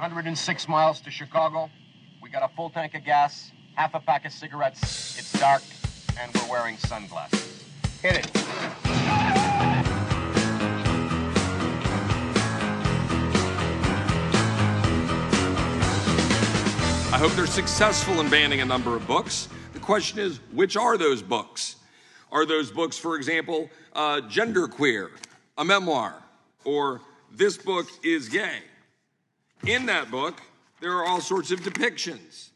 106 miles to Chicago. We got a full tank of gas, half a pack of cigarettes. It's dark, and we're wearing sunglasses. Hit it. I hope they're successful in banning a number of books. The question is, which are those books? Are those books, for example, uh, Genderqueer, a memoir, or This Book is Gay? In that book, there are all sorts of depictions.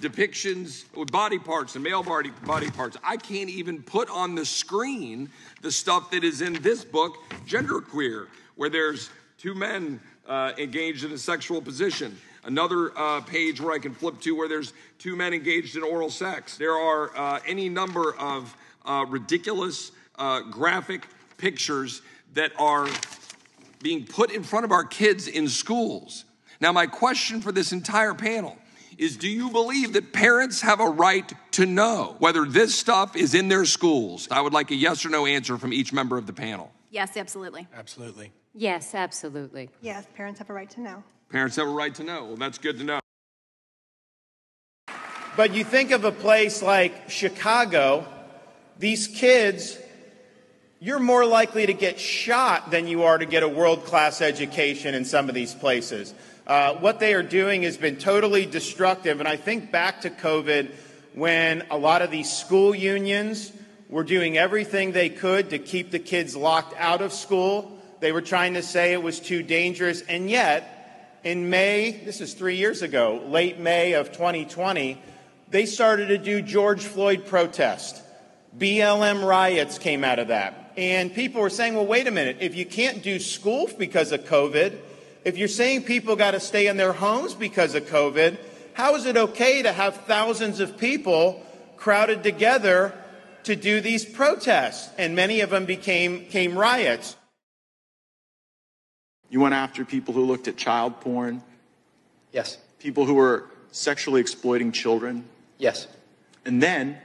Depictions with body parts and male body, body parts. I can't even put on the screen the stuff that is in this book, Genderqueer, where there's two men uh, engaged in a sexual position. Another uh, page where I can flip to where there's two men engaged in oral sex. There are uh, any number of uh, ridiculous uh, graphic pictures that are being put in front of our kids in schools. Now, my question for this entire panel is do you believe that parents have a right to know whether this stuff is in their schools? I would like a yes or no answer from each member of the panel. Yes, absolutely. Absolutely. Yes, absolutely. Yes, parents have a right to know. Parents have a right to know. Well, that's good to know. But you think of a place like Chicago, these kids, you're more likely to get shot than you are to get a world class education in some of these places. Uh, what they are doing has been totally destructive. And I think back to COVID when a lot of these school unions were doing everything they could to keep the kids locked out of school. They were trying to say it was too dangerous. And yet, in May, this is three years ago, late May of 2020, they started to do George Floyd protest. BLM riots came out of that. And people were saying, well, wait a minute, if you can't do school because of COVID, if you're saying people got to stay in their homes because of COVID, how is it okay to have thousands of people crowded together to do these protests? And many of them became, came riots. You went after people who looked at child porn, Yes. people who were sexually exploiting children, Yes. and then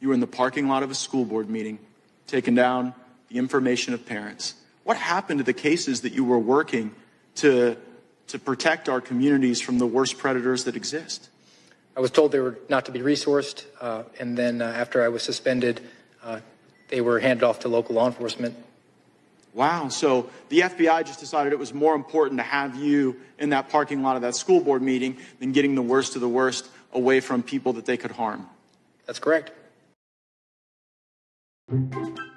you were in the parking lot of a school board meeting, taking down the information of parents. What happened to the cases that you were working to, to protect our communities from the worst predators that exist? I was told they were not to be resourced, uh, and then uh, after I was suspended, uh, they were handed off to local law enforcement. Wow. So the FBI just decided it was more important to have you in that parking lot of that school board meeting than getting the worst of the worst away from people that they could harm. That's correct.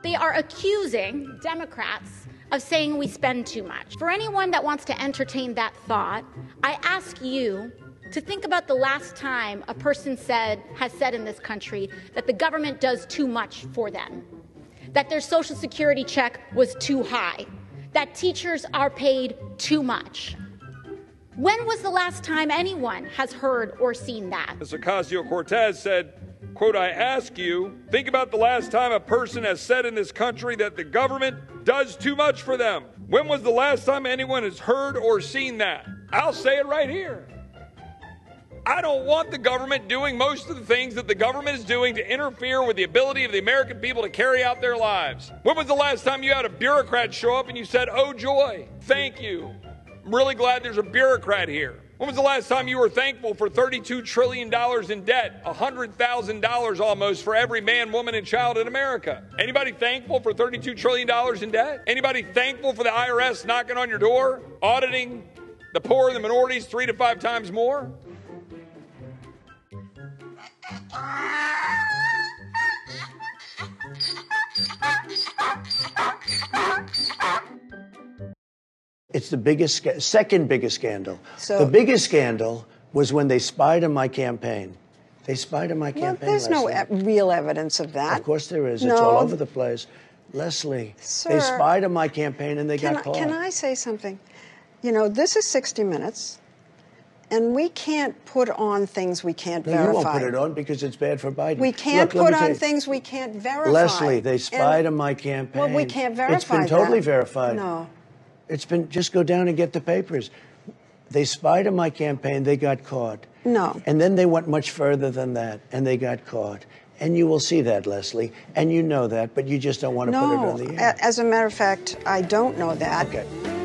They are accusing Democrats of saying we spend too much. For anyone that wants to entertain that thought, I ask you to think about the last time a person said has said in this country that the government does too much for them. That their social security check was too high. That teachers are paid too much. When was the last time anyone has heard or seen that? As Ocasio Cortez said, quote, I ask you, think about the last time a person has said in this country that the government does too much for them. When was the last time anyone has heard or seen that? I'll say it right here. I don't want the government doing most of the things that the government is doing to interfere with the ability of the American people to carry out their lives. When was the last time you had a bureaucrat show up and you said, Oh, joy, thank you? I'm really glad there's a bureaucrat here. When was the last time you were thankful for $32 trillion in debt, $100,000 almost for every man, woman, and child in America? Anybody thankful for $32 trillion in debt? Anybody thankful for the IRS knocking on your door, auditing the poor and the minorities three to five times more? It's the biggest, second biggest scandal. So- the biggest scandal was when they spied on my campaign. They spied on my Well, campaign. there's no e- real evidence of that. Of course there is. No. It's all over the place. Leslie, Sir, they spied on my campaign and they got I, caught. can I say something? You know, this is 60 Minutes, and we can't put on things we can't no, verify. you won't put it on because it's bad for Biden. We can't Look, put on things we can't verify. Leslie, they And- spied on my campaign. Well, we can't verify It's been totally that. verified. No. It's been just go down and get the papers. They spied on my campaign, they got caught. No. And then they went much further than that, and they got caught. And you will see that, Leslie, and you know that, but you just don't want to put it on the air. as a matter of fact, I don't know that. Okay.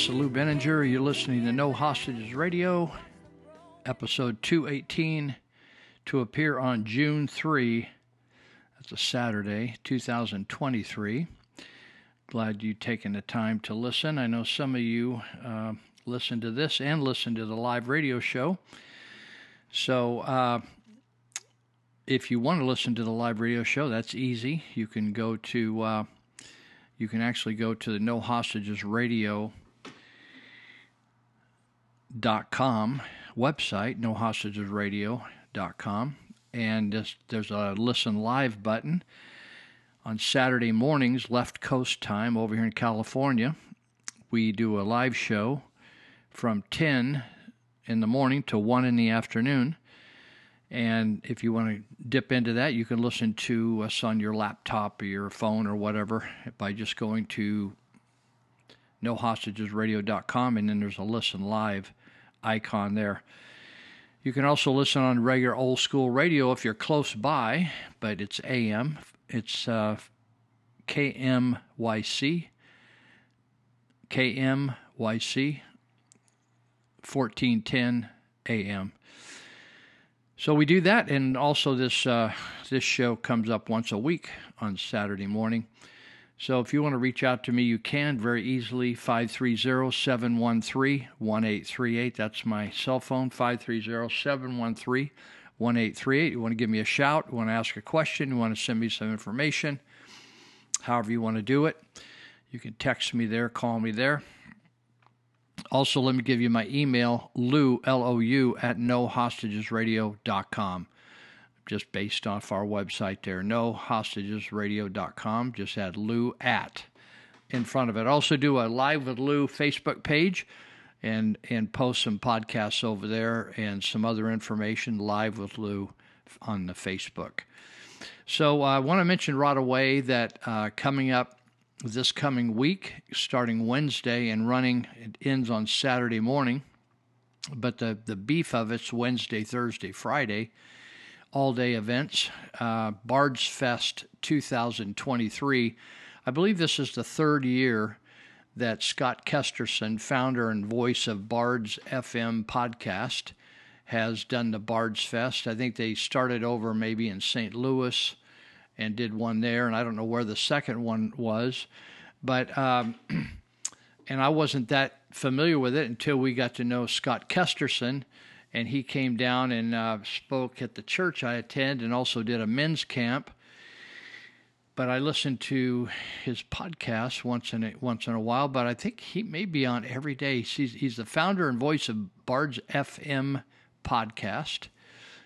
This is Lou Benninger. You're listening to No Hostages Radio, episode 218, to appear on June 3. That's a Saturday, 2023. Glad you've taken the time to listen. I know some of you uh, listen to this and listen to the live radio show. So, uh, if you want to listen to the live radio show, that's easy. You can go to uh, you can actually go to the No Hostages Radio com website, no hostages radio dot com, and there's a listen live button on Saturday mornings, left coast time over here in California. We do a live show from 10 in the morning to 1 in the afternoon. And if you want to dip into that, you can listen to us on your laptop or your phone or whatever by just going to nohostagesradio.com and then there's a listen live icon there. You can also listen on regular old school radio if you're close by, but it's AM. It's uh, KMYC. KMYC 1410 AM. So we do that, and also this uh, this show comes up once a week on Saturday morning. So if you want to reach out to me, you can very easily 530-713-1838. That's my cell phone 530-713-1838. You want to give me a shout, you want to ask a question, you want to send me some information, however you want to do it. You can text me there, call me there. Also, let me give you my email, lou, L-O-U, at nohostagesradio.com. Just based off our website there, No nohostagesradio.com. Just add lou at in front of it. Also do a Live with Lou Facebook page and, and post some podcasts over there and some other information, Live with Lou on the Facebook. So uh, I want to mention right away that uh, coming up this coming week, starting Wednesday and running. It ends on Saturday morning, but the, the beef of it's Wednesday, Thursday, Friday, all day events. Uh, Bards Fest 2023. I believe this is the third year that Scott Kesterson, founder and voice of Bards FM podcast, has done the Bards Fest. I think they started over maybe in St. Louis and did one there, and I don't know where the second one was, but um, and I wasn't that familiar with it until we got to know Scott Kesterson, and he came down and uh, spoke at the church I attend, and also did a men's camp. But I listened to his podcast once in a, once in a while. But I think he may be on every day. He's, he's the founder and voice of Bards FM podcast.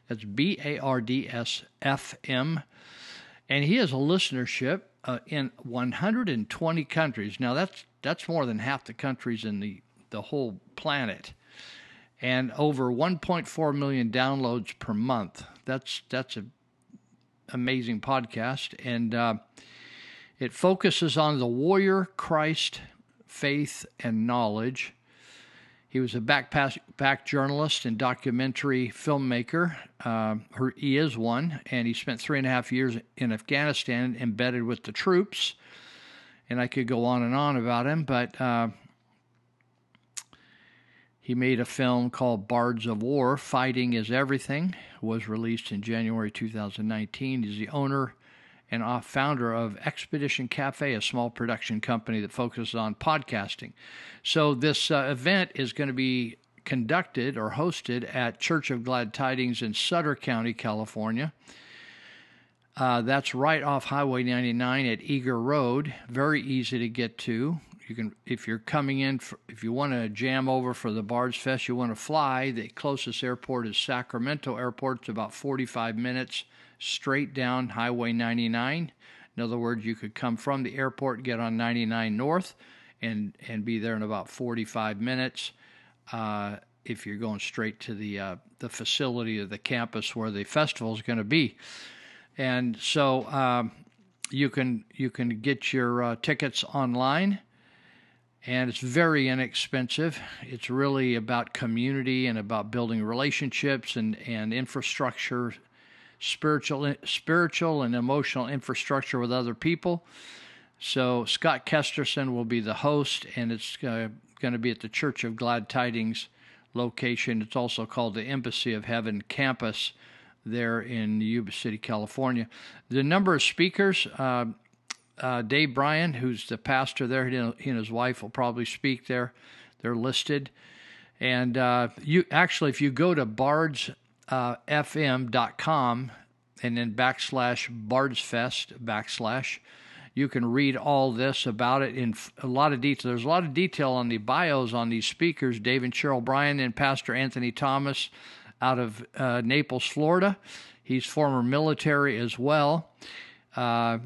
That's B A R D S F M and he has a listenership uh, in 120 countries. Now that's that's more than half the countries in the the whole planet, and over 1.4 million downloads per month. That's that's a amazing podcast, and uh, it focuses on the warrior Christ, faith, and knowledge he was a backpack journalist and documentary filmmaker. Uh, he is one, and he spent three and a half years in Afghanistan embedded with the troops. And I could go on and on about him, but uh, he made a film called Bards of War Fighting is Everything, was released in January 2019. He's the owner and founder of Expedition Cafe, a small production company that focuses on podcasting. So, this uh, event is going to be conducted or hosted at Church of Glad Tidings in Sutter County, California. Uh, that's right off Highway 99 at Eager Road. Very easy to get to. You can, if you're coming in, for, if you want to jam over for the Bards Fest, you want to fly. The closest airport is Sacramento Airport. It's about 45 minutes straight down Highway 99. In other words, you could come from the airport, get on 99 North, and and be there in about 45 minutes. Uh, if you're going straight to the uh, the facility of the campus where the festival is going to be, and so um, you can you can get your uh, tickets online, and it's very inexpensive. It's really about community and about building relationships and and infrastructure spiritual spiritual and emotional infrastructure with other people. So Scott Kesterson will be the host, and it's uh, going to be at the Church of Glad Tidings location. It's also called the Embassy of Heaven campus there in Yuba City, California. The number of speakers, uh, uh, Dave Bryan, who's the pastor there, he and his wife will probably speak there. They're listed. And uh, you actually, if you go to bardsfm.com and then backslash bardsfest backslash, you can read all this about it in a lot of detail. There's a lot of detail on the bios on these speakers Dave and Cheryl Bryan and Pastor Anthony Thomas out of uh, Naples, Florida. He's former military as well. Uh,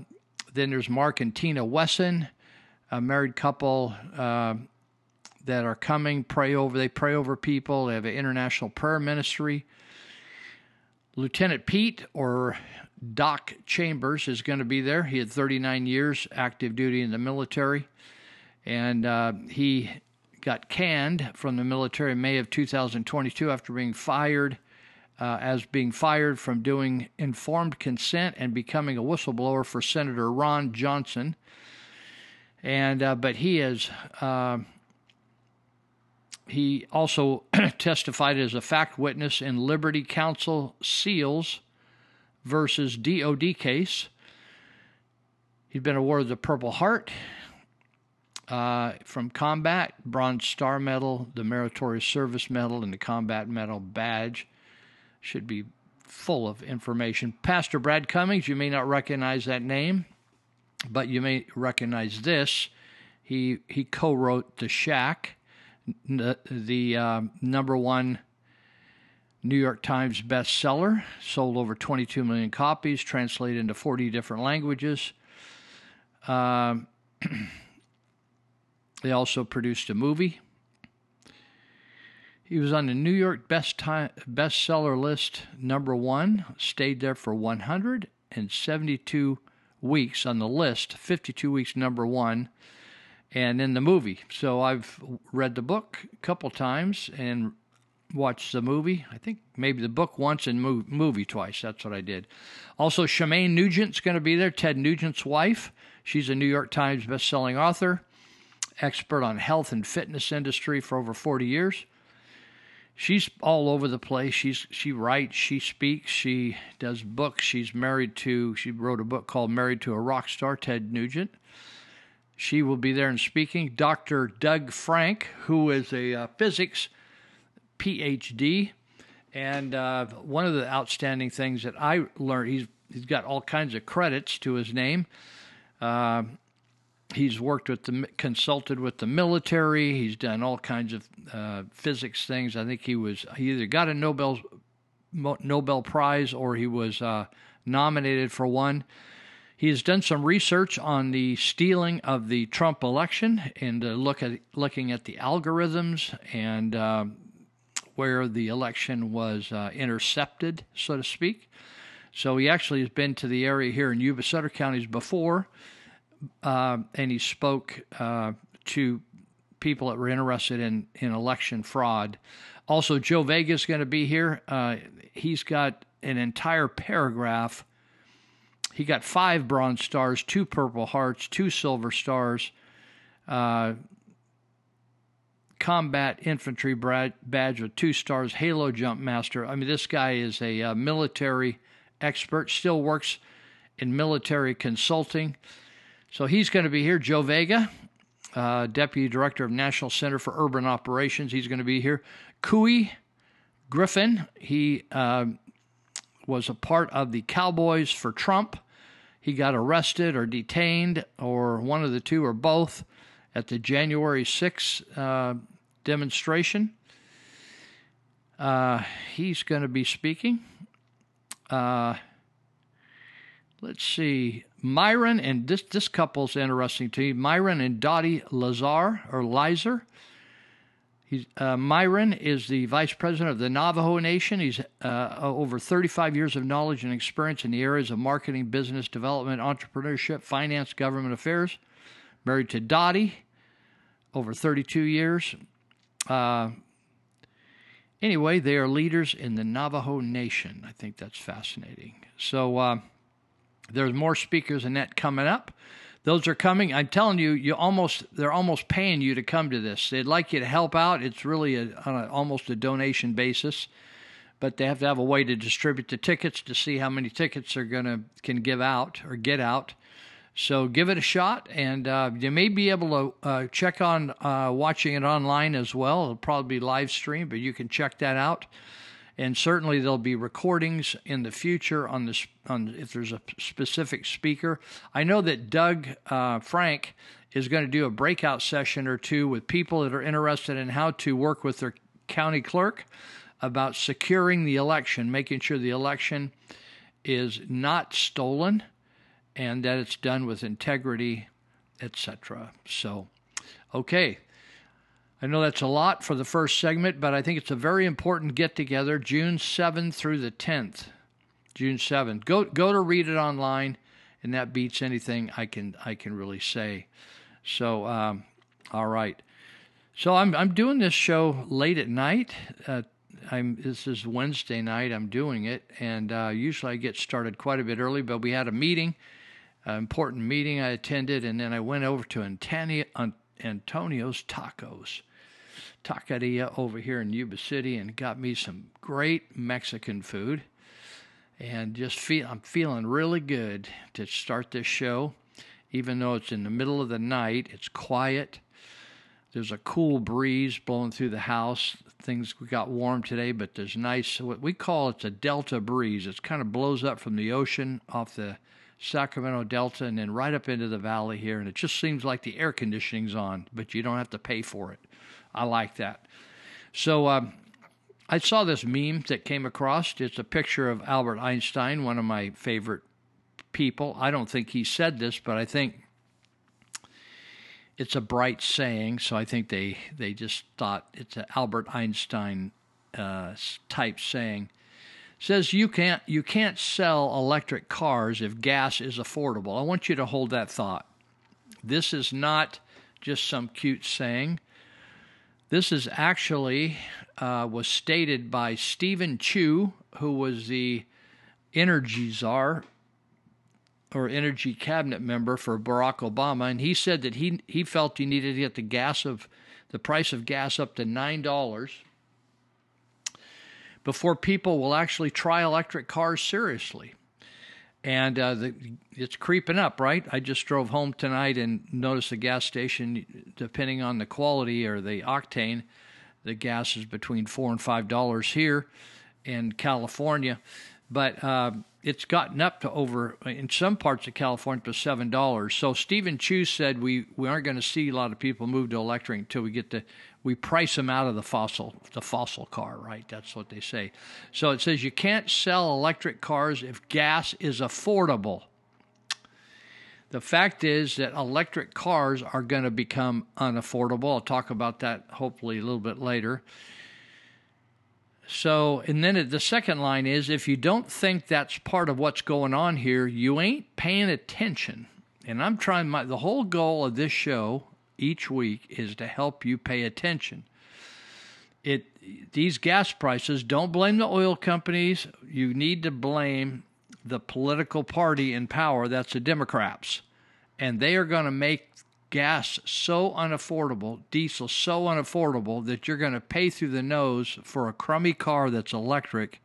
then there's Mark and Tina Wesson, a married couple uh, that are coming. Pray over. They pray over people. They have an international prayer ministry. Lieutenant Pete or Doc Chambers is going to be there. He had 39 years active duty in the military, and uh, he got canned from the military in May of 2022 after being fired. Uh, as being fired from doing informed consent and becoming a whistleblower for Senator Ron Johnson, and uh, but he is uh, he also testified as a fact witness in Liberty Counsel Seals versus DOD case. He'd been awarded the Purple Heart uh, from Combat, Bronze Star Medal, the Meritorious Service Medal, and the Combat Medal badge. Should be full of information. Pastor Brad Cummings, you may not recognize that name, but you may recognize this. He he co-wrote The Shack, the, the uh, number one New York Times bestseller, sold over 22 million copies, translated into 40 different languages. Uh, they also produced a movie. He was on the New York best time, bestseller list, number one, stayed there for 172 weeks on the list, 52 weeks, number one, and in the movie. So I've read the book a couple times and watched the movie. I think maybe the book once and movie twice. That's what I did. Also, Shemane Nugent's going to be there. Ted Nugent's wife. She's a New York Times best-selling author, expert on health and fitness industry for over 40 years. She's all over the place. She's she writes, she speaks, she does books. She's married to. She wrote a book called "Married to a Rock Star," Ted Nugent. She will be there and speaking. Dr. Doug Frank, who is a uh, physics PhD. And uh, one of the outstanding things that I learned, he's, he's got all kinds of credits to his name. Uh, he's worked with the, consulted with the military. He's done all kinds of uh, physics things. I think he was, he either got a Nobel, Nobel Prize or he was uh, nominated for one. He has done some research on the stealing of the Trump election and uh, look at looking at the algorithms and uh, where the election was uh, intercepted, so to speak. So he actually has been to the area here in Yuba Sutter counties before, uh, and he spoke uh, to people that were interested in, in election fraud. Also, Joe Vega is going to be here. Uh, he's got an entire paragraph. He got five bronze stars, two purple hearts, two silver stars. Uh, combat infantry badge with two stars, Halo Jump Master. I mean, this guy is a uh, military expert, still works in military consulting. So he's going to be here. Joe Vega, uh, Deputy Director of National Center for Urban Operations, he's going to be here. Couy Griffin, he uh, was a part of the Cowboys for Trump. He got arrested or detained, or one of the two, or both at the January 6th uh, demonstration. Uh, he's going to be speaking. Let's see. Myron and this this couple's interesting to me. Myron and Dottie Lazar or Lizer. He's, uh, Myron is the vice president of the Navajo Nation. He's uh, over 35 years of knowledge and experience in the areas of marketing, business development, entrepreneurship, finance, government affairs. Married to Dottie over 32 years. Uh, anyway, they are leaders in the Navajo Nation. I think that's fascinating. So uh, there's more speakers in that coming up. those are coming. I'm telling you, you almost they're almost paying you to come to this. They'd like you to help out. It's really a, on a, almost a donation basis, but they have to have a way to distribute the tickets to see how many tickets they're gonna can give out or get out. So give it a shot, and uh, you may be able to uh, check on uh, watching it online as well. It'll probably be live stream, but you can check that out and certainly there'll be recordings in the future on this on if there's a specific speaker. I know that Doug uh, Frank is going to do a breakout session or two with people that are interested in how to work with their county clerk about securing the election, making sure the election is not stolen and that it's done with integrity, etc. So, okay. I know that's a lot for the first segment, but I think it's a very important get together, June 7th through the 10th. June 7th. Go go to read it online, and that beats anything I can I can really say. So, um, all right. So I'm I'm doing this show late at night. Uh, I'm this is Wednesday night. I'm doing it, and uh, usually I get started quite a bit early. But we had a meeting, an important meeting I attended, and then I went over to Antonio's Tacos taqueria over here in Yuba City and got me some great Mexican food. And just feel I'm feeling really good to start this show, even though it's in the middle of the night. It's quiet. There's a cool breeze blowing through the house. Things got warm today, but there's nice what we call it's a delta breeze. It kind of blows up from the ocean off the Sacramento Delta and then right up into the valley here, and it just seems like the air conditioning's on, but you don't have to pay for it. I like that. So um, I saw this meme that came across. It's a picture of Albert Einstein, one of my favorite people. I don't think he said this, but I think it's a bright saying. So I think they they just thought it's an Albert Einstein uh, type saying. Says you can't you can't sell electric cars if gas is affordable. I want you to hold that thought. This is not just some cute saying. This is actually uh, was stated by Steven Chu, who was the energy czar or energy cabinet member for Barack Obama, and he said that he he felt he needed to get the gas of the price of gas up to nine dollars before people will actually try electric cars seriously and uh, the, it's creeping up, right? I just drove home tonight and noticed the gas station, depending on the quality or the octane, the gas is between four and five dollars here in California, but uh, it's gotten up to over in some parts of California to seven dollars. So Steven Chu said we we aren't going to see a lot of people move to electric until we get to we price them out of the fossil the fossil car, right? That's what they say. So it says you can't sell electric cars if gas is affordable. The fact is that electric cars are going to become unaffordable. I'll talk about that hopefully a little bit later. So, and then the second line is if you don't think that's part of what's going on here, you ain't paying attention. And I'm trying my the whole goal of this show each week is to help you pay attention. It these gas prices don't blame the oil companies. You need to blame the political party in power. That's the Democrats, and they are going to make gas so unaffordable, diesel so unaffordable that you're going to pay through the nose for a crummy car that's electric.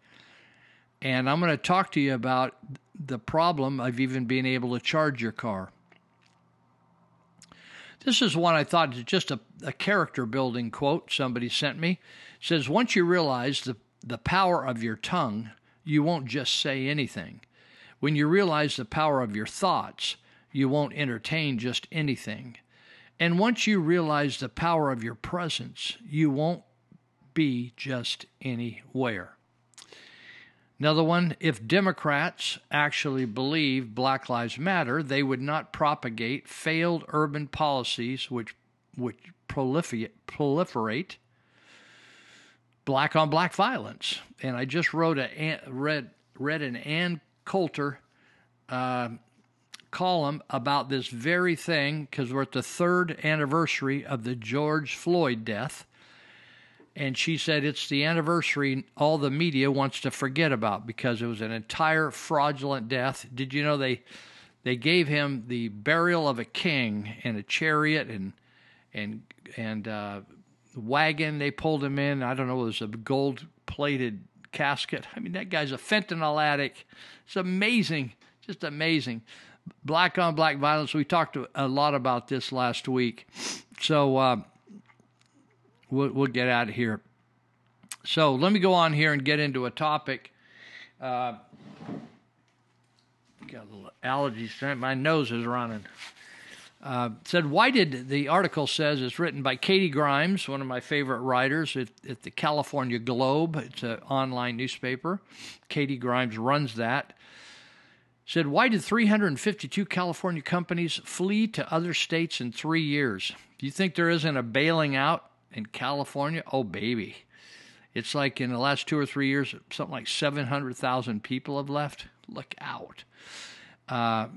And I'm going to talk to you about the problem of even being able to charge your car. This is one I thought is just a, a character building quote somebody sent me. It says, Once you realize the, the power of your tongue, you won't just say anything. When you realize the power of your thoughts, you won't entertain just anything. And once you realize the power of your presence, you won't be just anywhere. Another one if Democrats actually believe Black Lives Matter, they would not propagate failed urban policies which, which proliferate, proliferate black on black violence. And I just wrote a read read an Ann Coulter uh, column about this very thing because we're at the third anniversary of the George Floyd death and she said it's the anniversary all the media wants to forget about because it was an entire fraudulent death. Did you know they They gave him the burial of a king in a chariot and and and uh, wagon. They pulled him in. I don't know. It was a gold plated casket. I mean, that guy's a fentanyl addict. It's amazing, just amazing. Black on black violence. We talked a lot about this last week, so uh, we'll, we'll get out of here. So let me go on here and get into a topic. Uh, got a little allergies. My nose is running. Uh, said, why did the article says it's written by Katie Grimes, one of my favorite writers at, at the California Globe. It's an online newspaper. Katie Grimes runs that. Said, why did 352 California companies flee to other states in three years? Do you think there isn't a bailing out in California? Oh, baby. It's like in the last two or three years, something like 700,000 people have left. Look out. Uh,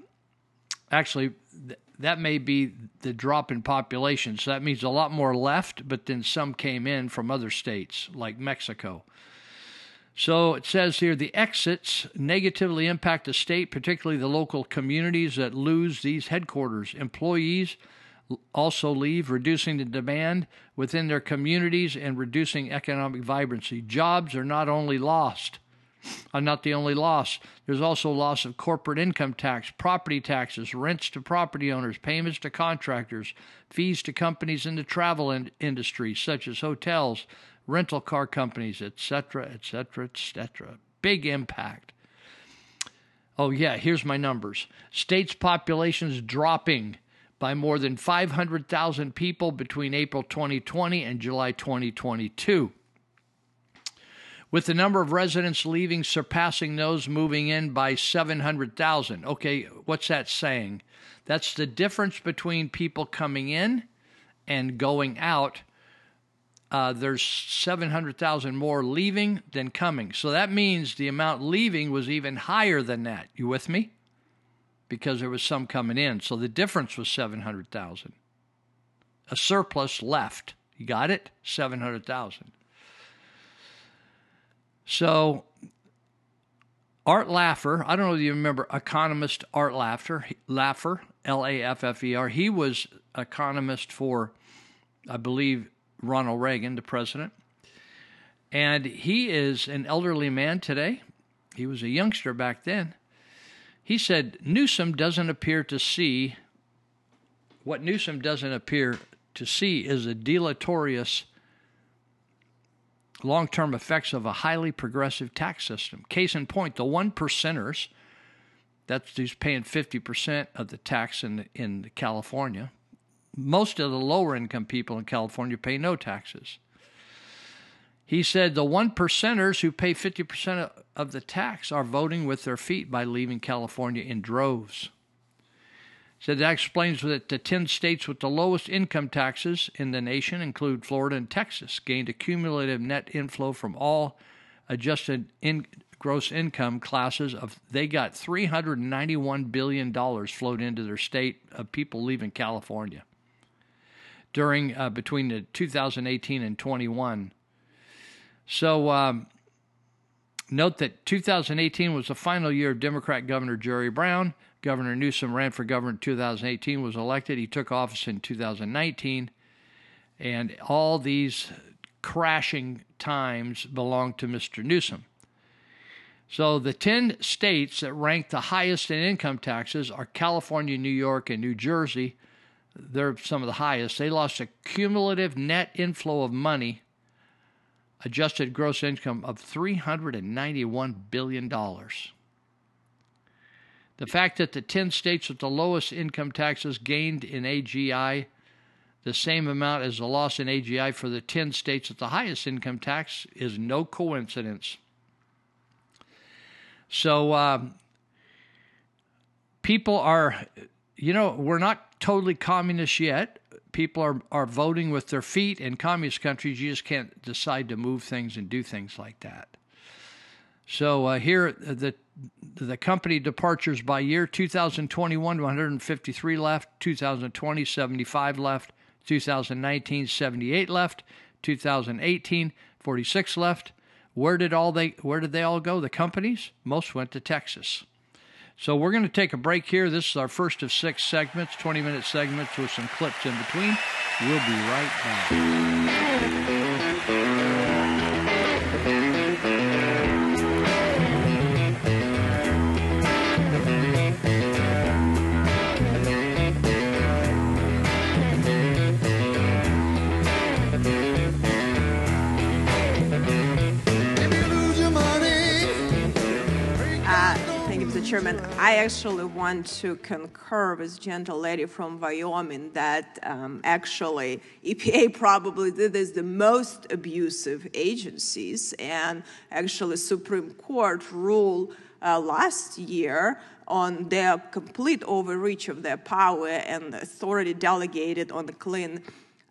actually, th- that may be the drop in population. So that means a lot more left, but then some came in from other states like Mexico. So it says here the exits negatively impact the state, particularly the local communities that lose these headquarters. Employees also leave, reducing the demand within their communities and reducing economic vibrancy. Jobs are not only lost, are not the only loss. There's also loss of corporate income tax, property taxes, rents to property owners, payments to contractors, fees to companies in the travel in- industry, such as hotels, rental car companies, etc., etc., etc. Big impact. Oh, yeah, here's my numbers. States' populations dropping by more than 500,000 people between April 2020 and July 2022 with the number of residents leaving surpassing those moving in by 700,000. Okay, what's that saying? That's the difference between people coming in and going out. Uh, there's 700,000 more leaving than coming. So that means the amount leaving was even higher than that. You with me? Because there was some coming in. So the difference was 700,000. A surplus left. You got it? 700,000. So, Art Laffer, I don't know if you remember economist Art Laffer, Laffer, L A F F E R. He was economist for, I believe, Ronald Reagan, the president. And he is an elderly man today. He was a youngster back then. He said Newsom doesn't appear to see what Newsom doesn't appear to see is a deleterious long term effects of a highly progressive tax system. Case in point, the one percenters, that's who's paying 50% of the tax in, in California. Most of the lower income people in California pay no taxes. He said the one percenters who pay 50% of the tax are voting with their feet by leaving California in droves. Said that explains that the 10 states with the lowest income taxes in the nation include Florida and Texas, gained a cumulative net inflow from all adjusted in gross income classes of they got 391 billion dollars flowed into their state of people leaving California during uh, between the 2018 and 21. So um, note that 2018 was the final year of Democrat Governor Jerry Brown. Governor Newsom ran for governor in 2018, was elected. He took office in 2019. And all these crashing times belong to Mr. Newsom. So the 10 states that rank the highest in income taxes are California, New York, and New Jersey. They're some of the highest. They lost a cumulative net inflow of money, adjusted gross income of $391 billion. The fact that the 10 states with the lowest income taxes gained in AGI the same amount as the loss in AGI for the 10 states with the highest income tax is no coincidence. So, um, people are, you know, we're not totally communist yet. People are, are voting with their feet. In communist countries, you just can't decide to move things and do things like that. So uh, here, the the company departures by year 2021 153 left 2020 75 left 2019 78 left 2018 46 left where did all they where did they all go the companies most went to texas So we're going to take a break here. This is our first of six segments, 20 minute segments with some clips in between. We'll be right back. Chairman, I actually want to concur with gentle lady from Wyoming that um, actually EPA probably did is the most abusive agencies, and actually Supreme Court ruled uh, last year on their complete overreach of their power and authority delegated on the clean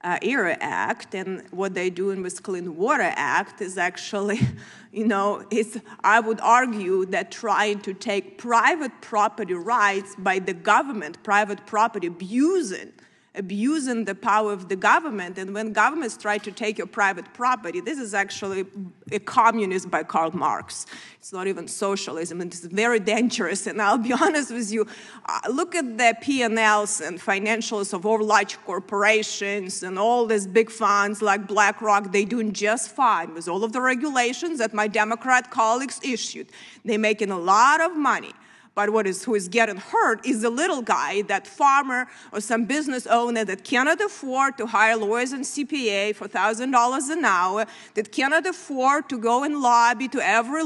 uh, Air Act, and what they're doing with Clean Water Act is actually, you know, it's, I would argue that trying to take private property rights by the government, private property abusing abusing the power of the government. And when governments try to take your private property, this is actually a communism by Karl Marx. It's not even socialism, and it's very dangerous. And I'll be honest with you, uh, look at the P&Ls and financials of all large corporations and all these big funds like BlackRock. They're doing just fine with all of the regulations that my Democrat colleagues issued. They're making a lot of money. But what is who is getting hurt is the little guy, that farmer or some business owner that cannot afford to hire lawyers and CPA for thousand dollars an hour, that cannot afford to go and lobby to every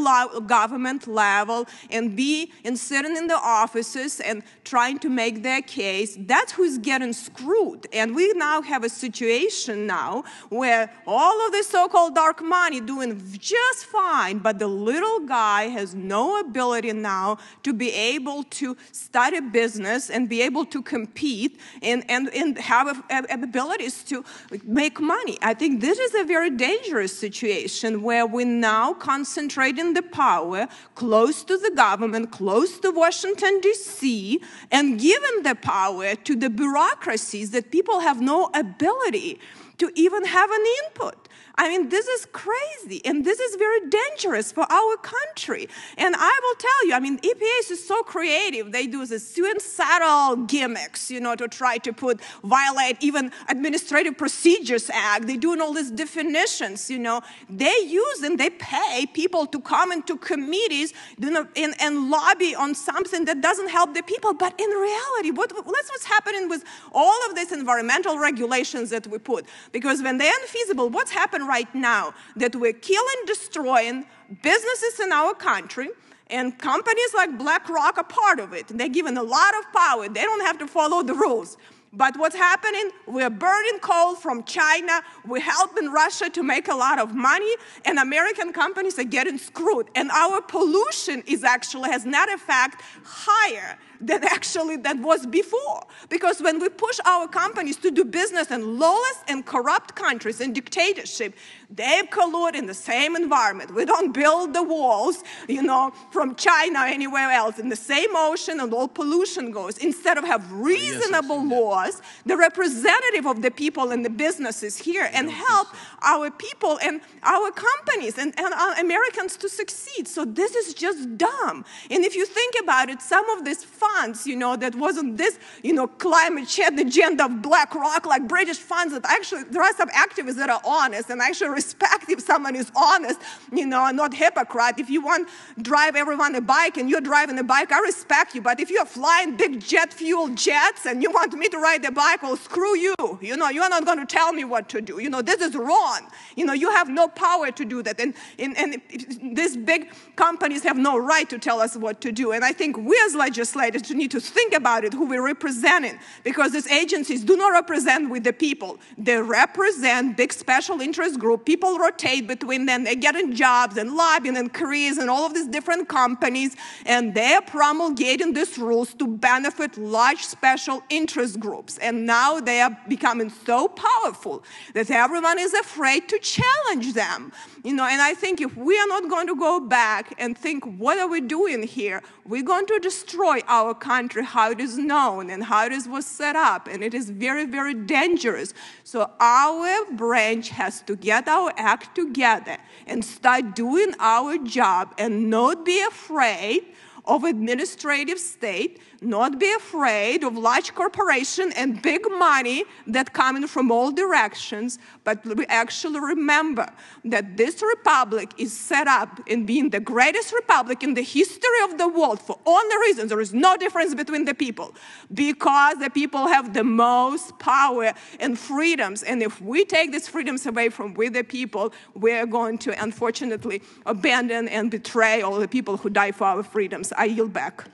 government level and be and sitting in the offices and trying to make their case. That's who's getting screwed. And we now have a situation now where all of the so-called dark money doing just fine, but the little guy has no ability now to be able to start a business and be able to compete and, and, and have a, abilities to make money. I think this is a very dangerous situation where we now concentrating the power close to the government, close to Washington, D.C., and giving the power to the bureaucracies that people have no ability to even have an input. I mean, this is crazy and this is very dangerous for our country. And I will tell you, I mean, EPA is so creative. They do the suicidal gimmicks, you know, to try to put, violate even Administrative Procedures Act. They're doing all these definitions, you know. They use and they pay people to come into committees you know, and, and lobby on something that doesn't help the people. But in reality, what, that's what's happening with all of these environmental regulations that we put. Because when they're unfeasible, what's happened right now that we're killing, destroying businesses in our country, and companies like BlackRock are part of it. They're given a lot of power. They don't have to follow the rules. But what's happening? We're burning coal from China. We're helping Russia to make a lot of money, and American companies are getting screwed. And our pollution is actually has net effect higher than actually that was before. Because when we push our companies to do business in lawless and corrupt countries and dictatorship, they collude in the same environment. We don't build the walls, you know, from China or anywhere else. In the same ocean and all pollution goes. Instead of have reasonable yes, laws, the representative of the people and the businesses here and help our people and our companies and, and our Americans to succeed. So this is just dumb. And if you think about it, some of these funds, you know, that wasn't this, you know, climate change agenda of BlackRock, like British funds that actually, there are some activists that are honest and actually respect if someone is honest, you know, and not hypocrite. If you want drive everyone a bike and you're driving a bike, I respect you. But if you're flying big jet fuel jets and you want me to ride the bike, well, screw you. You know, you're not going to tell me what to do. You know, this is wrong. You know, you have no power to do that. And, and, and these big companies have no right to tell us what to do. And I think we as legislators need to think about it, who we're representing, because these agencies do not represent with the people. They represent big special interest group, people rotate between them. They're getting jobs and lobbying and careers and all of these different companies, and they're promulgating these rules to benefit large special interest groups. And now they are becoming so powerful that everyone is afraid to challenge them. You know, and I think if we are not going to go back and think, what are we doing here? We're going to destroy our country, how it is known and how it is was set up, and it is very, very dangerous. So our branch has to get our act together and start doing our job and not be afraid of administrative state, not be afraid of large corporation and big money that coming from all directions, but we actually remember that this republic is set up in being the greatest republic in the history of the world for only reason there is no difference between the people because the people have the most power and freedoms. And if we take these freedoms away from we the people we're going to unfortunately abandon and betray all the people who die for our freedoms. I yield back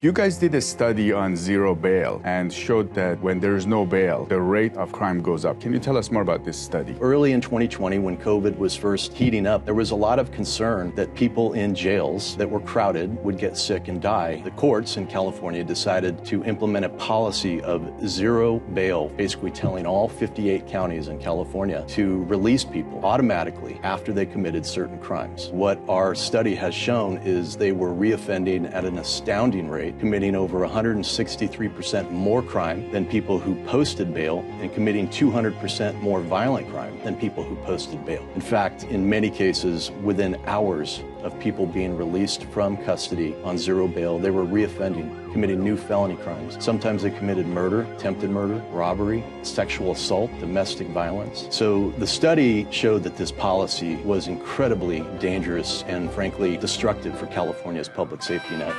you guys did a study on zero bail and showed that when there's no bail, the rate of crime goes up. Can you tell us more about this study? Early in 2020, when COVID was first heating up, there was a lot of concern that people in jails that were crowded would get sick and die. The courts in California decided to implement a policy of zero bail, basically telling all 58 counties in California to release people automatically after they committed certain crimes. What our study has shown is they were reoffending at an astounding rate rate, committing over 163% more crime than people who posted bail and committing 200% more violent crime than people who posted bail. In fact, in many cases, within hours of people being released from custody on zero bail, they were reoffending, committing new felony crimes. Sometimes they committed murder, attempted murder, robbery, sexual assault, domestic violence. So the study showed that this policy was incredibly dangerous and frankly destructive for California's public safety net.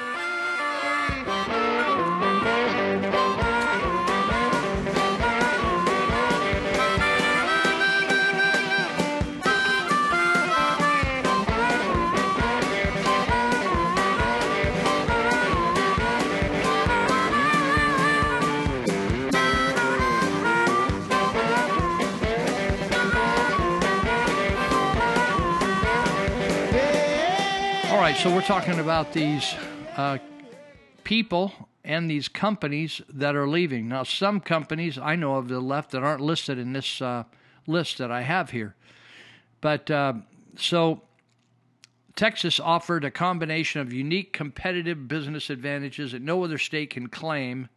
All right, so we're talking about these uh, people and these companies that are leaving. Now, some companies I know of the left that aren't listed in this uh, list that I have here. But uh, so Texas offered a combination of unique competitive business advantages that no other state can claim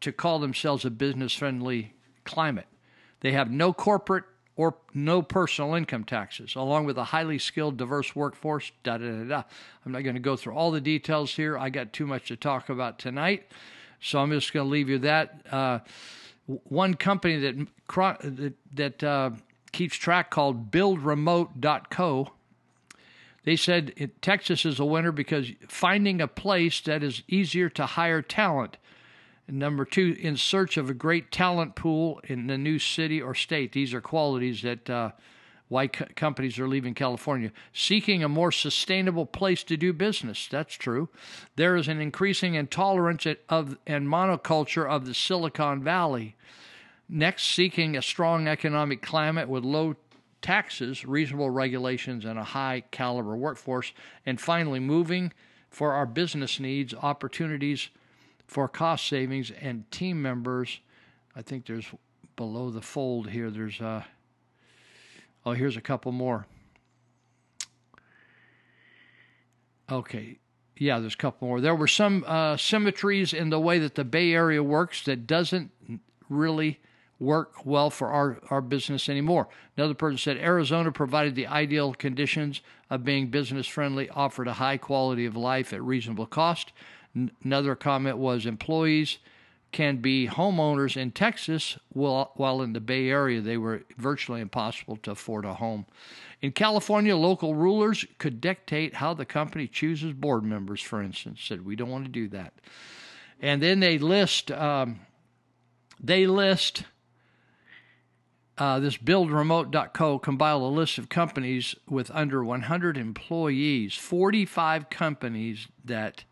to call themselves a business friendly climate. They have no corporate or no personal income taxes, along with a highly skilled, diverse workforce. Da da da da. I'm not going to go through all the details here. I got too much to talk about tonight, so I'm just going to leave you that. Uh, one company that that, uh, keeps track called BuildRemote.co. They said Texas is a winner because finding a place that is easier to hire talent and number two, in search of a great talent pool in the new city or state. These are qualities that uh, why co- companies are leaving California. Seeking a more sustainable place to do business. That's true. There is an increasing intolerance of and monoculture of the Silicon Valley. Next, seeking a strong economic climate with low taxes, reasonable regulations, and a high caliber workforce. And finally, moving for our business needs, opportunities for cost savings and team members. I think there's below the fold here. There's uh, oh, here's a couple more. Okay, yeah, there's a couple more. There were some uh, symmetries in the way that the Bay Area works that doesn't really work well for our, our business anymore. Another person said Arizona provided the ideal conditions of being business friendly, offered a high quality of life at reasonable cost. Another comment was employees can be homeowners in Texas, while, in the Bay Area they were virtually impossible to afford a home. In California, local rulers could dictate how the company chooses board members, for instance. Said we don't want to do that. And then they list um, they list uh, this buildremote.co compiled a list of companies with under 100 employees, 45 companies that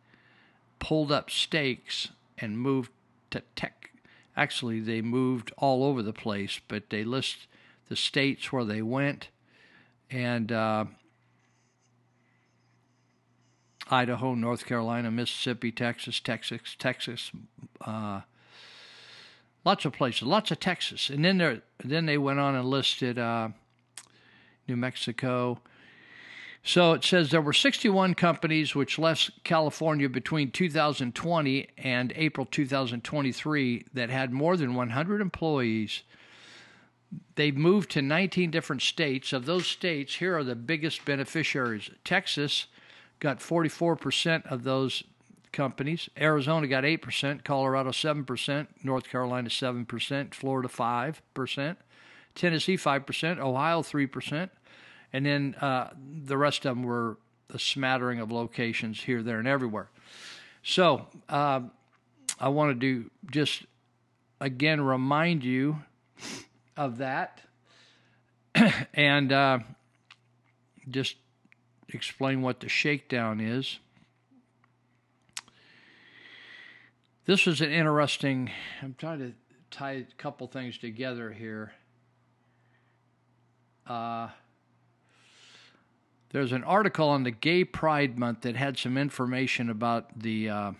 pulled up stakes and moved to tech. Actually, they moved all over the place, but they list the states where they went, and uh, Idaho, North Carolina, Mississippi, Texas, Texas, Texas, uh, lots of places, lots of Texas, and then there, then they went on and listed uh, New Mexico, so it says there were 61 companies which left California between 2020 and April 2023 that had more than 100 employees. They moved to 19 different states. Of those states, here are the biggest beneficiaries. Texas got 44% of those companies. Arizona got 8%, Colorado 7%, North Carolina 7%, Florida 5%, Tennessee 5%, Ohio 3%, and then uh, the rest of them were a smattering of locations here, there, and everywhere. So uh, I wanted to just again remind you of that and uh, just explain what the shakedown is. This was an interesting. I'm trying to tie a couple things together here. Uh, there's an article on the Gay Pride Month that had some information about the uh,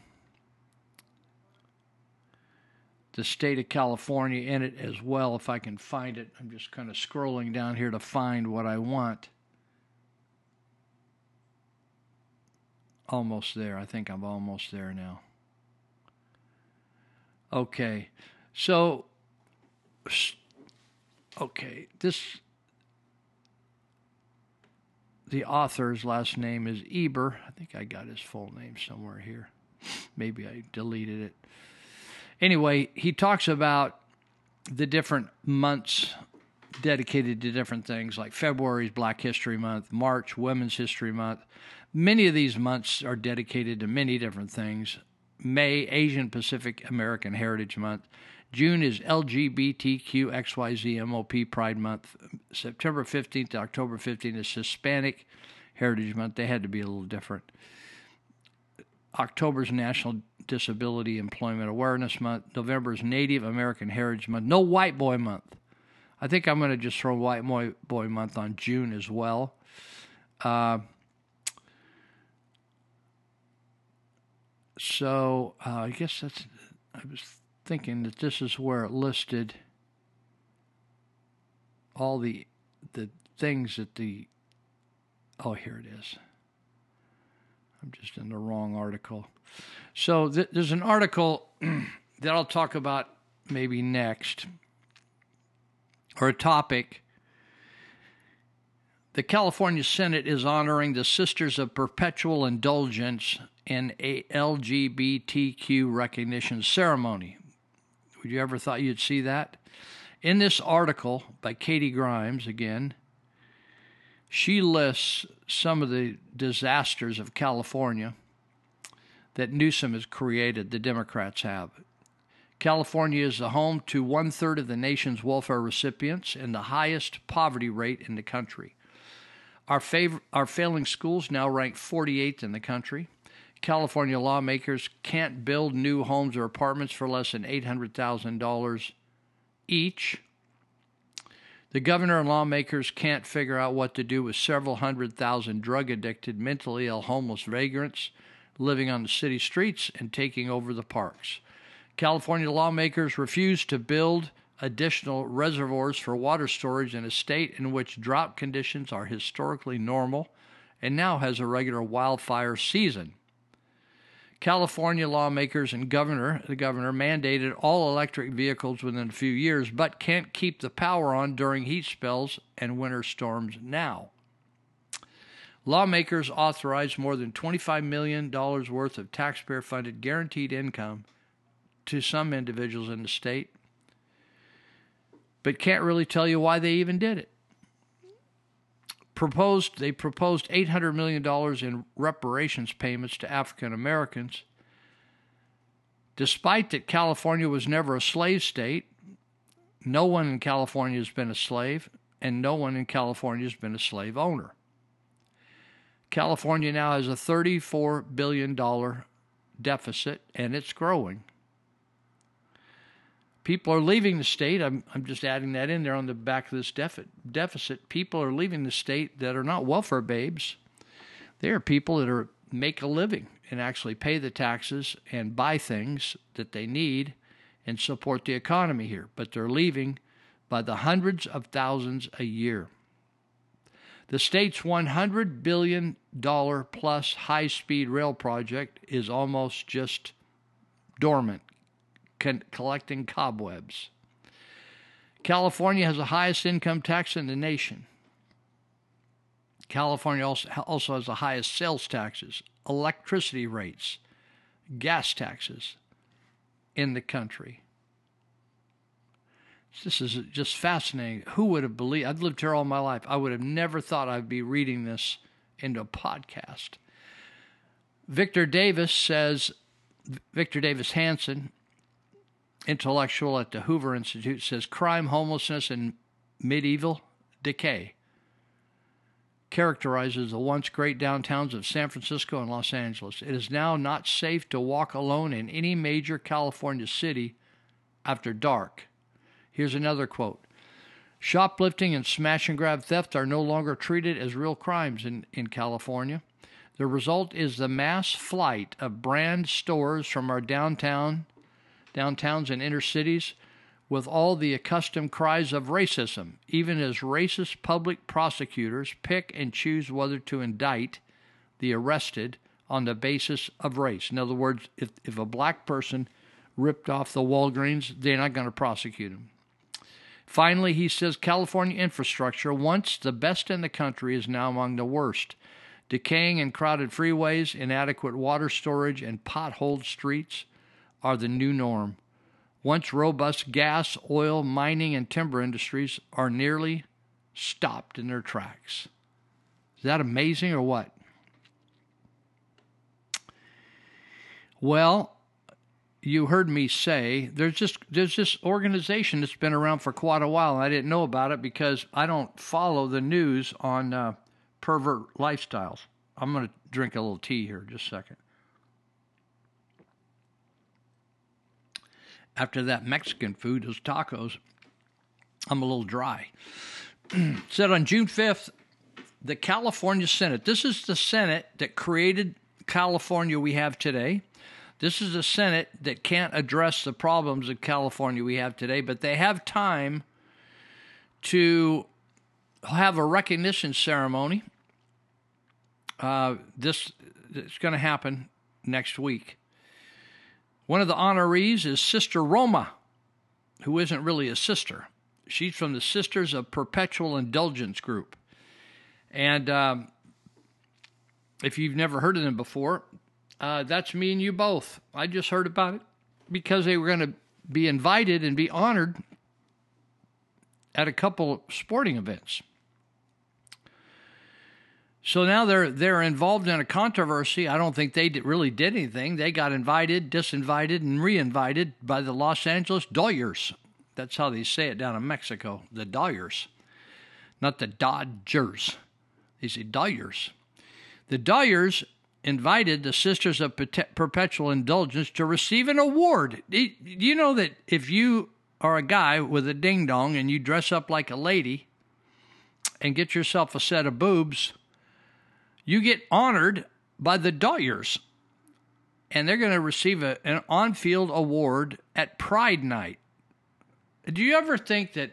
the state of California in it as well. If I can find it, I'm just kind of scrolling down here to find what I want. Almost there. I think I'm almost there now. Okay. So, okay, this, the author's last name is Eber. I think I got his full name somewhere here. Maybe I deleted it. Anyway, he talks about the different months dedicated to different things, like February is Black History Month, March, Women's History Month. Many of these months are dedicated to many different things. May, Asian Pacific American Heritage Month. June is LGBTQXYZMOP Pride Month. September 15th to October 15th is Hispanic Heritage Month. They had to be a little different. October's National Disability Employment Awareness Month. November's Native American Heritage Month. No White Boy Month. I think I'm going to just throw White Boy Month on June as well. Uh, So uh, I guess that's. I was thinking that this is where it listed all the the things that the. Oh, here it is. I'm just in the wrong article. So th- there's an article that I'll talk about maybe next, or a topic. The California Senate is honoring the Sisters of Perpetual Indulgence in a LGBTQ recognition ceremony. Would you ever thought you'd see that? In this article by Katie Grimes, again, she lists some of the disasters of California that Newsom has created, the Democrats have. California is the home to one third of the nation's welfare recipients and the highest poverty rate in the country. Our, favor- our failing schools now rank 48th in the country. California lawmakers can't build new homes or apartments for less than $800,000 each. The governor and lawmakers can't figure out what to do with several hundred thousand drug addicted, mentally ill, homeless vagrants living on the city streets and taking over the parks. California lawmakers refuse to build additional reservoirs for water storage in a state in which drought conditions are historically normal and now has a regular wildfire season. California lawmakers and governor, the governor mandated all electric vehicles within a few years, but can't keep the power on during heat spells and winter storms now. Lawmakers authorized more than $25 million worth of taxpayer funded guaranteed income to some individuals in the state, but can't really tell you why they even did it. Proposed they proposed $800 million in reparations payments to African Americans. Despite that California was never a slave state, no one in California has been a slave, and no one in California has been a slave owner. California now has a $34 billion deficit, and it's growing. People are leaving the state. I'm, I'm just adding that in there on the back of this defi- deficit. People are leaving the state that are not welfare babes. They are people that are make a living and actually pay the taxes and buy things that they need and support the economy here. But they're leaving by the hundreds of thousands a year. The state's $100 billion plus high speed rail project is almost just dormant, collecting cobwebs. California has the highest income tax in the nation. California also, has the highest sales taxes, electricity rates, gas taxes in the country. This is just fascinating. Who would have believed? I've lived here all my life. I would have never thought I'd be reading this into a podcast. Victor Davis says, Victor Davis Hanson, intellectual at the Hoover Institute, says crime, homelessness, and medieval decay characterizes the once great downtowns of San Francisco and Los Angeles. It is now not safe to walk alone in any major California city after dark. Here's another quote Shoplifting and smash and grab theft are no longer treated as real crimes in, in California. The result is the mass flight of brand stores from our downtown, downtowns and inner cities with all the accustomed cries of racism, even as racist public prosecutors pick and choose whether to indict the arrested on the basis of race. In other words, if, if a black person ripped off the Walgreens, they're not going to prosecute him. Finally, he says California infrastructure, once the best in the country, is now among the worst. Decaying and crowded freeways, inadequate water storage, and potholed streets are the new norm. Once robust gas, oil, mining, and timber industries are nearly stopped in their tracks. Is that amazing or what? Well, you heard me say there's just there's this organization that's been around for quite a while and I didn't know about it because I don't follow the news on uh, pervert lifestyles. I'm going to drink a little tea here just a second. After that Mexican food, those tacos, I'm a little dry. Said on June 5th, the California Senate, this is the Senate that created California we have today. This is a Senate that can't address the problems of California we have today, but they have time to have a recognition ceremony. Uh, this is going to happen next week. One of the honorees is Sister Roma, who isn't really a sister. She's from the Sisters of Perpetual Indulgence group. And um, if you've never heard of them before, uh, that's me and you both. I just heard about it because they were going to be invited and be honored at a couple sporting events. So now they're they're involved in a controversy. I don't think they did, really did anything. They got invited, disinvited, and reinvited by the Los Angeles Dodgers. That's how they say it down in Mexico. The Dodgers, not the Dodgers. They say Dodgers. The Dodgers invited the Sisters of Perpetual Indulgence to receive an award. Do you know that if you are a guy with a ding dong and you dress up like a lady and get yourself a set of boobs? You get honored by the Dodgers. And they're going to receive a, an on field award at Pride Night. Do you ever think that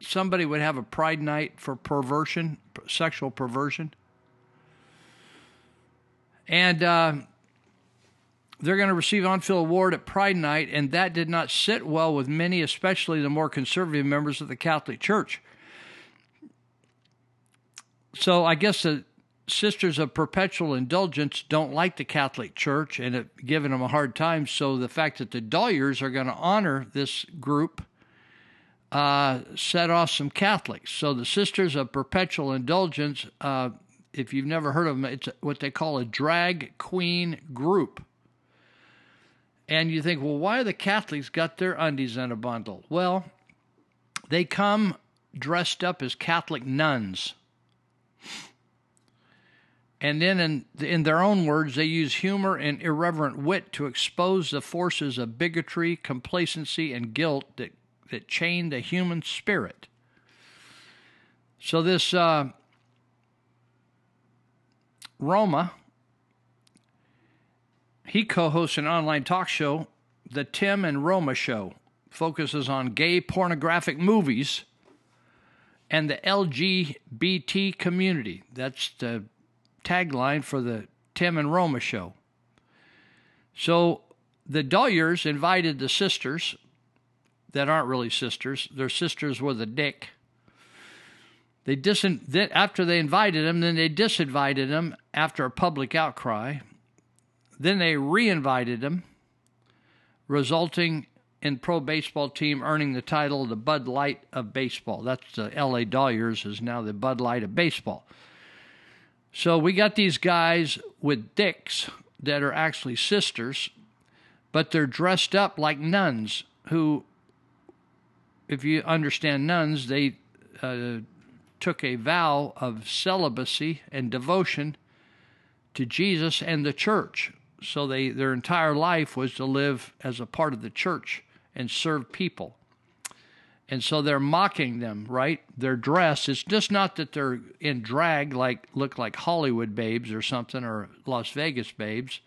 somebody would have a Pride Night for perversion, sexual perversion? And uh, they're going to receive an on-field award at Pride Night, and that did not sit well with many, especially the more conservative members of the Catholic Church. So I guess the Sisters of Perpetual Indulgence don't like the Catholic Church and have given them a hard time. So the fact that the Dodgers are going to honor this group uh, set off some Catholics. So the Sisters of Perpetual Indulgence, uh, if you've never heard of them, it's what they call a drag queen group. And you think, well, why are the Catholics got their undies in a bundle? Well, they come dressed up as Catholic nuns. And then, in, in their own words, they use humor and irreverent wit to expose the forces of bigotry, complacency, and guilt that, that chain the human spirit. So, this uh, Roma, he co hosts an online talk show, The Tim and Roma Show, focuses on gay pornographic movies and the LGBT community. That's the tagline for the Tim and Roma show. So the Dodgers invited the sisters that aren't really sisters, they're sisters were the dick, They dis- then after they invited him, then they disinvited them after a public outcry. Then they reinvited them, resulting in pro baseball team earning the title the Bud Light of baseball. That's the LA Dodgers is now the Bud Light of baseball. So we got these guys with dicks that are actually sisters, but they're dressed up like nuns who if you understand nuns, they uh, took a vow of celibacy and devotion to Jesus and the church. So they their entire life was to live as a part of the church and serve people. And so they're mocking them, right? Their dress. It's just not that they're in drag like look like Hollywood babes or something or Las Vegas babes.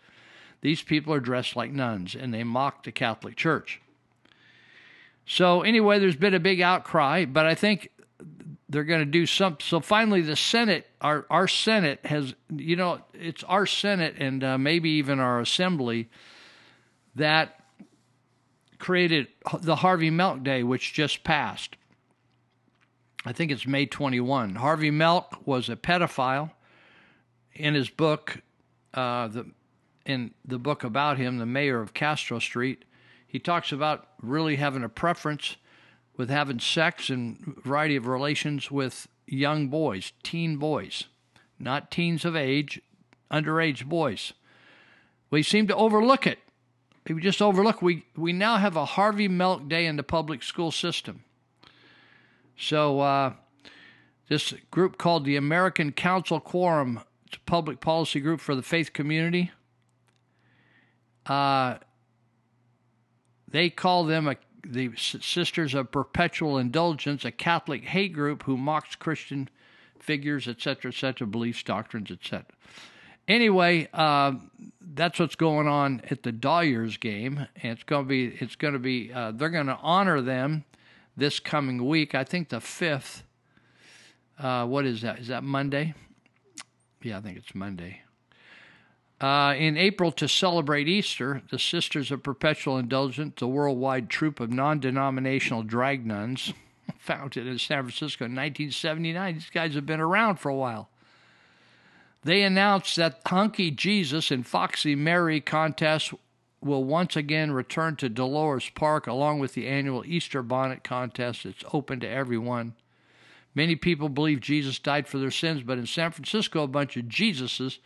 These people are dressed like nuns and they mock the Catholic Church. So anyway, there's been a big outcry, but I think they're going to do something. So finally, the Senate, our our Senate has, you know, it's our Senate and uh, maybe even our Assembly that created the Harvey Milk Day, which just passed. I think it's May 21. Harvey Milk was a pedophile. In his book, uh, the in the book about him, the mayor of Castro Street, he talks about really having a preference with having sex and variety of relations with young boys, teen boys, not teens of age, underage boys. We seem to overlook it. We just overlook. We we now have a Harvey Milk Day in the public school system. So uh, this group called the American Council Quorum, it's a public policy group for the faith community. Uh, they call them a, the Sisters of Perpetual Indulgence, a Catholic hate group who mocks Christian figures, etc., etc., beliefs, doctrines, etc. Anyway, uh, that's what's going on at the Dodgers game, and it's going to be it's going to be uh, they're going to honor them this coming week. I think the fifth. Uh, what is that? Is that Monday? Yeah, I think it's Monday. Uh, in April, to celebrate Easter, the Sisters of Perpetual Indulgence, the worldwide troop of non denominational drag nuns, founded in San Francisco in 1979, these guys have been around for a while. They announced that Hunky Jesus and Foxy Mary contests will once again return to Dolores Park along with the annual Easter Bonnet contest. It's open to everyone. Many people believe Jesus died for their sins, but in San Francisco, a bunch of Jesuses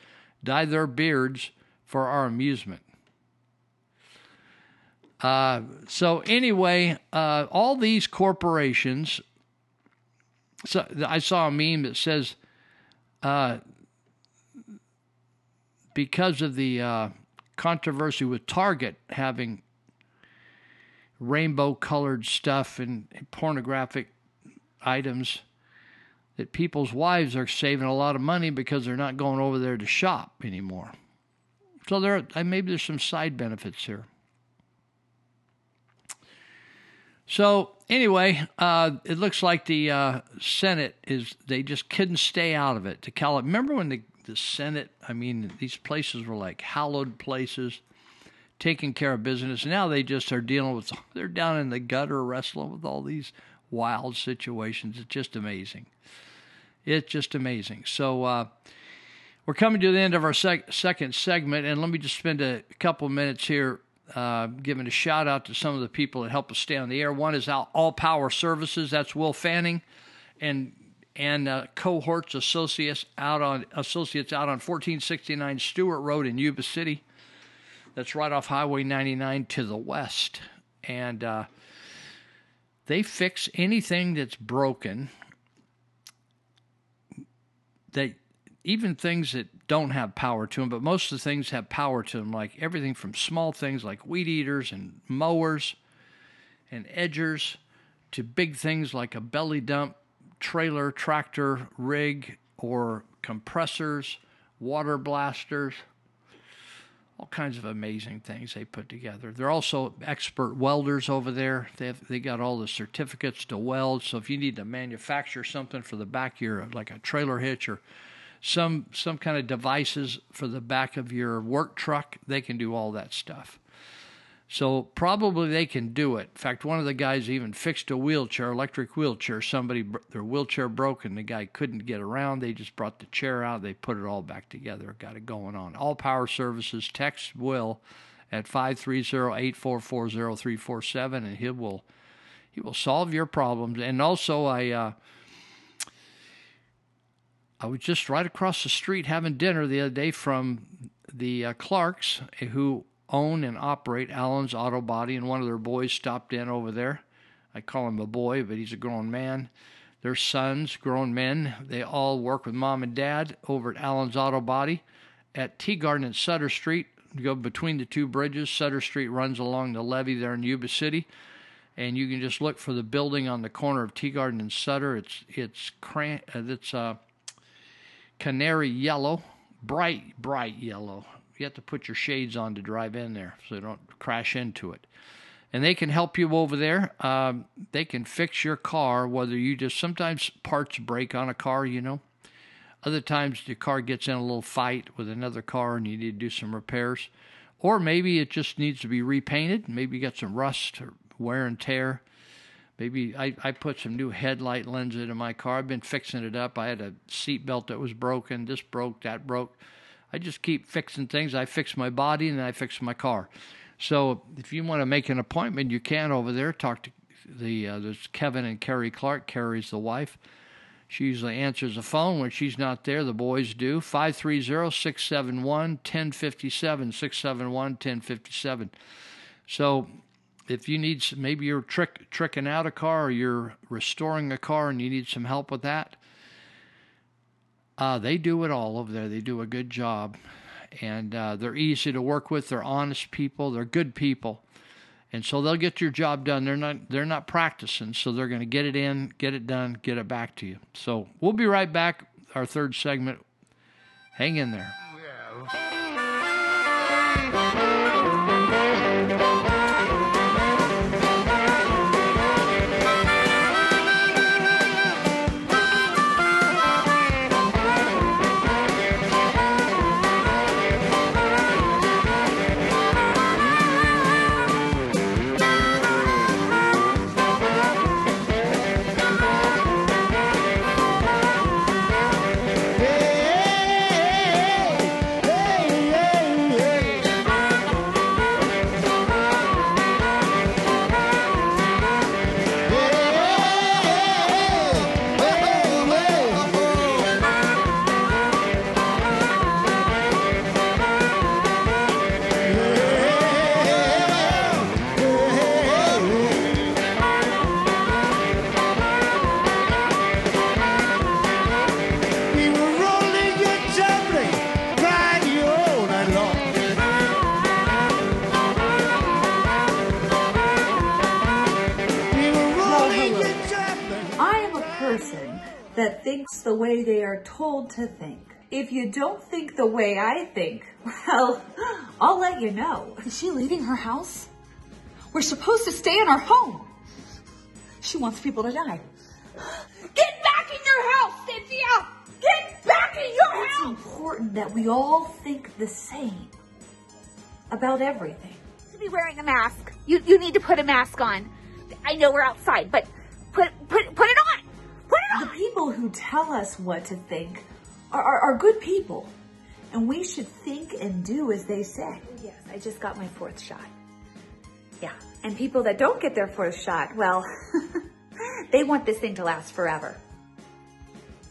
dye their beards for our amusement. Uh, so anyway, uh, all these corporations. So I saw a meme that says, uh, because of the uh, controversy with Target having rainbow-colored stuff and pornographic items that people's wives are saving a lot of money because they're not going over there to shop anymore. So there, maybe there's some side benefits here. So anyway, uh, it looks like the uh, Senate is they just couldn't stay out of it. To Cal, remember when the the Senate? I mean, these places were like hallowed places, taking care of business. Now they just are dealing with. They're down in the gutter wrestling with all these wild situations. It's just amazing. It's just amazing. So uh, we're coming to the end of our sec- second segment, and let me just spend a couple minutes here uh, giving a shout out to some of the people that help us stay on the air. One is All Power Services. That's Will Fanning, and and uh, cohorts associates out on associates out on 1469 Stewart Road in Yuba City. That's right off Highway 99 to the west, and uh, they fix anything that's broken that even things that don't have power to them, but most of the things have power to them, like everything from small things like weed eaters and mowers and edgers to big things like a belly dump, trailer, tractor, rig, or compressors, water blasters, all kinds of amazing things they put together. They're also expert welders over there. They have, they got all the certificates to weld. So if you need to manufacture something for the back of your like a trailer hitch or some some kind of devices for the back of your work truck, they can do all that stuff. So probably they can do it. In fact, one of the guys even fixed a wheelchair, electric wheelchair. Somebody their wheelchair broke and the guy couldn't get around. They just brought the chair out. They put it all back together. Got it going on. All Power Services. Text Will at 530-844-0347 and he will he will solve your problems. And also I uh, I was just right across the street having dinner the other day from the uh, Clarks who own and operate Allen's Auto Body, and one of their boys stopped in over there. I call him a boy, but he's a grown man. Their sons, grown men, they all work with mom and dad over at Allen's Auto Body at Teegarden and Sutter Street. Go between the two bridges. Sutter Street runs along the levee there in Yuba City, and you can just look for the building on the corner of Teegarden and Sutter. It's it's cran- uh, it's uh, canary yellow, bright bright yellow you have to put your shades on to drive in there so you don't crash into it. And they can help you over there. Um, they can fix your car, whether you just sometimes parts break on a car, you know. Other times the car gets in a little fight with another car and you need to do some repairs. Or maybe it just needs to be repainted. Maybe you got some rust or wear and tear. Maybe I, I put some new headlight lenses in my car. I've been fixing it up. I had a seat belt that was broken. This broke, that broke. I just keep fixing things. I fix my body and I fix my car. So if you want to make an appointment, you can over there. Talk to the uh, there's Kevin and Carrie Clark. Carrie's the wife. She usually answers the phone when she's not there. The boys do. 530-671-1057, 671-1057. So if you need, maybe you're trick, tricking out a car or you're restoring a car and you need some help with that, uh, they do it all over there. They do a good job. And uh, they're easy to work with. They're honest people. They're good people. And so they'll get your job done. They're not they're not practicing, so they're going to get it in, get it done, get it back to you. So we'll be right back. Our third segment. Hang in there. The way they are told to think. If you don't think the way I think, well, I'll let you know. Is she leaving her house? We're supposed to stay in our home. She wants people to die. Get back in your house, Cynthia! Get back in your it's house! It's important that we all think the same about everything. To be wearing a mask. You, you need to put a mask on. I know we're outside, but put, put, put it on! The people who tell us what to think are, are, are good people, and we should think and do as they say. Yes, I just got my fourth shot. Yeah, and people that don't get their fourth shot, well, they want this thing to last forever.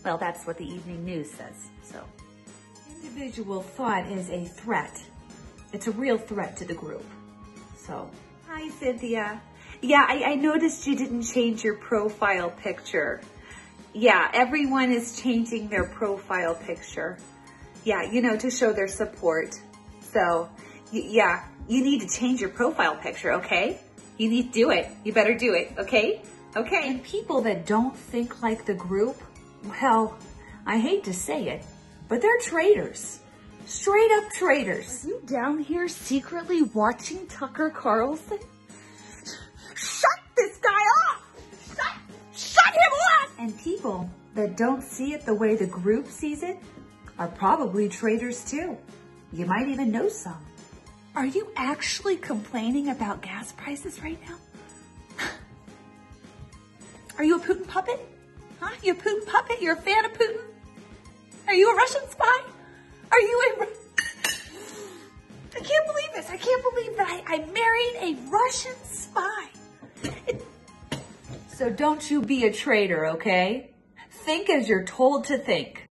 Well, that's what the evening news says, so. Individual thought is a threat. It's a real threat to the group. So. Hi, Cynthia. Yeah, I, I noticed you didn't change your profile picture yeah, everyone is changing their profile picture. Yeah, you know, to show their support. So, yeah, you need to change your profile picture, okay? You need to do it. You better do it, okay? Okay. And people that don't think like the group, well, I hate to say it, but they're traitors. Straight up traitors. Are you down here secretly watching Tucker Carlson? And people that don't see it the way the group sees it are probably traitors too. You might even know some. Are you actually complaining about gas prices right now? Are you a Putin puppet? Huh? You a Putin puppet? You're a fan of Putin? Are you a Russian spy? Are you a. I can't believe this. I can't believe that I, I married a Russian spy. So don't you be a traitor, okay? Think as you're told to think.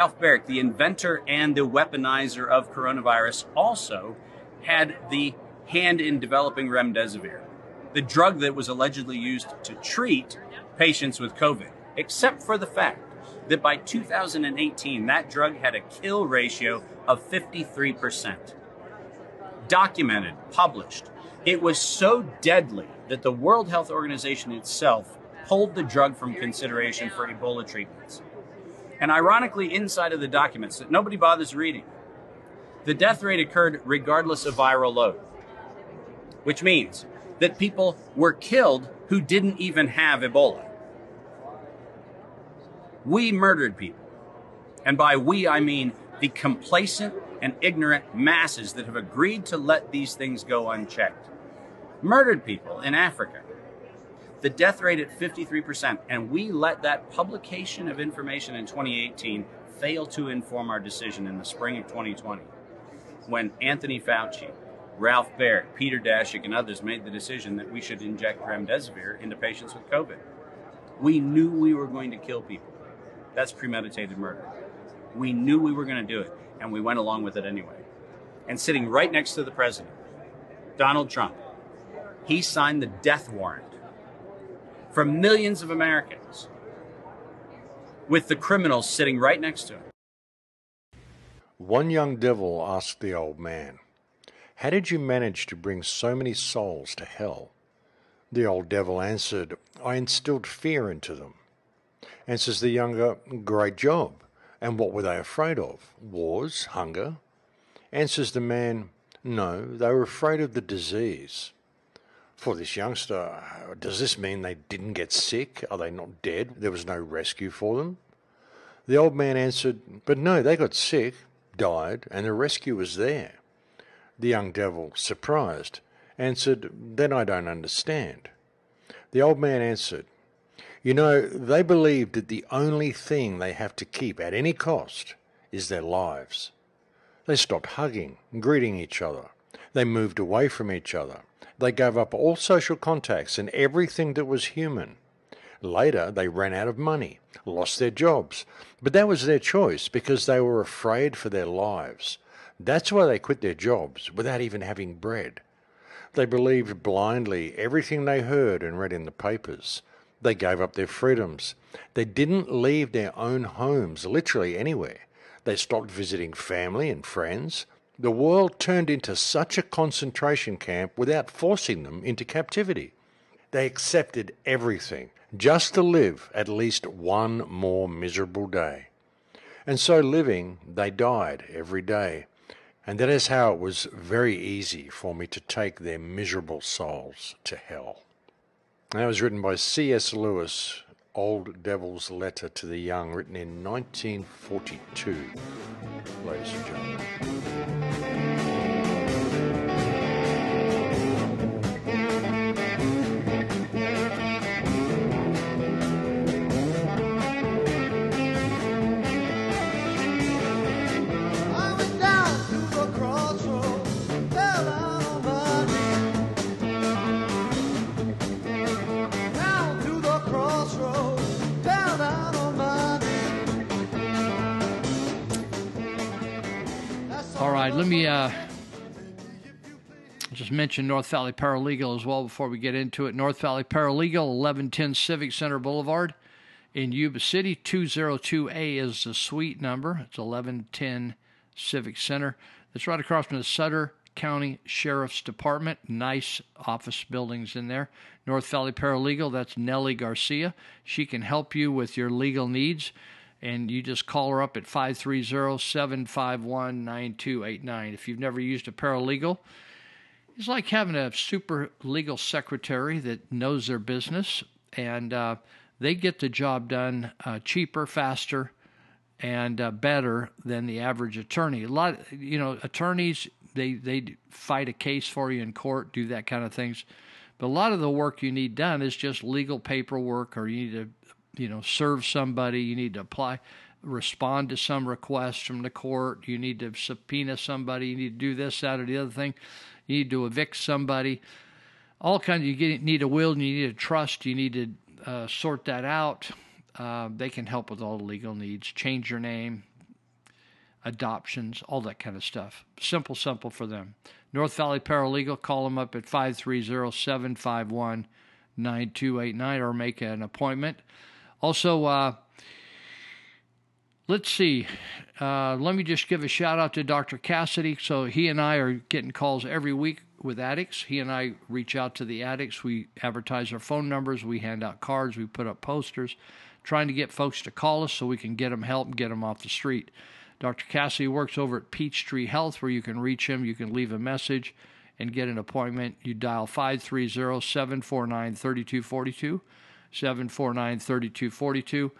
Ralph Baric, the inventor and the weaponizer of coronavirus, also had the hand in developing remdesivir, the drug that was allegedly used to treat patients with COVID, except for the fact that by 2018, that drug had a kill ratio of 53%. Documented, published. It was so deadly that the World Health Organization itself pulled the drug from consideration for Ebola treatments. And ironically, inside of the documents that nobody bothers reading, the death rate occurred regardless of viral load, which means that people were killed who didn't even have Ebola. We murdered people. And by we, I mean the complacent and ignorant masses that have agreed to let these things go unchecked. Murdered people in Africa. The death rate at 53%, and we let that publication of information in 2018 fail to inform our decision in the spring of 2020 when Anthony Fauci, Ralph Baric, Peter Daszak, and others made the decision that we should inject remdesivir into patients with COVID. We knew we were going to kill people. That's premeditated murder. We knew we were going to do it, and we went along with it anyway. And sitting right next to the president, Donald Trump, he signed the death warrant for millions of Americans with the criminals sitting right next to him. One young devil asked the old man, How did you manage to bring so many souls to hell? The old devil answered, I instilled fear into them. Answers the younger, Great job. And what were they afraid of? Wars? Hunger? Answers the man, No, they were afraid of the disease. For this youngster, uh, does this mean they didn't get sick? Are they not dead? There was no rescue for them? The old man answered, But no, they got sick, died, and the rescue was there. The young devil, surprised, answered, Then I don't understand. The old man answered, you know, they believe that the only thing they have to keep at any cost is their lives. They stopped hugging greeting each other. They moved away from each other. They gave up all social contacts and everything that was human. Later, they ran out of money, lost their jobs. But that was their choice because they were afraid for their lives. That's why they quit their jobs without even having bread. They believed blindly everything they heard and read in the papers. They gave up their freedoms. They didn't leave their own homes, literally anywhere. They stopped visiting family and friends. The world turned into such a concentration camp without forcing them into captivity. They accepted everything just to live at least one more miserable day. And so living, they died every day. And that is how it was very easy for me to take their miserable souls to hell. That was written by C.S. Lewis, Old Devil's Letter to the Young, written in 1942, ladies and gentlemen. Right, let me uh, just mention North Valley Paralegal as well before we get into it. North Valley Paralegal, 1110 Civic Center Boulevard in Yuba City. 202A is the suite number. It's 1110 Civic Center. It's right across from the Sutter County Sheriff's Department. Nice office buildings in there. North Valley Paralegal, that's Nellie Garcia. She can help you with your legal needs and you just call her up at 530-751-9289. If you've never used a paralegal, it's like having a super legal secretary that knows their business, and uh, they get the job done uh, cheaper, faster, and uh, better than the average attorney. A lot, you know, attorneys they they fight a case for you in court, do that kind of things. But a lot of the work you need done is just legal paperwork, or you need to, you know, serve somebody. You need to apply, respond to some request from the court. You need to subpoena somebody. You need to do this, that, or the other thing. You need to evict somebody. All kinds. of, You need a will, and you need a trust. You need to uh, sort that out. Uh, they can help with all the legal needs. Change your name, adoptions, all that kind of stuff. Simple, simple for them. North Valley Paralegal, call them up at 530 751 9289 or make an appointment. Also, uh, let's see. Uh, let me just give a shout out to Dr. Cassady. So he and I are getting calls every week with addicts. He and I reach out to the addicts. We advertise our phone numbers. We hand out cards. We put up posters, trying to get folks to call us so we can get them help and get them off the street. Dr. Cassady works over at Peachtree Health, where you can reach him. You can leave a message and get an appointment. You dial 530 749 3242. 749 3242.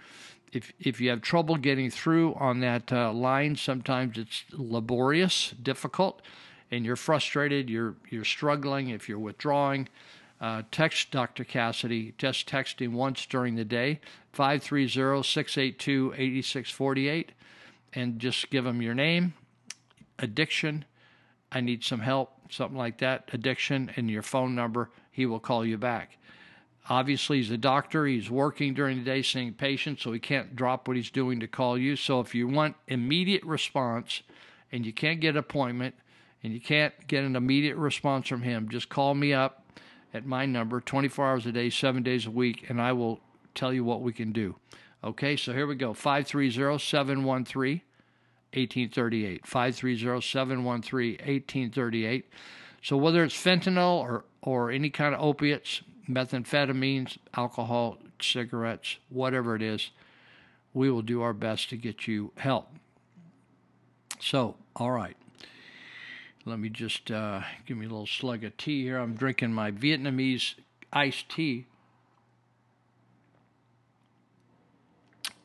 If, if you have trouble getting through on that uh, line, sometimes it's laborious, difficult, and you're frustrated, you're, you're struggling, if you're withdrawing, uh, text Dr. Cassady. Just text him once during the day, 530 682 8648 and just give him your name, addiction, I need some help, something like that, addiction, and your phone number. He will call you back. Obviously, he's a doctor. He's working during the day seeing patients, so he can't drop what he's doing to call you. So if you want immediate response and you can't get an appointment and you can't get an immediate response from him, just call me up at my number 24 hours a day, seven days a week, and I will tell you what we can do. Okay, so here we go 530 713 1838. 530 713 1838. So whether it's fentanyl or, or any kind of opiates, methamphetamines, alcohol, cigarettes, whatever it is, we will do our best to get you help. So, all right. Let me just uh, give me a little slug of tea here. I'm drinking my Vietnamese iced tea.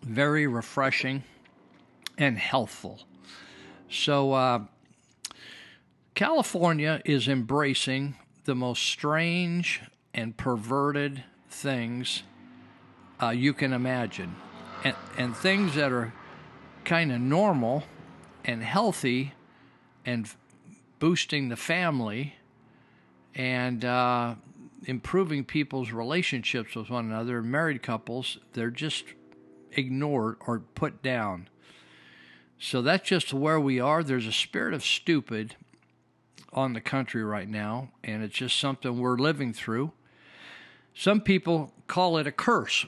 very refreshing and healthful. So, uh, California is embracing the most strange and perverted things uh, you can imagine, and, and things that are kind of normal and healthy and boosting the family and uh, improving people's relationships with one another. Married couples, they're just ignored or put down. So that's just where we are. There's a spirit of stupid on the country right now, and it's just something we're living through. Some people call it a curse,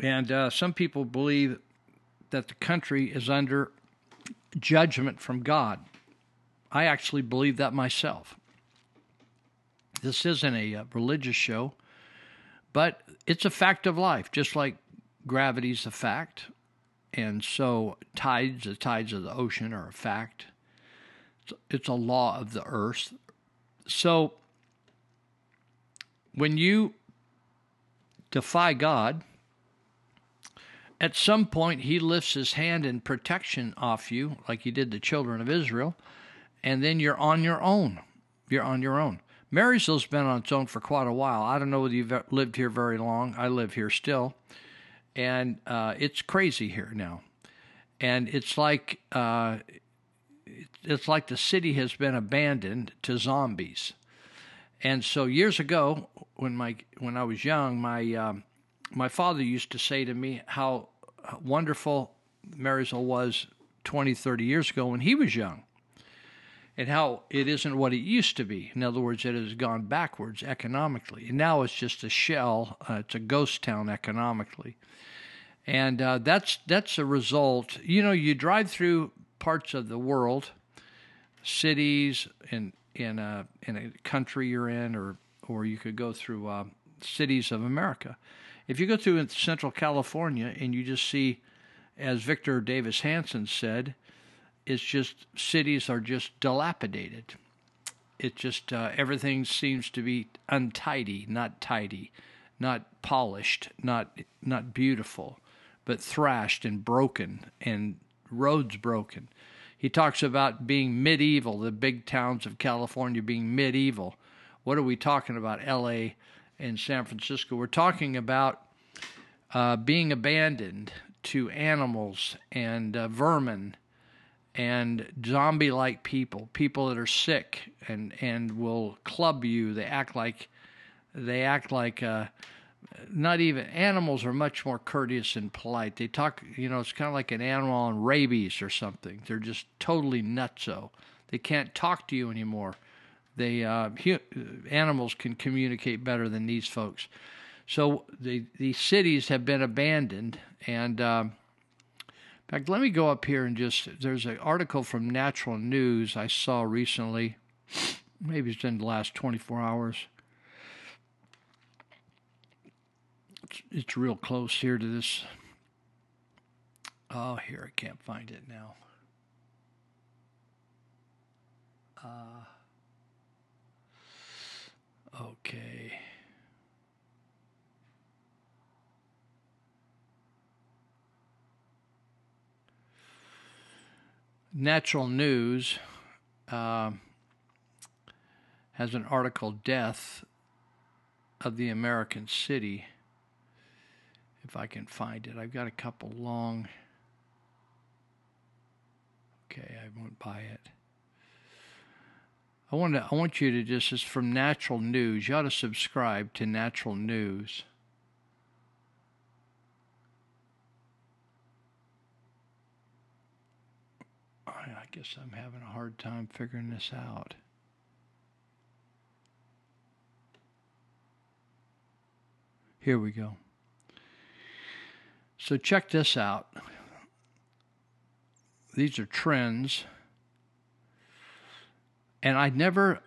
and uh, some people believe that the country is under judgment from God. I actually believe that myself. This isn't a uh, religious show, but it's a fact of life, just like gravity's a fact, and so tides, the tides of the ocean, are a fact. It's a law of the earth. So when you defy God, at some point he lifts his hand in protection off you, like he did the children of Israel, and then you're on your own. You're on your own. Marysville's been on its own for quite a while. I don't know whether you've lived here very long. I live here still and uh, it's crazy here now. And it's like uh, it's like the city has been abandoned to zombies. And so years ago, when my when I was young, my um, my father used to say to me how wonderful Marysville was 20, 30 years ago when he was young, and how it isn't what it used to be. In other words, it has gone backwards economically, and now it's just a shell. Uh, it's a ghost town economically and uh, that's that's a result. You know, you drive through parts of the world, cities in in a in a country you're in, or or you could go through uh, cities of America. If you go through Central California and you just see, as Victor Davis Hanson said, it's just cities are just dilapidated. It just uh, everything seems to be untidy, not tidy, not polished, not not beautiful but thrashed and broken and roads broken. He talks about being medieval, the big towns of California being medieval. What are we talking about? LA and San Francisco. We're talking about uh, being abandoned to animals and uh, vermin and zombie like people, people that are sick and, and will club you. They act like they act like uh, not even animals are much more courteous and polite. They talk, you know, it's kind of like an animal on rabies or something. They're just totally nutso. They can't talk to you anymore. They uh, hu- animals can communicate better than these folks. So the the cities have been abandoned, and um, in fact, let me go up here and just there's an article from Natural News I saw recently. Maybe it's in the last 24 hours. It's, real close here to this. Oh, here I can't find it now. Uh, okay. Natural News uh, has an article, Death of the American City. If I can find it, I've got a couple long. Okay, I won't buy it. I want to, I want you to just, it's from Natural News. You ought to subscribe to Natural News. I guess I'm having a hard time figuring this out. Here we go. So check this out. These are trends. And I never,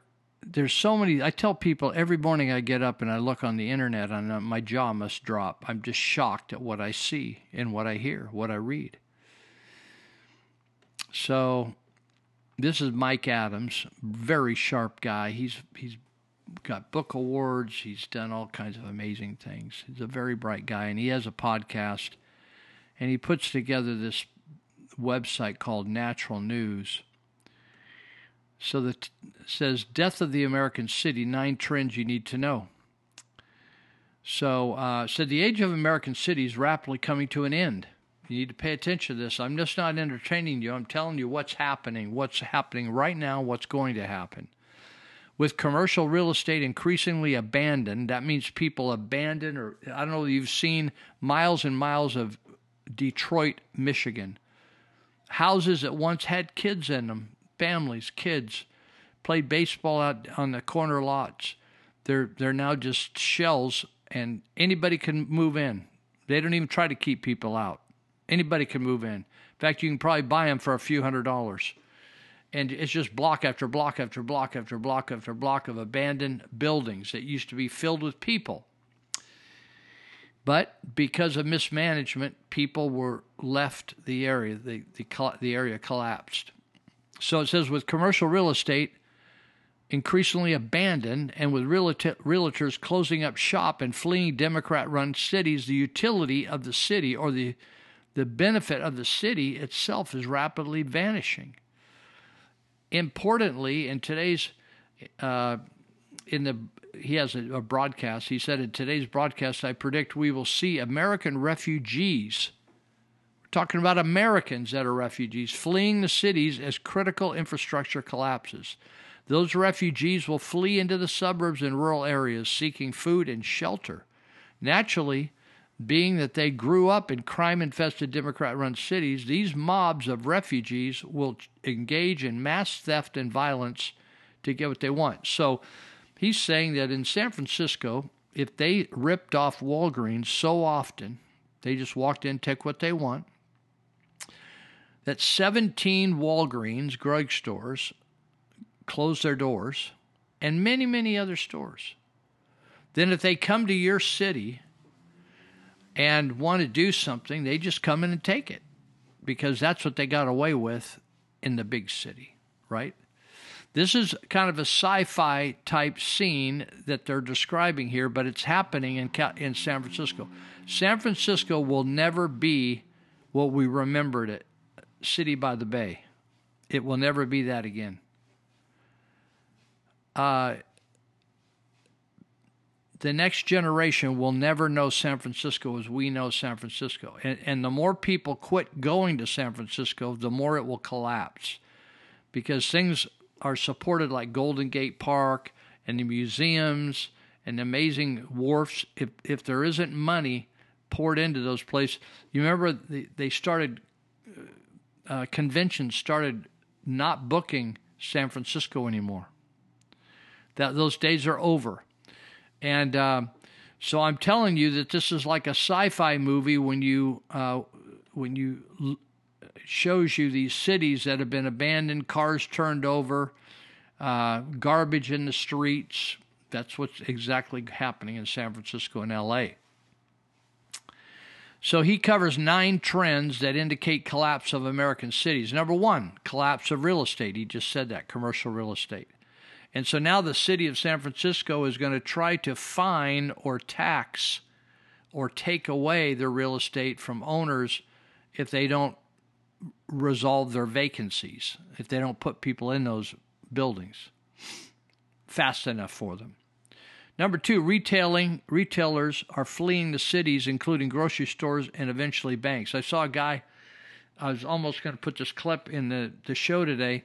there's so many, I tell people every morning I get up and I look on the internet and uh, my jaw must drop. I'm just shocked at what I see and what I hear, what I read. So this is Mike Adams, very sharp guy. He's he's got book awards. He's done all kinds of amazing things. He's a very bright guy, and he has a podcast, and he puts together this website called Natural News. So that says "Death of the American City: Nine Trends You Need to Know." So uh, said the age of American cities rapidly coming to an end. You need to pay attention to this. I'm just not entertaining you. I'm telling you what's happening, what's happening right now, what's going to happen. With commercial real estate increasingly abandoned, that means people abandon, or I don't know, you've seen miles and miles of Detroit, Michigan. Houses that once had kids in them, families, kids, played baseball out on the corner lots. They're they're now just shells, and anybody can move in. They don't even try to keep people out. Anybody can move in. In fact, you can probably buy them for a few hundred dollars. And it's just block after block after block after block after block of abandoned buildings that used to be filled with people. But because of mismanagement, people were left the area. The, the, the area collapsed. So it says with commercial real estate increasingly abandoned and with realtors closing up shop and fleeing Democrat run cities, the utility of the city or the the benefit of the city itself is rapidly vanishing. Importantly, in today's uh, in the he has a, a, broadcast. He said in today's broadcast, I predict we will see American refugees. We're talking about Americans that are refugees fleeing the cities as critical infrastructure collapses. Those refugees will flee into the suburbs and rural areas seeking food and shelter. Naturally, being that they grew up in crime infested Democrat run cities, these mobs of refugees will engage in mass theft and violence to get what they want. So he's saying that in San Francisco, if they ripped off Walgreens so often, they just walked in, take what they want, that 17 Walgreens drug stores closed their doors and many, many other stores. Then if they come to your city, and want to do something, they just come in and take it because that's what they got away with in the big city, right? This is kind of a sci-fi type scene that they're describing here, but it's happening in in San Francisco. San Francisco will never be what we remembered it city by the bay. It will never be that again. Uh, the next generation will never know San Francisco as we know San Francisco. And, and the more people quit going to San Francisco, the more it will collapse because things are supported like Golden Gate Park and the museums and amazing wharfs. If, if there isn't money poured into those places, you remember they started, uh, conventions started not booking San Francisco anymore. That those days are over and uh, so I'm telling you that this is like a sci-fi movie when you uh, when you shows you these cities that have been abandoned, cars turned over, uh, garbage in the streets. That's what's exactly happening in San Francisco and L.A. So he covers nine trends that indicate collapse of American cities. Number one, collapse of real estate. He just said that commercial real estate. And so now the city of San Francisco is going to try to fine or tax or take away their real estate from owners if they don't resolve their vacancies, if they don't put people in those buildings fast enough for them. Number two, retailing retailers are fleeing the cities, including grocery stores and eventually banks. I saw a guy. I was almost going to put this clip in the, the show today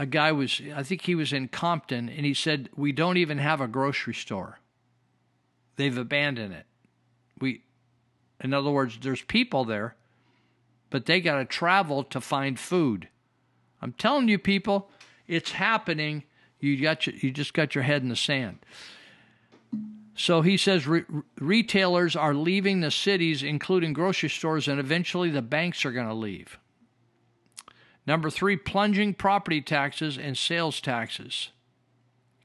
a guy was, I think he was in Compton, and he said, We don't even have a grocery store. They've abandoned it. We, in other words, there's people there, but they got to travel to find food. I'm telling you, people, it's happening. You got your, you just got your head in the sand. So he says re- retailers are leaving the cities, including grocery stores, and eventually the banks are going to leave. Number three, plunging property taxes and sales taxes,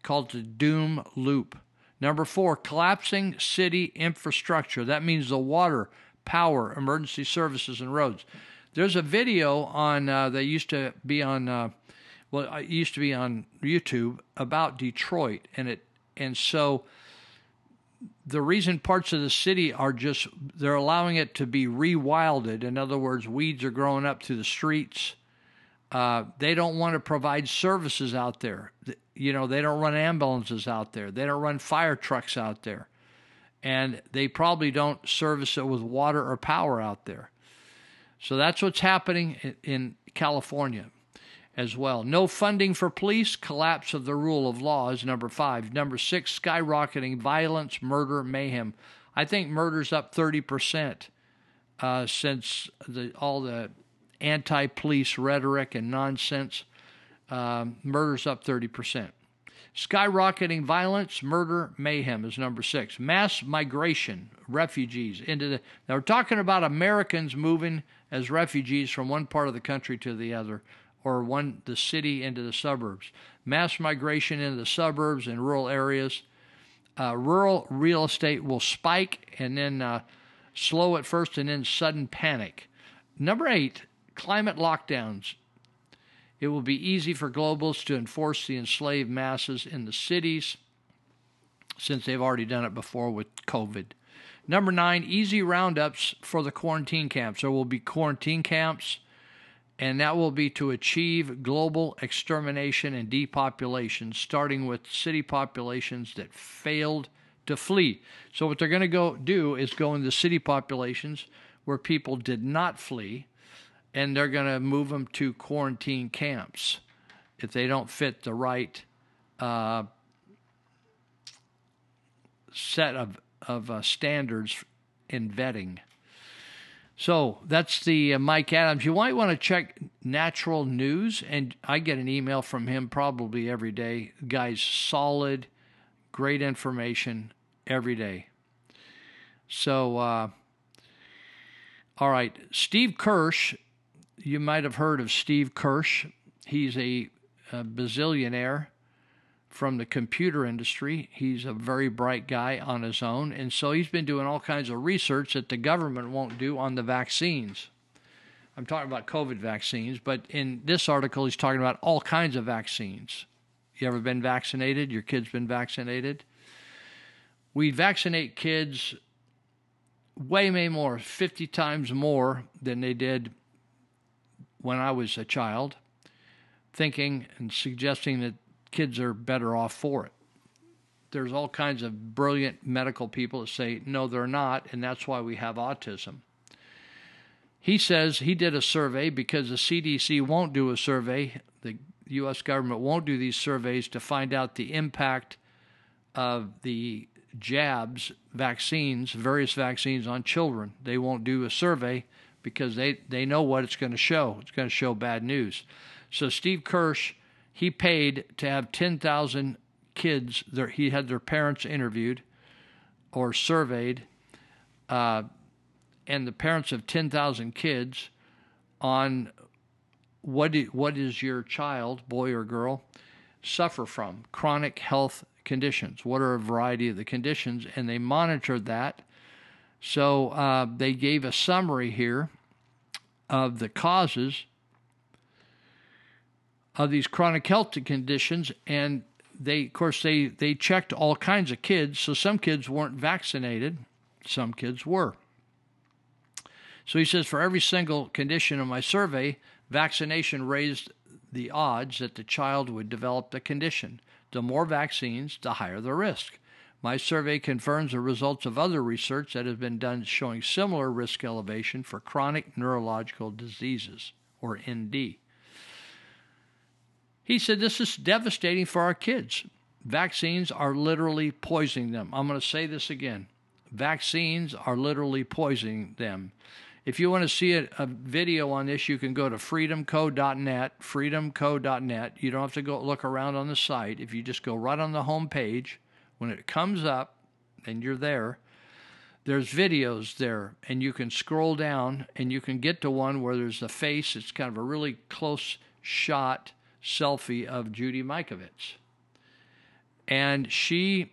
called the doom loop. Number four, collapsing city infrastructure. That means the water, power, emergency services, and roads. There's a video on uh, that used to be on, uh, well, it used to be on YouTube about Detroit, and it, and so the reason parts of the city are just they're allowing it to be rewilded. In other words, weeds are growing up through the streets uh, they don't want to provide services out there. You know, they don't run ambulances out there. They don't run fire trucks out there. And they probably don't service it with water or power out there. So that's what's happening in, California as well. No funding for police, collapse of the rule of law is number five. Number six, skyrocketing violence, murder, mayhem. I think murder's up 30% uh, since the, all the anti police rhetoric and nonsense. Um, murders up 30%. Skyrocketing violence, murder, mayhem is number six. Mass migration, refugees into the. Now we're talking about Americans moving as refugees from one part of the country to the other, or one the city into the suburbs. Mass migration into the suburbs and rural areas. Uh, rural real estate will spike and then uh, slow at first and then sudden panic. Number eight, climate lockdowns. It will be easy for globals to enforce the enslaved masses in the cities since they've already done it before with COVID. Number nine, easy roundups for the quarantine camps. There will be quarantine camps, and that will be to achieve global extermination and depopulation, starting with city populations that failed to flee. So, what they're going to go do is go into city populations where people did not flee and they're going to move them to quarantine camps if they don't fit the right uh, set of of uh, standards in vetting. So that's the uh, Mike Adams. You might want to check Natural News, and I get an email from him probably every day. Guy's solid, great information every day. So, uh, all right, Steve Kirsch you might have heard of Steve Kirsch. He's a, a bazillionaire from the computer industry. He's a very bright guy on his own. And so he's been doing all kinds of research that the government won't do on the vaccines. I'm talking about COVID vaccines, but in this article, he's talking about all kinds of vaccines. You ever been vaccinated? Your kid's been vaccinated? We vaccinate kids way, way more, 50 times more than they did when I was a child, thinking and suggesting that kids are better off for it. There's all kinds of brilliant medical people that say, no, they're not, and that's why we have autism. He says he did a survey because the CDC won't do a survey. The U.S. government won't do these surveys to find out the impact of the jabs, vaccines, various vaccines on children. They won't do a survey because they, they know what it's going to show. It's going to show bad news. So Steve Kirsch, he paid to have 10,000 kids, their, he had their parents interviewed or surveyed, uh, and the parents of 10,000 kids on what, do, what is your child, boy or girl, suffer from chronic health conditions. What are a variety of the conditions? And they monitored that. So uh, they gave a summary here of the causes of these chronic health conditions, and they, of course, they they checked all kinds of kids. So some kids weren't vaccinated, some kids were. So he says for every single condition in my survey, vaccination raised the odds that the child would develop the condition. The more vaccines, the higher the risk. My survey confirms the results of other research that has been done showing similar risk elevation for chronic neurological diseases, or ND. He said this is devastating for our kids. Vaccines are literally poisoning them. I'm going to say this again. Vaccines are literally poisoning them. If you want to see a, a, video on this, you can go to freedomco.net, freedomco.net. You don't have to go look around on the site. If you just go right on the home page, when it comes up and you're there, there's videos there, and you can scroll down and you can get to one where there's a face. It's kind of a really close shot selfie of Judy Mikovits. And she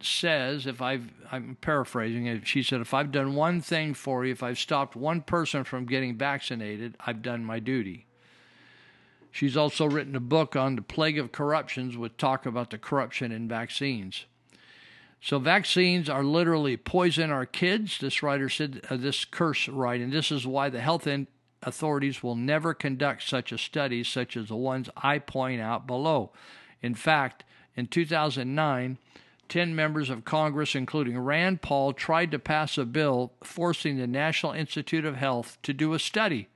says, if I've, I'm paraphrasing it, she said, if I've done one thing for you, if I've stopped one person from getting vaccinated, I've done my duty. She's also written a book on the plague of corruptions with talk about the corruption in vaccines. So vaccines are literally poison our kids. This writer said uh, this Kirsch writing. And this is why the health authorities will never conduct such a study such as the ones I point out below. In fact, in 2009, 10 members of Congress, including Rand Paul, tried to pass a bill forcing the National Institute of Health to do a study.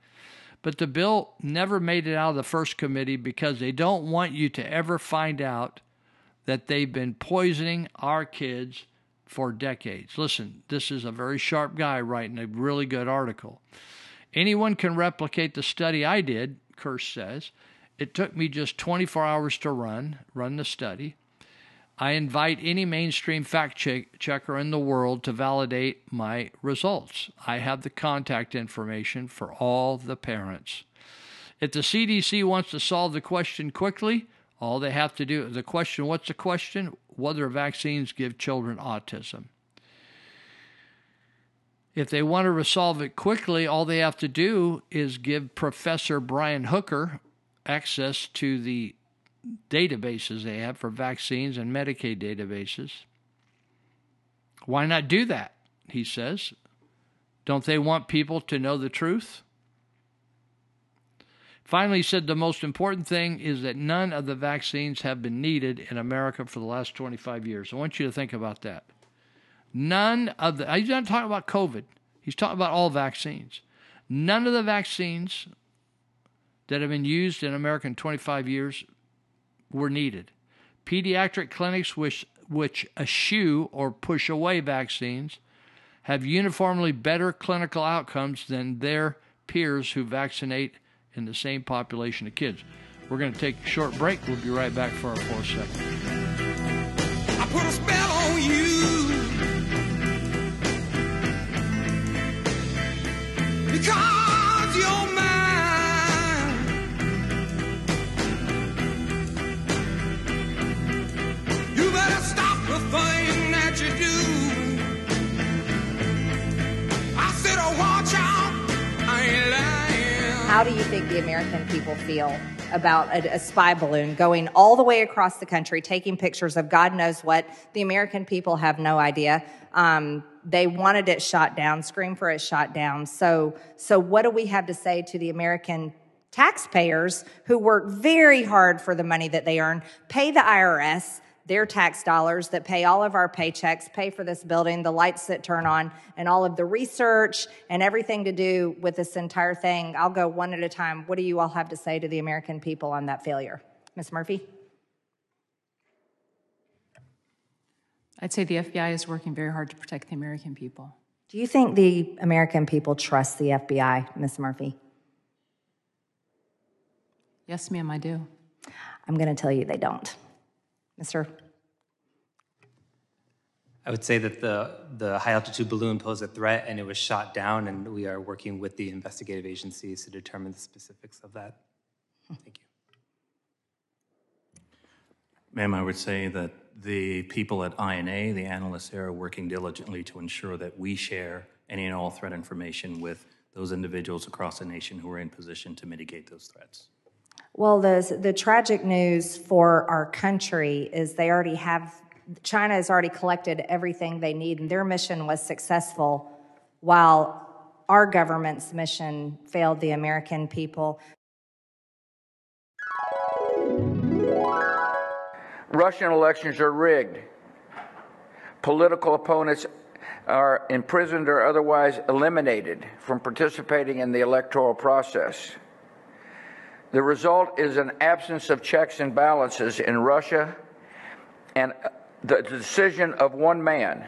But the bill never made it out of the first committee because they don't want you to ever find out that they've been poisoning our kids for decades. Listen, this is a very sharp guy writing a really good article. Anyone can replicate the study I did, Kirsch says. It took me just 24 hours to run, run the study. I invite any mainstream fact check- checker in the world to validate my results. I have the contact information for all the parents. If the CDC wants to solve the question quickly, all they have to do the question what's the question? Whether vaccines give children autism. If they want to resolve it quickly, all they have to do is give Professor Brian Hooker access to the databases they have for vaccines and Medicaid databases. Why not do that? He says. Don't they want people to know the truth? Finally, he said the most important thing is that none of the vaccines have been needed in America for the last 25 years. I want you to think about that. None of the, he's not talking about COVID, he's talking about all vaccines. None of the vaccines that have been used in America in 25 years were needed. Pediatric clinics which, which eschew or push away vaccines have uniformly better clinical outcomes than their peers who vaccinate in the same population of kids. We're going to take a short break. We'll be right back for our fourth segment. How do you think the American people feel about a, a, spy balloon going all the way across the country, taking pictures of God knows what? The American people have no idea. Um, they wanted it shot down, scream for it shot down. So, so what do we have to say to the American taxpayers who work very hard for the money that they earn, pay the IRS their tax dollars that pay all of our paychecks, pay for this building, the lights that turn on, and all of the research and everything to do with this entire thing. I'll go one at a time. What do you all have to say to the American people on that failure? Ms. Murphy? I'd say the FBI is working very hard to protect the American people. Do you think the American people trust the FBI, Ms. Murphy? Yes, ma'am, I do. I'm going to tell you they don't. Mr. I would say that the, the high altitude balloon posed a threat and it was shot down, and we are working with the investigative agencies to determine the specifics of that. Thank you. Ma'am, I would say that the people at I&A, the analysts there, are working diligently to ensure that we share any and all threat information with those individuals across the nation who are in position to mitigate those threats. Well, the, the tragic news for our country is they already have, China has already collected everything they need, and their mission was successful while our government's mission failed the American people. Russian elections are rigged. Political opponents are imprisoned or otherwise eliminated from participating in the electoral process. The result is an absence of checks and balances in Russia and the decision of one man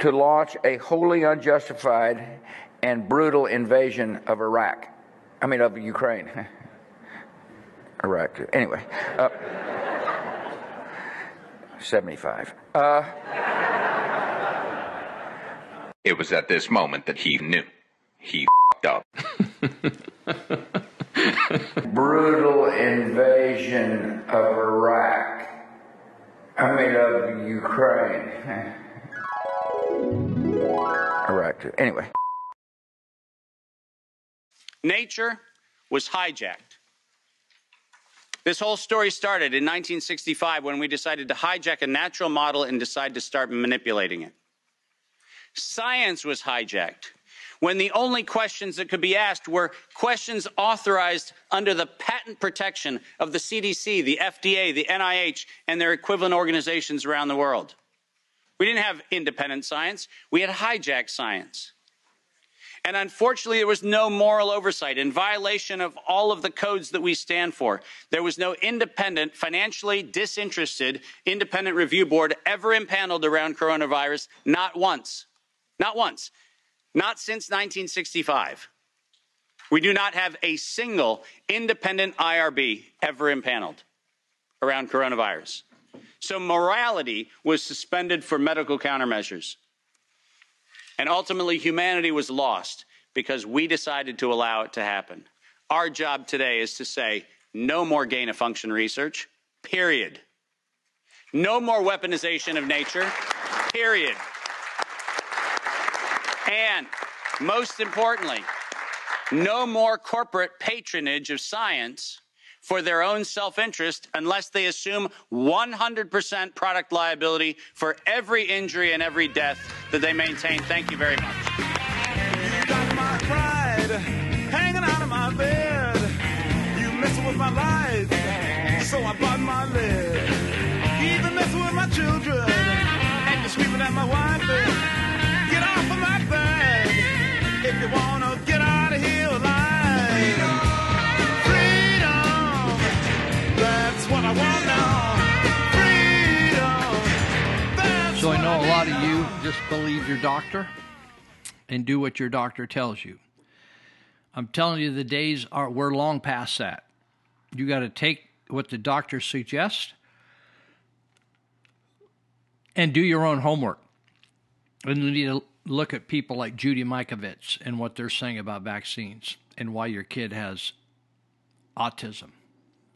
to launch a wholly unjustified and brutal invasion of Iraq. I mean, of Ukraine. Iraq. Anyway, uh, 75. Uh, it was at this moment that he knew. He up. brutal invasion of Iraq. I mean, of Ukraine. Iraq, too. Anyway. Nature was hijacked. This whole story started in 1965 when we decided to hijack a natural model and decide to start manipulating it. Science was hijacked when the only questions that could be asked were questions authorized under the patent protection of the CDC, the FDA, the NIH, and their equivalent organizations around the world. We didn't have independent science, we had hijacked science. And unfortunately, there was no moral oversight in violation of all of the codes that we stand for. There was no independent, financially disinterested, independent review board ever impaneled around coronavirus, not once. Not once. Not since 1965. We do not have a single independent IRB ever impaneled around coronavirus. So morality was suspended for medical countermeasures. And ultimately, humanity was lost because we decided to allow it to happen. Our job today is to say no more gain of function research, period. No more weaponization of nature, period. And most importantly, no more corporate patronage of science for their own self interest unless they assume 100% product liability for every injury and every death that they maintain. Thank you very much. Just believe your doctor and do what your doctor tells you. I'm telling you, the days are we're long past that. You got to take what the doctor suggests and do your own homework. And you need to look at people like Judy Mikovits and what they're saying about vaccines and why your kid has autism.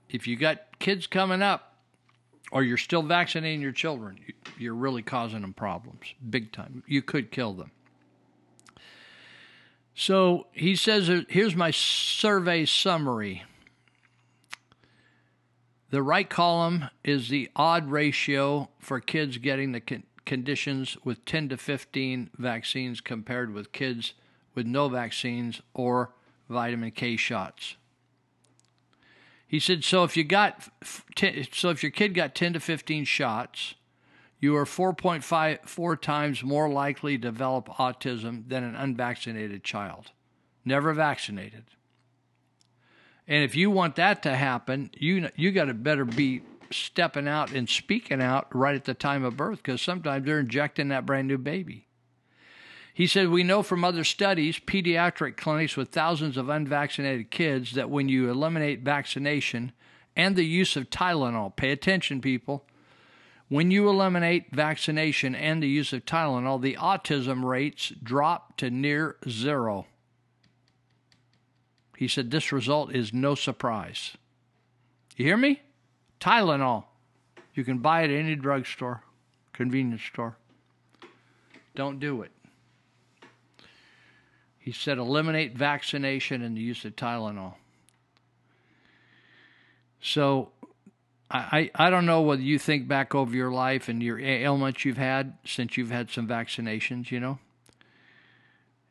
If you got kids coming up or you're still vaccinating your children, you're really causing them problems big time. You could kill them. So he says, uh, here's my survey summary. The right column is the odd ratio for kids getting the conditions with 10 to 15 vaccines compared with kids with no vaccines or vitamin K shots. He said, so if you got, so if your kid got 10 to 15 shots, you are 4.54 times more likely to develop autism than an unvaccinated child, never vaccinated. And if you want that to happen, you you got to better be stepping out and speaking out right at the time of birth because sometimes they're injecting that brand new baby. He said, We know from other studies, pediatric clinics with thousands of unvaccinated kids, that when you eliminate vaccination and the use of Tylenol, pay attention, people. When you eliminate vaccination and the use of Tylenol, the autism rates drop to near zero. He said, This result is no surprise. You hear me? Tylenol. You can buy it at any drugstore, convenience store. Don't do it. He said eliminate vaccination and the use of Tylenol. So I, I don't know whether you think back over your life and your ailments you've had since you've had some vaccinations, you know.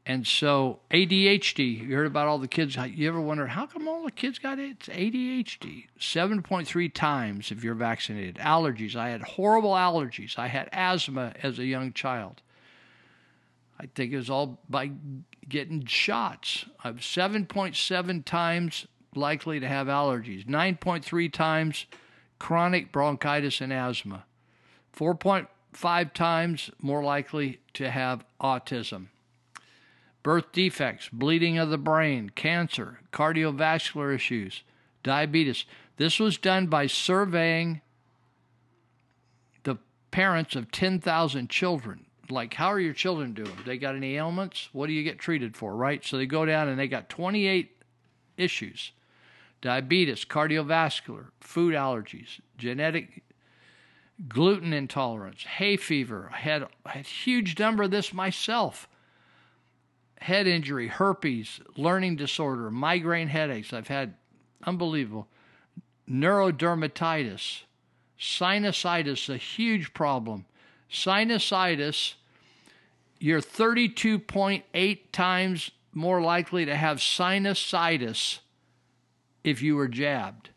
And so ADHD, you heard about all the kids. You ever wonder how come all the kids got it? It's ADHD. 7.3 times if you're vaccinated. Allergies. I had horrible allergies. I had asthma as a young child. I think it was all by getting shots. I'm 7.7 times likely to have allergies, 9.3 times chronic bronchitis and asthma, 4.5 times more likely to have autism birth defects, bleeding of the brain, cancer, cardiovascular issues, diabetes. This was done by surveying the parents of 10,000 children. Like, how are your children doing? They got any ailments? What do you get treated for, right? So they go down and they got 28 issues diabetes, cardiovascular, food allergies, genetic gluten intolerance, hay fever. I had a huge number of this myself head injury, herpes, learning disorder, migraine headaches. I've had unbelievable neurodermatitis, sinusitis, a huge problem. Sinusitis, you're 32.8 times more likely to have sinusitis if you were jabbed.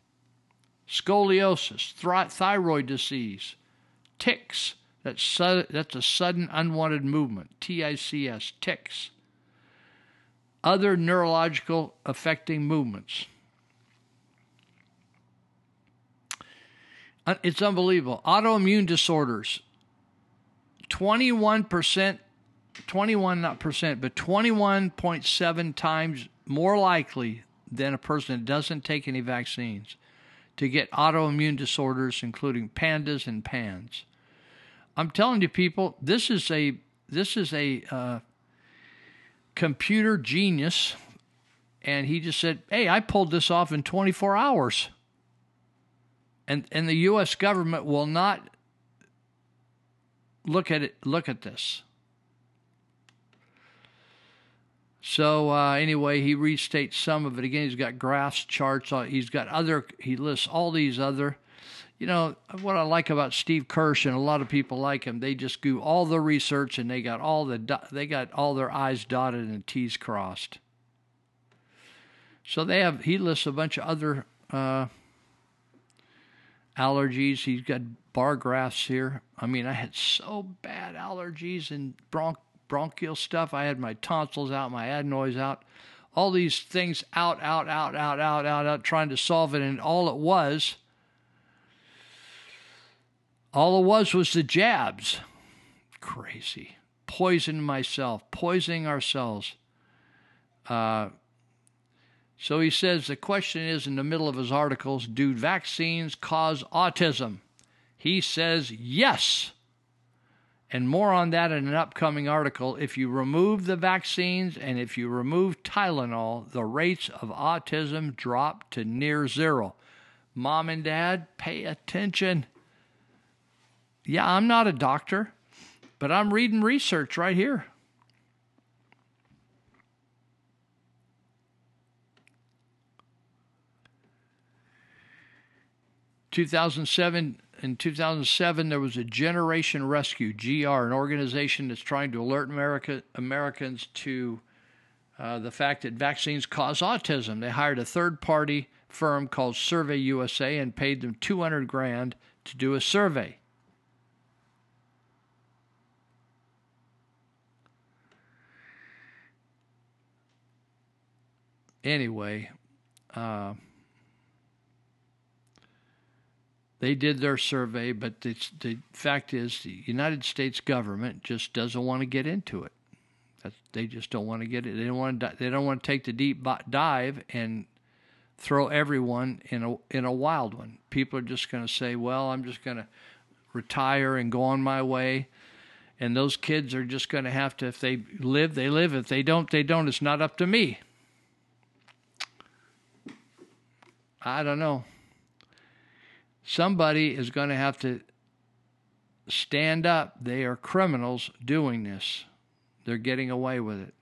Scoliosis, thyroid disease, tics. That's, su- that's a sudden unwanted movement. T I C S, tics other neurological affecting movements. It's unbelievable. Autoimmune disorders, 21%, 21 not percent, but 21.7 times more likely than a person that doesn't take any vaccines to get autoimmune disorders, including PANDAS and PANS. I'm telling you, people, this is a this is a uh, computer genius. And he just said, Hey, I pulled this off in 24 hours. And, and the U.S. government will not look at it, look at this. So uh, anyway, he restates some of it again. He's got graphs, charts. He's got other. He lists all these other you know what I like about Steve Kirsch and a lot of people like him. They just do all the research and they got all the they got all their I's dotted and T's crossed. So they have he lists a bunch of other uh, allergies. He's got bar graphs here. I mean, I had so bad allergies and bronch bronchial stuff. I had my tonsils out, my adenoids out, all these things out, out, out, out, out, out, out, trying to solve it, and all it was all it was was the jabs. Crazy. Poisoning myself, poisoning ourselves. Uh, so he says the question is in the middle of his articles do vaccines cause autism? He says yes. And more on that in an upcoming article. If you remove the vaccines and if you remove Tylenol, the rates of autism drop to near zero. Mom and dad, pay attention. Yeah, I'm not a doctor, but I'm reading research right here. Two thousand seven in 2007, there was a Generation Rescue, GR, an organization that's trying to alert America, Americans to uh, the fact that vaccines cause autism. They hired a third party firm called Survey USA and paid them 200 grand to do a survey. Anyway, uh, they did their survey, but the, the fact is, the United States government just doesn't want to get into it. That's, they just don't want to get it. They don't want to. They don't want to take the deep dive and throw everyone in a in a wild one. People are just going to say, "Well, I'm just going to retire and go on my way." And those kids are just going to have to. If they live, they live. If they don't, they don't. It's not up to me. I don't know. Somebody is going to have to stand up. They are criminals doing this. They're getting away with it.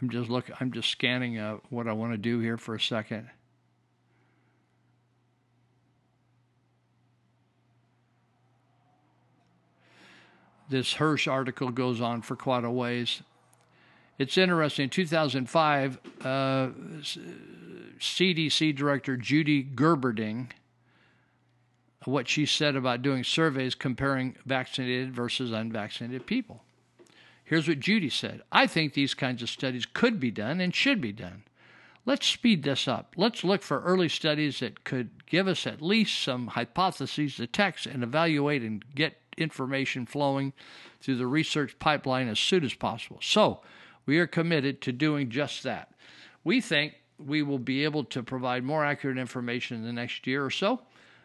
I'm just look. I'm just scanning uh, what I want to do here for a second. This Kirsch article goes on for quite a ways. It's interesting. In 2005, uh, CDC Director Judy Gerberding, what she said about doing surveys comparing vaccinated versus unvaccinated people. Here's what Judy said I think these kinds of studies could be done and should be done. Let's speed this up. Let's look for early studies that could give us at least some hypotheses to test and evaluate and get information flowing through the research pipeline as soon as possible. So, we are committed to doing just that. We think we will be able to provide more accurate information in the next year or so,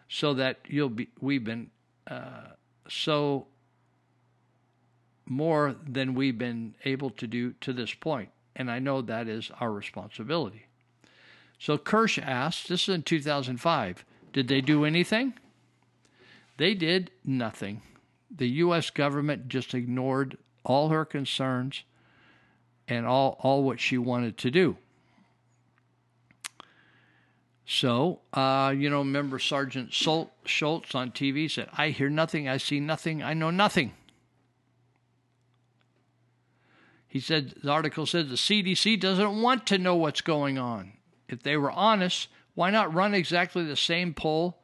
so that you'll be. We've been uh, so more than we've been able to do to this point, and I know that is our responsibility. So Kirsch asked, this is in 2005, did they do anything? They did nothing. The U.S. government just ignored all her concerns and all, all what she wanted to do. So, uh, you know, remember Sergeant Schultz on TV said, I hear nothing, I see nothing, I know nothing. He said, the article says the CDC doesn't want to know what's going on. If they were honest, why not run exactly the same poll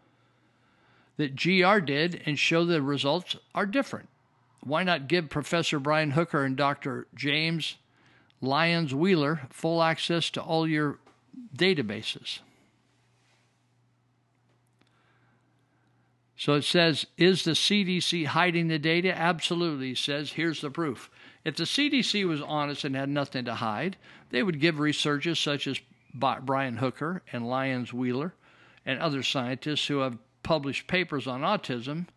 that GR did and show the results are different? Why not give Professor Brian Hooker and Dr. James Lyons Weiler full access to all your databases? So it says, is the CDC hiding the data? Absolutely. Says, here's the proof. If the CDC was honest and had nothing to hide, they would give researchers such as Brian Hooker and Lyons Weiler and other scientists who have published papers on autism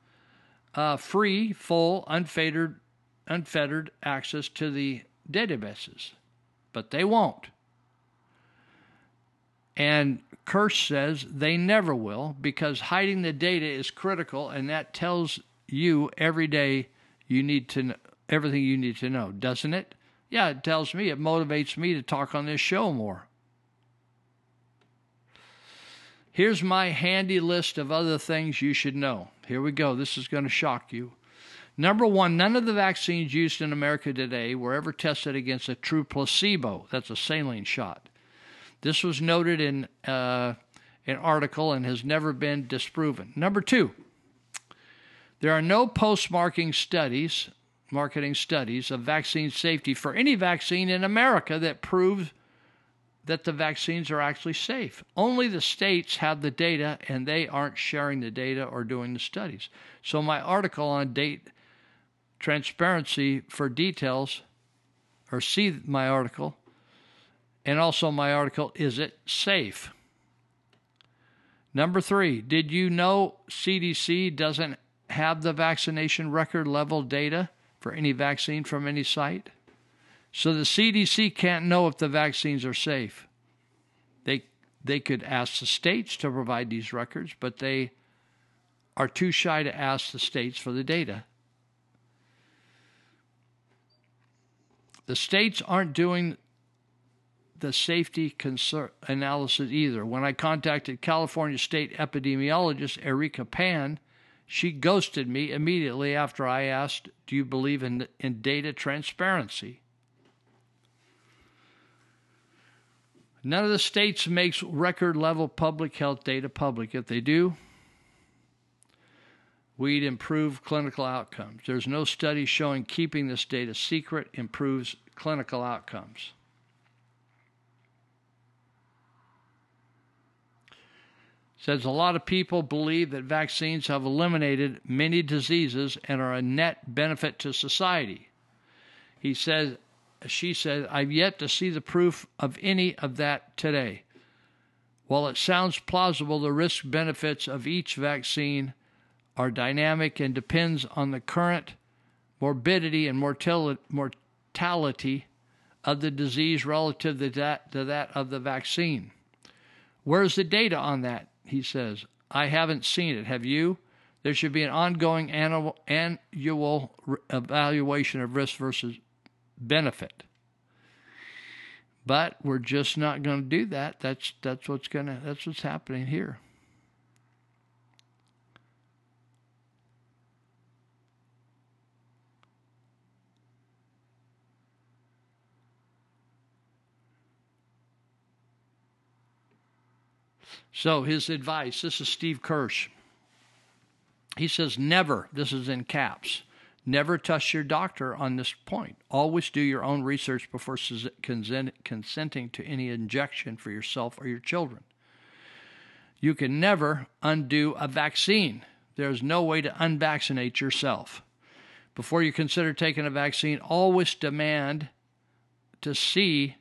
uh, free, full, unfettered, unfettered access to the databases. But they won't. And Kirsch says they never will because hiding the data is critical, and that tells you every day you need to know, everything you need to know, doesn't it? Yeah, it tells me, it motivates me to talk on this show more. Here's my handy list of other things you should know. Here we go. This is going to shock you. Number one, none of the vaccines used in America today were ever tested against a true placebo. That's a saline shot. This was noted in uh, an article and has never been disproven. Number two, there are no post marketing studies marketing studies of vaccine safety for any vaccine in America that proves that the vaccines are actually safe. Only the states have the data and they aren't sharing the data or doing the studies. So, my article on date transparency for details, or see my article, and also my article, Is It Safe? Number three, did you know CDC doesn't have the vaccination record level data for any vaccine from any site. So the CDC can't know if the vaccines are safe. They they could ask the states to provide these records, but they are too shy to ask the states for the data. The states aren't doing the safety concern analysis either. When I contacted California state epidemiologist Erica Pan, she ghosted me immediately after I asked, Do you believe in, in data transparency? None of the states makes record level public health data public. If they do, we'd improve clinical outcomes. There's no study showing keeping this data secret improves clinical outcomes. Says a lot of people believe that vaccines have eliminated many diseases and are a net benefit to society. He says, she said, I've yet to see the proof of any of that today. While it sounds plausible, the risk benefits of each vaccine are dynamic and depends on the current morbidity and mortality of the disease relative to that, to that of the vaccine. Where's the data on that? He says, I haven't seen it. Have you? There should be an ongoing annual, annual evaluation of risk versus benefit. But we're just not going to do that. That's that's what's going to that's what's happening here. So, his advice this is Steve Kirsch. He says, never, this is in caps, never trust your doctor on this point. Always do your own research before consenting to any injection for yourself or your children. You can never undo a vaccine. There's no way to unvaccinate yourself. Before you consider taking a vaccine, always demand to see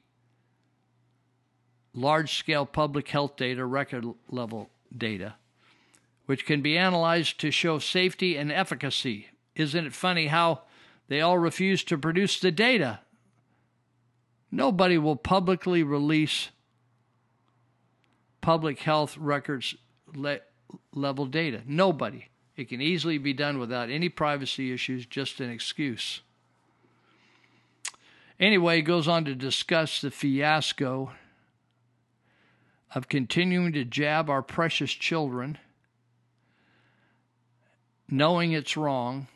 large scale public health data, record level data, which can be analyzed to show safety and efficacy. Isn't it funny how they all refuse to produce the data? Nobody will publicly release public health records le- level data. Nobody. It can easily be done without any privacy issues, just an excuse. Anyway, he goes on to discuss the fiasco of continuing to jab our precious children, knowing it's wrong,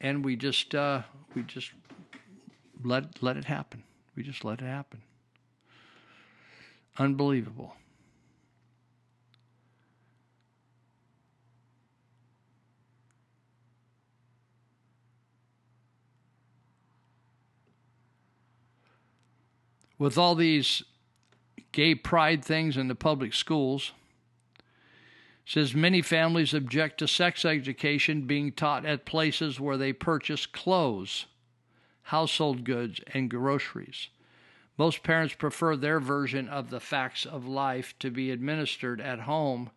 and we just uh, we just let let it happen. We just let it happen. Unbelievable. With all these gay pride things in the public schools. Says many families object to sex education being taught at places where they purchase clothes, household goods, and groceries. Most parents prefer their version of the facts of life to be administered at home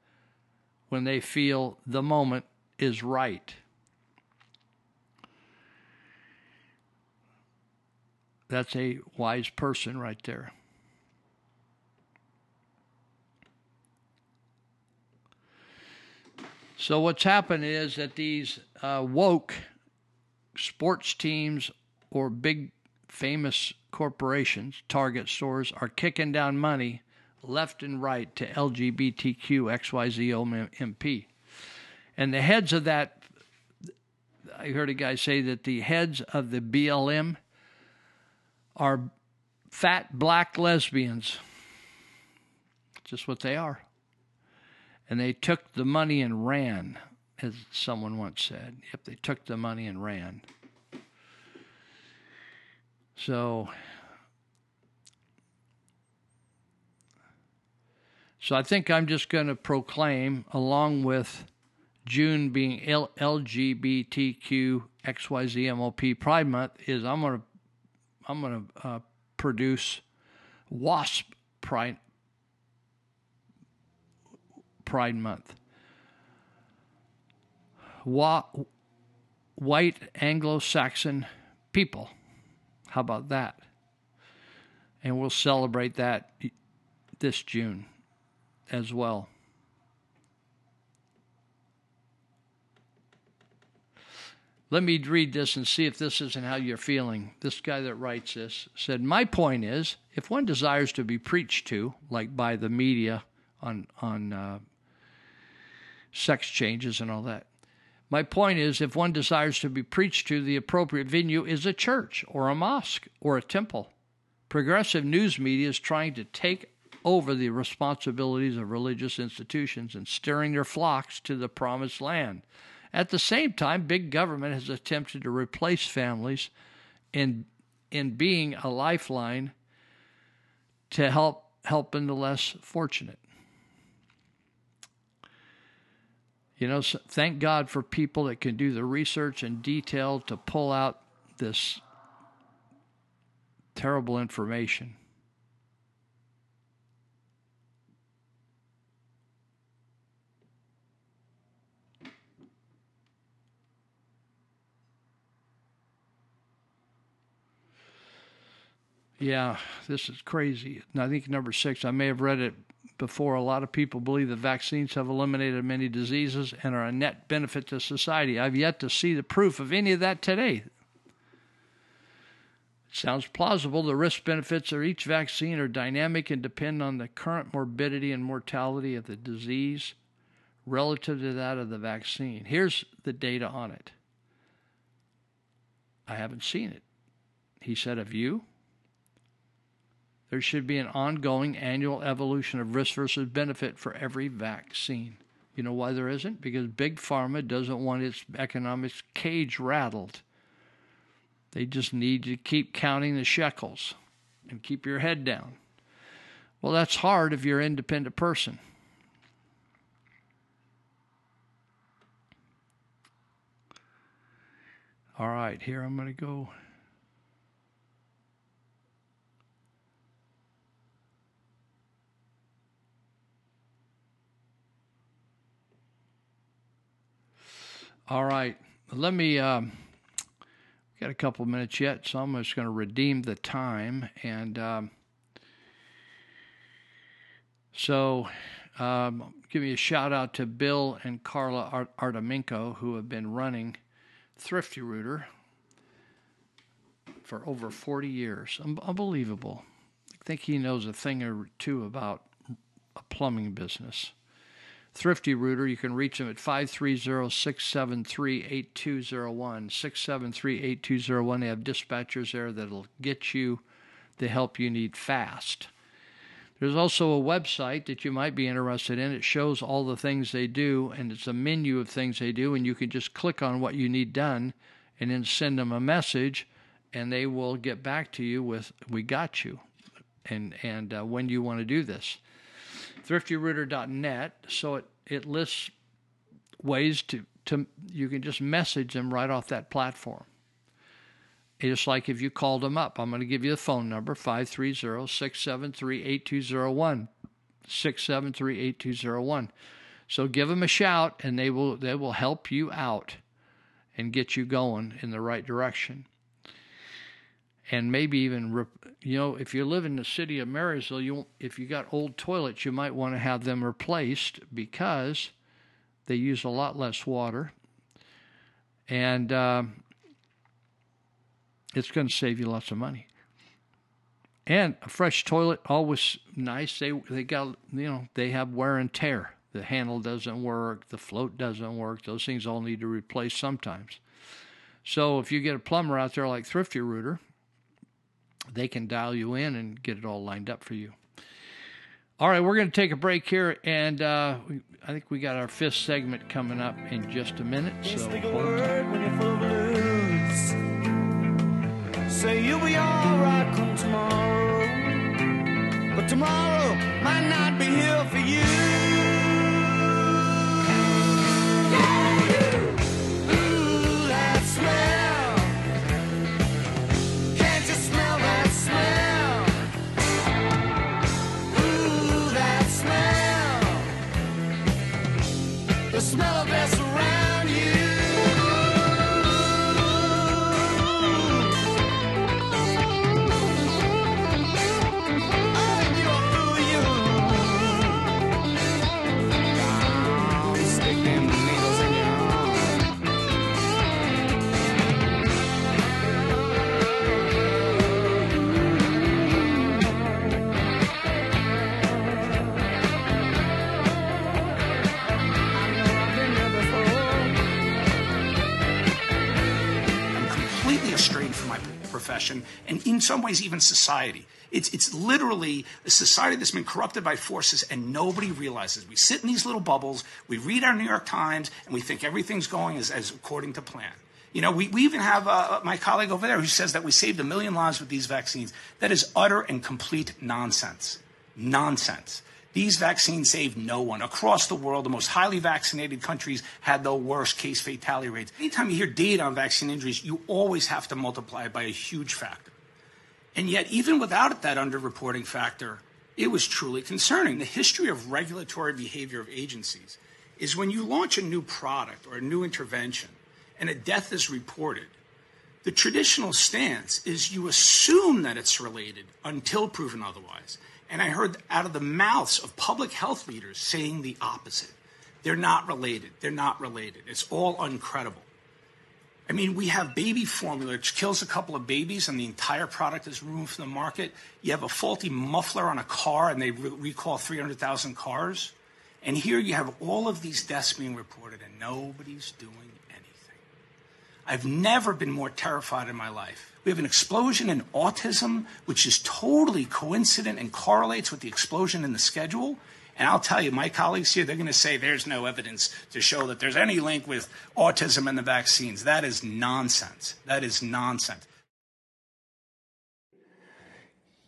when they feel the moment is right. That's a wise person right there. So what's happened is that these uh, woke sports teams or big famous corporations, Target stores, are kicking down money left and right to LGBTQ XYZ MP. And the heads of that, I heard a guy say that the heads of the BLM are fat black lesbians. Just what they are and they took the money and ran, as someone once said. Yep, they took the money and ran. So, so I think I'm just going to proclaim, along with June being L- LGBTQ XYZ MOP Pride Month, is I'm going to I'm going to uh, produce WASP Pride Pride Month. White Anglo Saxon people. How about that? And we'll celebrate that this June as well. Let me read this and see if this isn't how you're feeling. This guy that writes this said, My point is, if one desires to be preached to, like by the media on, on uh, sex changes and all that, my point is, if one desires to be preached to, the appropriate venue is a church or a mosque or a temple. Progressive news media is trying to take over the responsibilities of religious institutions and steering their flocks to the promised land. At the same time, big government has attempted to replace families in in being a lifeline to help helping the less fortunate. You know, thank God for people that can do the research and detail to pull out this terrible information. Yeah, this is crazy. I think number six, I may have read it before. A lot of people believe that vaccines have eliminated many diseases and are a net benefit to society. I've yet to see the proof of any of that today. It sounds plausible. The risk benefits of each vaccine are dynamic and depend on the current morbidity and mortality of the disease relative to that of the vaccine. Here's the data on it. I haven't seen it. He said, Have you? There should be an ongoing annual evolution of risk versus benefit for every vaccine. You know why there isn't? Because Big Pharma doesn't want its economics cage rattled. They just need to keep counting the shekels and keep your head down. Well, that's hard if you're an independent person. All right, here I'm going to go. All right, let me. Um, got a couple minutes yet, so I'm just going to redeem the time and. Um, so, um, give me a shout out to Bill and Carla Artemenko, who have been running Thrifty Rooter for over 40 years. Unbelievable. I think he knows a thing or two about a plumbing business. Thrifty Rooter. You can reach them at 530 673 8201. 673 8201. They have dispatchers there that'll get you the help you need fast. There's also a website that you might be interested in. It shows all the things they do, and it's a menu of things they do, and you can just click on what you need done and then send them a message, and they will get back to you with, We got you, and, and uh, when you want to do this thriftyrooter.net. So it, it lists ways to, to, you can just message them right off that platform. It's like if you called them up, I'm going to give you the phone number 530 673 8201. 673 8201. So give them a shout and they will, they will help you out and get you going in the right direction and maybe even you know if you live in the city of Marysville, you if you got old toilets, you might want to have them replaced because they use a lot less water, and uh, it's going to save you lots of money. And a fresh toilet always nice. They they got you know they have wear and tear. The handle doesn't work, the float doesn't work. Those things all need to replace sometimes. So if you get a plumber out there like Thrifty Rooter, they can dial you in and get it all lined up for you. All right, we're going to take a break here, and uh, we, I think we got our fifth segment coming up in just a minute. So Say you'll be all right come tomorrow, but tomorrow might not be here for you. Smell of this some ways even society. It's, it's literally a society that's been corrupted by forces and nobody realizes. We sit in these little bubbles, we read our New York Times, and we think everything's going as, as according to plan. You know, we, we even have uh, my colleague over there who says that we saved a million lives with these vaccines. That is utter and complete nonsense. Nonsense. These vaccines saved no one. Across the world, the most highly vaccinated countries had the worst case fatality rates. Anytime you hear data on vaccine injuries, you always have to multiply it by a huge factor. And yet, even without that underreporting factor, it was truly concerning. The history of regulatory behavior of agencies is when you launch a new product or a new intervention and a death is reported, the traditional stance is you assume that it's related until proven otherwise. And I heard out of the mouths of public health leaders saying the opposite. They're not related. They're not related. It's all uncredible. I mean, we have baby formula, which kills a couple of babies, and the entire product is removed from the market. You have a faulty muffler on a car, and they re- recall 300,000 cars. And here you have all of these deaths being reported, and nobody's doing anything. I've never been more terrified in my life. We have an explosion in autism, which is totally coincident and correlates with the explosion in the schedule. And I'll tell you, my colleagues here, they're going to say there's no evidence to show that there's any link with autism and the vaccines. That is nonsense. That is nonsense.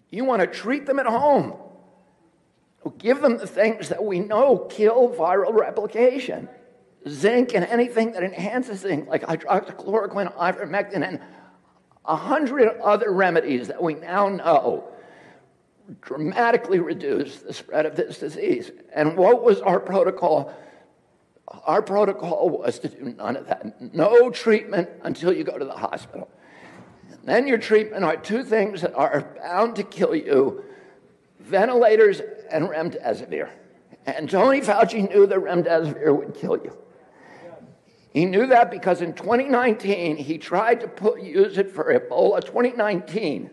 You want to treat them at home. Give them the things that we know kill viral replication zinc and anything that enhances zinc, like hydroxychloroquine, ivermectin, and a hundred other remedies that we now know dramatically reduce the spread of this disease. And what was our protocol? Our protocol was to do none of that. No treatment until you go to the hospital. And then your treatment are two things that are bound to kill you ventilators and remdesivir. And Tony Fauci knew that remdesivir would kill you. He knew that because in 2019, he tried to put, use it for Ebola 2019.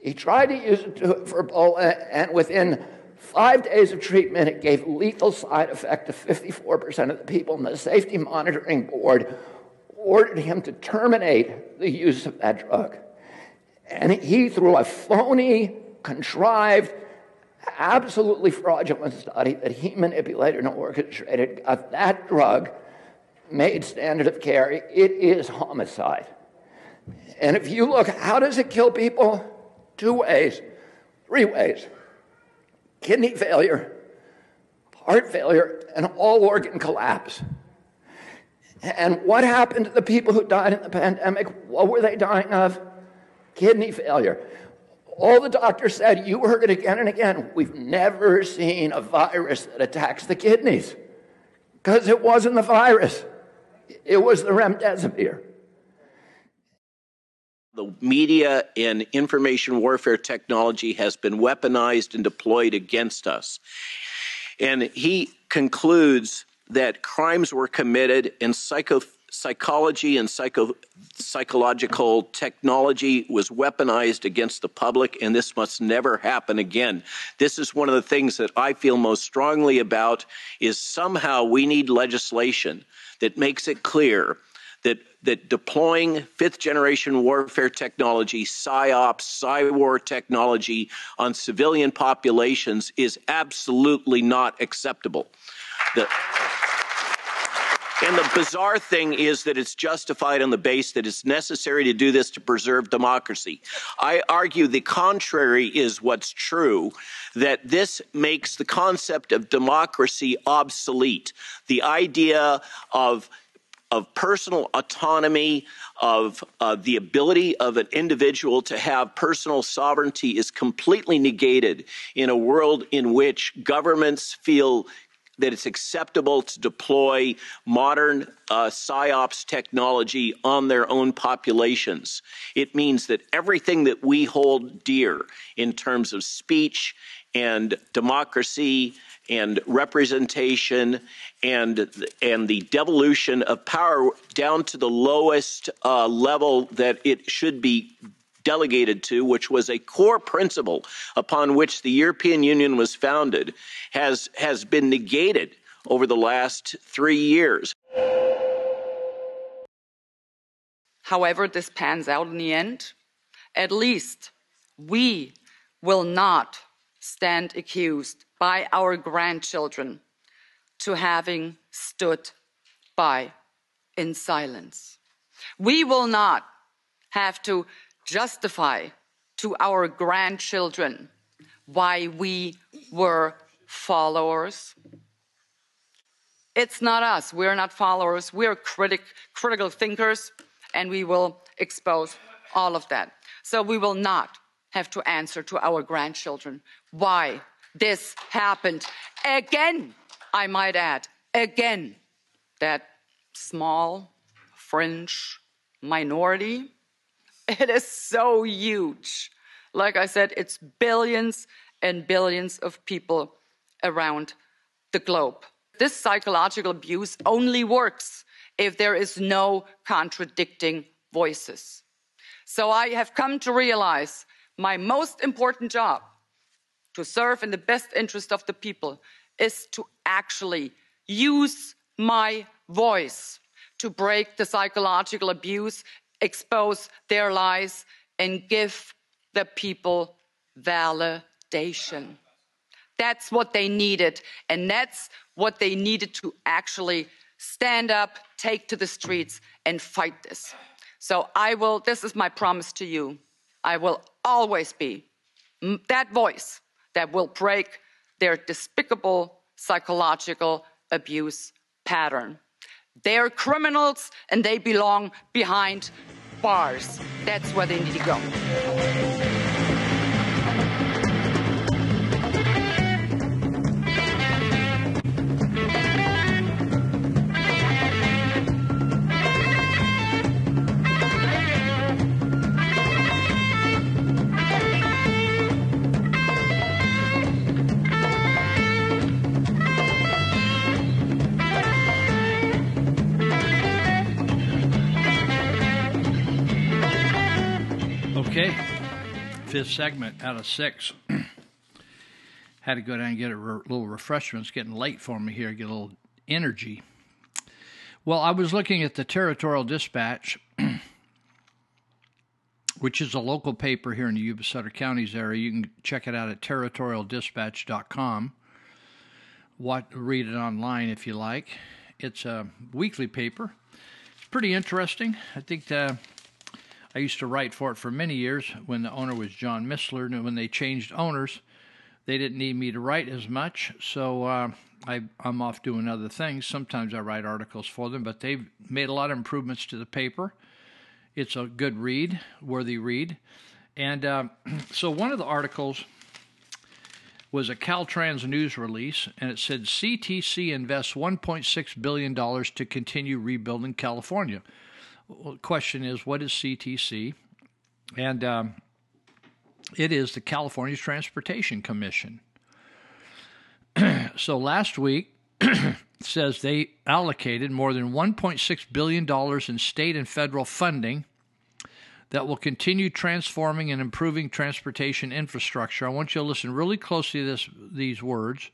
He tried to use it to, for Ebola, uh, and within five days of treatment, it gave lethal side effect to 54% of the people. And the Safety Monitoring Board ordered him to terminate the use of that drug. And he, through a phony, contrived, absolutely fraudulent study that he manipulated and orchestrated, got that drug made standard of care, it is homicide. And if you look, how does it kill people? Two ways, three ways kidney failure, heart failure, and all organ collapse. And what happened to the people who died in the pandemic? What were they dying of? Kidney failure. All the doctors said, you heard it again and again, we've never seen a virus that attacks the kidneys because it wasn't the virus. It was the remdesivir. The media and information warfare technology has been weaponized and deployed against us. And he concludes that crimes were committed and psycho, psychology and psycho, psychological technology was weaponized against the public, and this must never happen again. This is one of the things that I feel most strongly about is somehow we need legislation that makes it clear that that deploying fifth generation warfare technology, psyops, psywar technology on civilian populations is absolutely not acceptable. The, and the bizarre thing is that it's justified on the base that it's necessary to do this to preserve democracy. I argue the contrary is what's true, that this makes the concept of democracy obsolete. The idea of of personal autonomy, of uh, the ability of an individual to have personal sovereignty is completely negated in a world in which governments feel that it's acceptable to deploy modern uh, psyops technology on their own populations. It means that everything that we hold dear in terms of speech and democracy and representation and and the devolution of power down to the lowest uh, level that it should be delegated to, which was a core principle upon which the European Union was founded, has, has been negated over the last three years. however this pans out in the end, at least we will not stand accused by our grandchildren to having stood by in silence. We will not have to justify to our grandchildren why we were followers. It's not us. We're not followers. We're critic, critical thinkers, and we will expose all of that. So we will not have to answer to our grandchildren why this happened again, I might add, again, that small, fringe minority. It is so huge. Like I said, it's billions and billions of people around the globe. This psychological abuse only works if there is no contradicting voices. So I have come to realize my most important job to serve in the best interest of the people is to actually use my voice to break the psychological abuse, expose their lies, and give the people validation. That's what they needed. And that's what they needed to actually stand up, take to the streets, and fight this. So I will, this is my promise to you. I will always be that voice that will break their despicable psychological abuse pattern. They're criminals and they belong behind bars. That's where they need to go. Fifth segment out of six. Had to go down and get a re- little refreshment. It's getting late for me here. Get a little energy. Well, I was looking at the Territorial Dispatch, which is a local paper here in the Yuba Sutter Counties area. You can check it out at territorialdispatch.com. What read it online if you like. It's a weekly paper. It's pretty interesting. I think the I used to write for it for many years when the owner was John Missler. And when they changed owners, they didn't need me to write as much. So uh, I, I'm off doing other things. Sometimes I write articles for them, but they've made a lot of improvements to the paper. It's a good read, worthy read. And uh, so one of the articles was a Caltrans news release, and it said CTC invests $1.6 billion to continue rebuilding California. Question is, what is CTC? And um, it is the California Transportation Commission. so last week says they allocated more than 1.6 billion dollars in state and federal funding that will continue transforming and improving transportation infrastructure. I want you to listen really closely to this, these words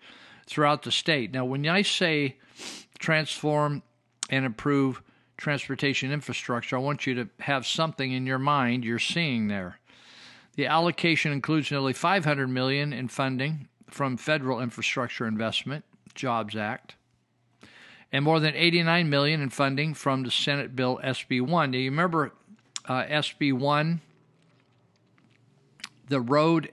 throughout the state. Now, when I say transform and improve transportation infrastructure, I want you to have something in your mind you're seeing there. The allocation includes nearly 500 million in funding from federal infrastructure investment, Jobs Act, and more than 89 million in funding from the Senate bill SB1. Now you remember uh, SB1, the Road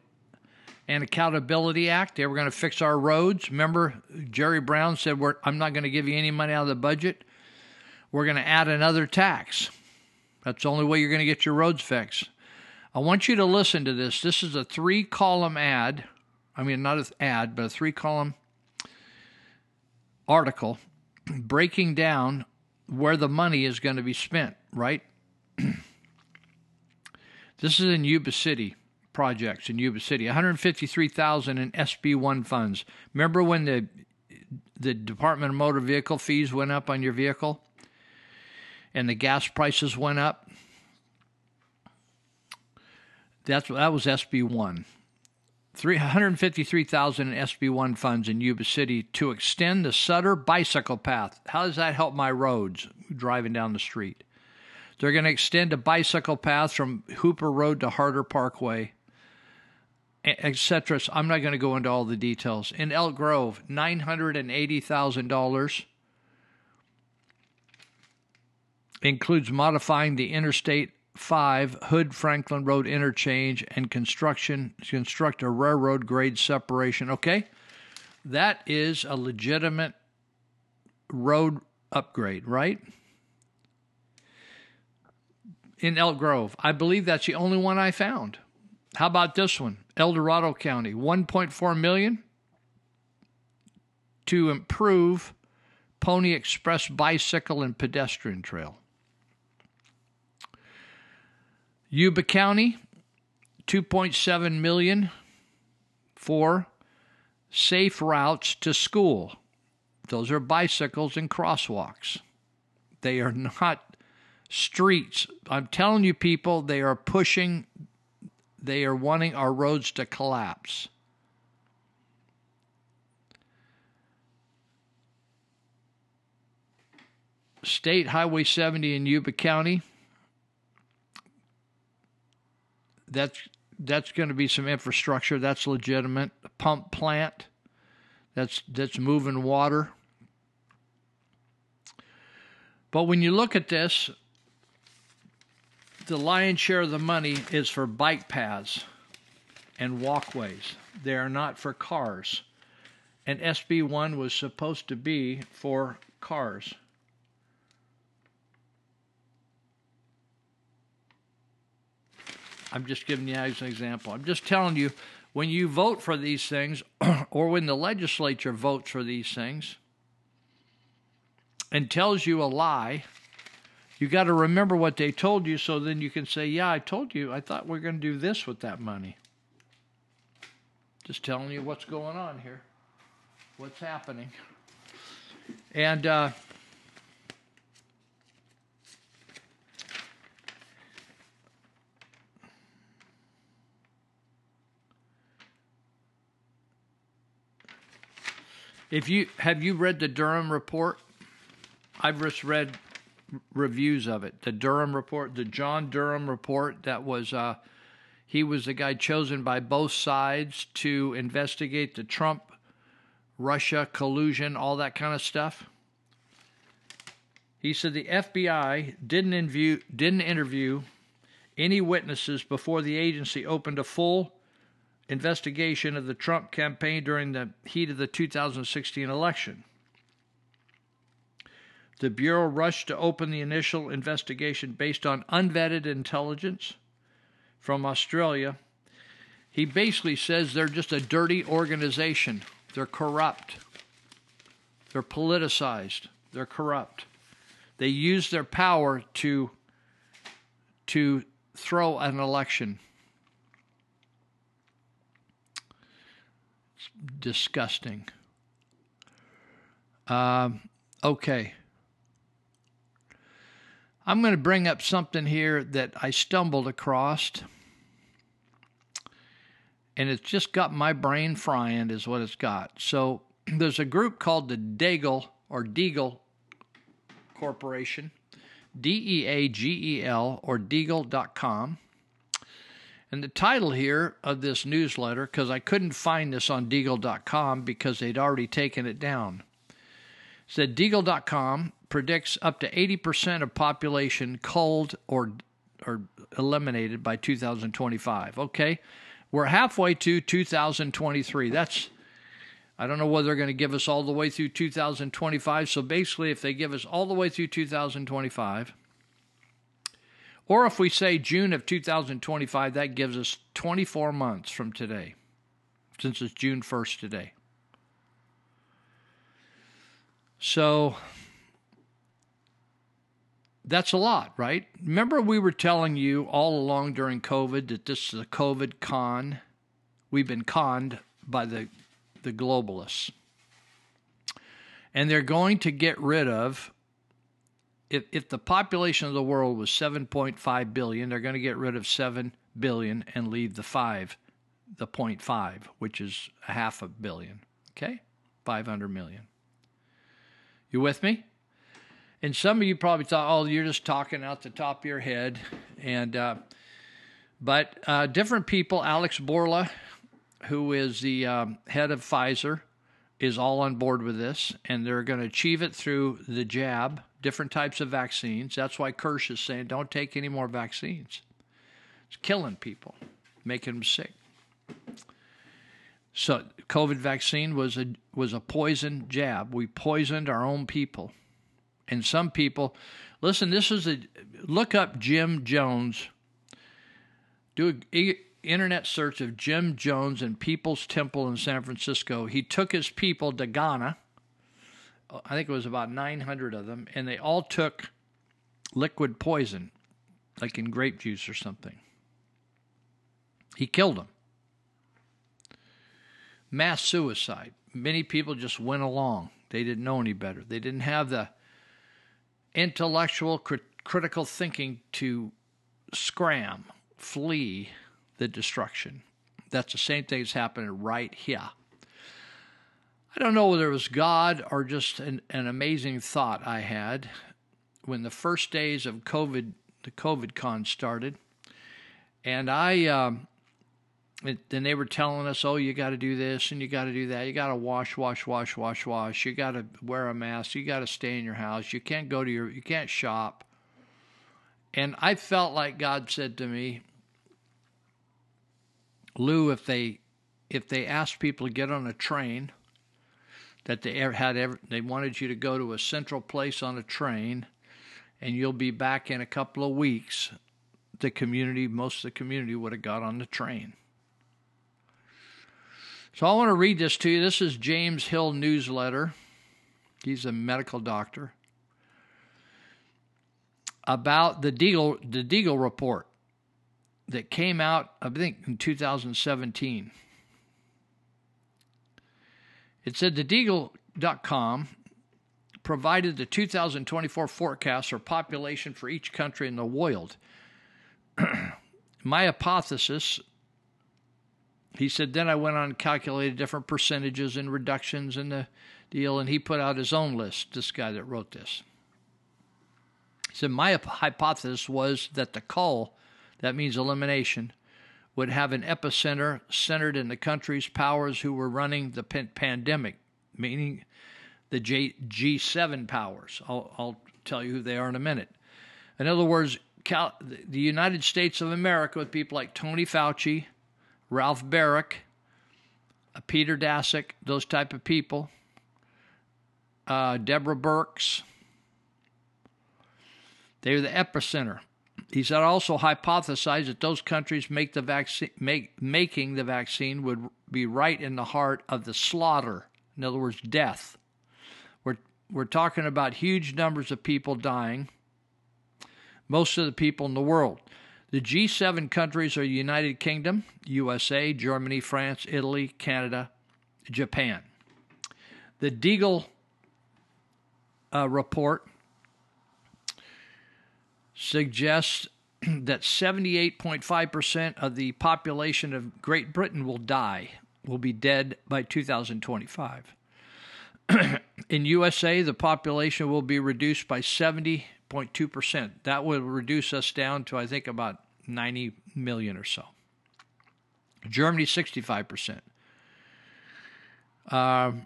and Accountability Act. They were going to fix our roads. Remember, Jerry Brown said, "I'm not going to give you any money out of the budget." We're going to add another tax. That's the only way you're going to get your roads fixed. I want you to listen to this. This is a three column ad. I mean, not an ad, but a three column article breaking down where the money is going to be spent, right? this is in Yuba City projects in Yuba City. 153,000 in SB1 funds. Remember when the the Department of Motor Vehicle fees went up on your vehicle? And the gas prices went up. That's that was SB one. 353,000 in SB1 funds in Yuba City to extend the Sutter bicycle path. How does that help my roads driving down the street? They're going to extend a bicycle path from Hooper Road to Harter Parkway, etc. I'm not going to go into all the details. In Elk Grove, $980,000 includes modifying the Interstate 5 Hood Franklin Road interchange and construction construct a railroad grade separation. Okay? That is a legitimate road upgrade, right? In Elk Grove. I believe that's the only one I found. How about this one? El Dorado County, 1.4 million to improve Pony Express bicycle and pedestrian trail. Yuba County, 2.7 million for safe routes to school. Those are bicycles and crosswalks. They are not streets. I'm telling you, people, they are pushing, they are wanting our roads to collapse. State Highway 70 in Yuba County. That's that's going to be some infrastructure. That's legitimate. A pump plant. That's that's moving water. But when you look at this, the lion's share of the money is for bike paths and walkways. They are not for cars. And SB1 was supposed to be for cars. I'm just giving you as an example. I'm just telling you when you vote for these things or when the legislature votes for these things and tells you a lie, you got to remember what they told you so then you can say, Yeah, I told you. I thought we are going to do this with that money. Just telling you what's going on here, what's happening. And, uh, If you have you read the Durham report? I've just read reviews of it. The Durham report, the John Durham report that was uh, he was the guy chosen by both sides to investigate the Trump Russia collusion, all that kind of stuff. He said the FBI didn't interview didn't interview any witnesses before the agency opened a full investigation of the Trump campaign during the heat of the 2016 election. The Bureau rushed to open the initial investigation based on unvetted intelligence from Australia. He basically says they're just a dirty organization. They're corrupt. They're politicized. They're corrupt. They use their power to to throw an election. Disgusting. Um, okay. I'm going to bring up something here that I stumbled across. And it's just got my brain frying, is what it's got. So there's a group called the Deagel or Deagel Corporation, D E A G E L or Deagel.com. And the title here of this newsletter, because I couldn't find this on Deagel.com because they'd already taken it down, said Deagel.com predicts up to 80% of population culled or, or eliminated by 2025. Okay, we're halfway to 2023. That's I don't know whether they're going to give us all the way through 2025. So basically, if they give us all the way through 2025, or if we say June of 2025, that gives us 24 months from today, since it's June 1st today. So that's a lot, right? Remember, we were telling you all along during COVID that this is a COVID con. We've been conned by the, the globalists. And they're going to get rid of if, if the population of the world was 7.5 billion, they're going to get rid of 7 billion and leave the 5, the 0.5, which is a half a billion. Okay? 500 million. You with me? And some of you probably thought, oh, you're just talking out the top of your head. And, uh, but uh, different people, Alex Bourla, who is the um, head of Pfizer, is all on board with this, and they're going to achieve it through the jab, different types of vaccines. That's why Kirsch is saying don't take any more vaccines. It's killing people, making them sick. So COVID vaccine was a was a poison jab. We poisoned our own people. And some people listen, this is a look up Jim Jones. Do a internet search of Jim Jones and People's Temple in San Francisco. He took his people to Guyana. I think it was about 900 of them, and they all took liquid poison, like in grape juice or something. He killed them. Mass suicide. Many people just went along. They didn't know any better. They didn't have the intellectual, crit- critical thinking to scram, flee, the destruction. That's the same thing that's happening right here. I don't know whether it was God or just an, an amazing thought I had when the first days of COVID, the COVID con started. And I, um, then they were telling us, oh, you got to do this and you got to do that. You got to wash, wash, wash, wash, wash. You got to wear a mask. You got to stay in your house. You can't go to your, you can't shop. And I felt like God said to me, Lou, if they if they asked people to get on a train, that they had ever, they wanted you to go to a central place on a train, and you'll be back in a couple of weeks. The community, most of the community, would have got on the train. So I want to read this to you. This is James Hill newsletter. He's a medical doctor about the Deagel the Deagel report that came out, I think, in 2017. It said the Deagel.com provided the 2024 forecast for population for each country in the world. My hypothesis, he said, then I went on and calculated different percentages and reductions in the deal, and he put out his own list, this guy that wrote this. He said, My hypothesis was that the cull that means elimination, would have an epicenter centered in the country's powers who were running the pandemic, meaning the G- G7 powers. I'll, I'll tell you who they are in a minute. In other words, Cal- the United States of America, with people like Tony Fauci, Ralph Baric, uh, Peter Daszak, those type of people, uh, Deborah Birx, they're the epicenter. He said also hypothesized that those countries make the vaccine, make, making the vaccine would be right in the heart of the slaughter. In other words, death. We're, we're talking about huge numbers of people dying, most of the people in the world. The G7 countries are United Kingdom, USA, Germany, France, Italy, Canada, Japan. The Deagel uh, report suggests that 78.5% of the population of Great Britain will die, will be dead by 2025. In USA, the population will be reduced by 70.2%. That will reduce us down to, I think, about 90 million or so. Germany, 65%. Um,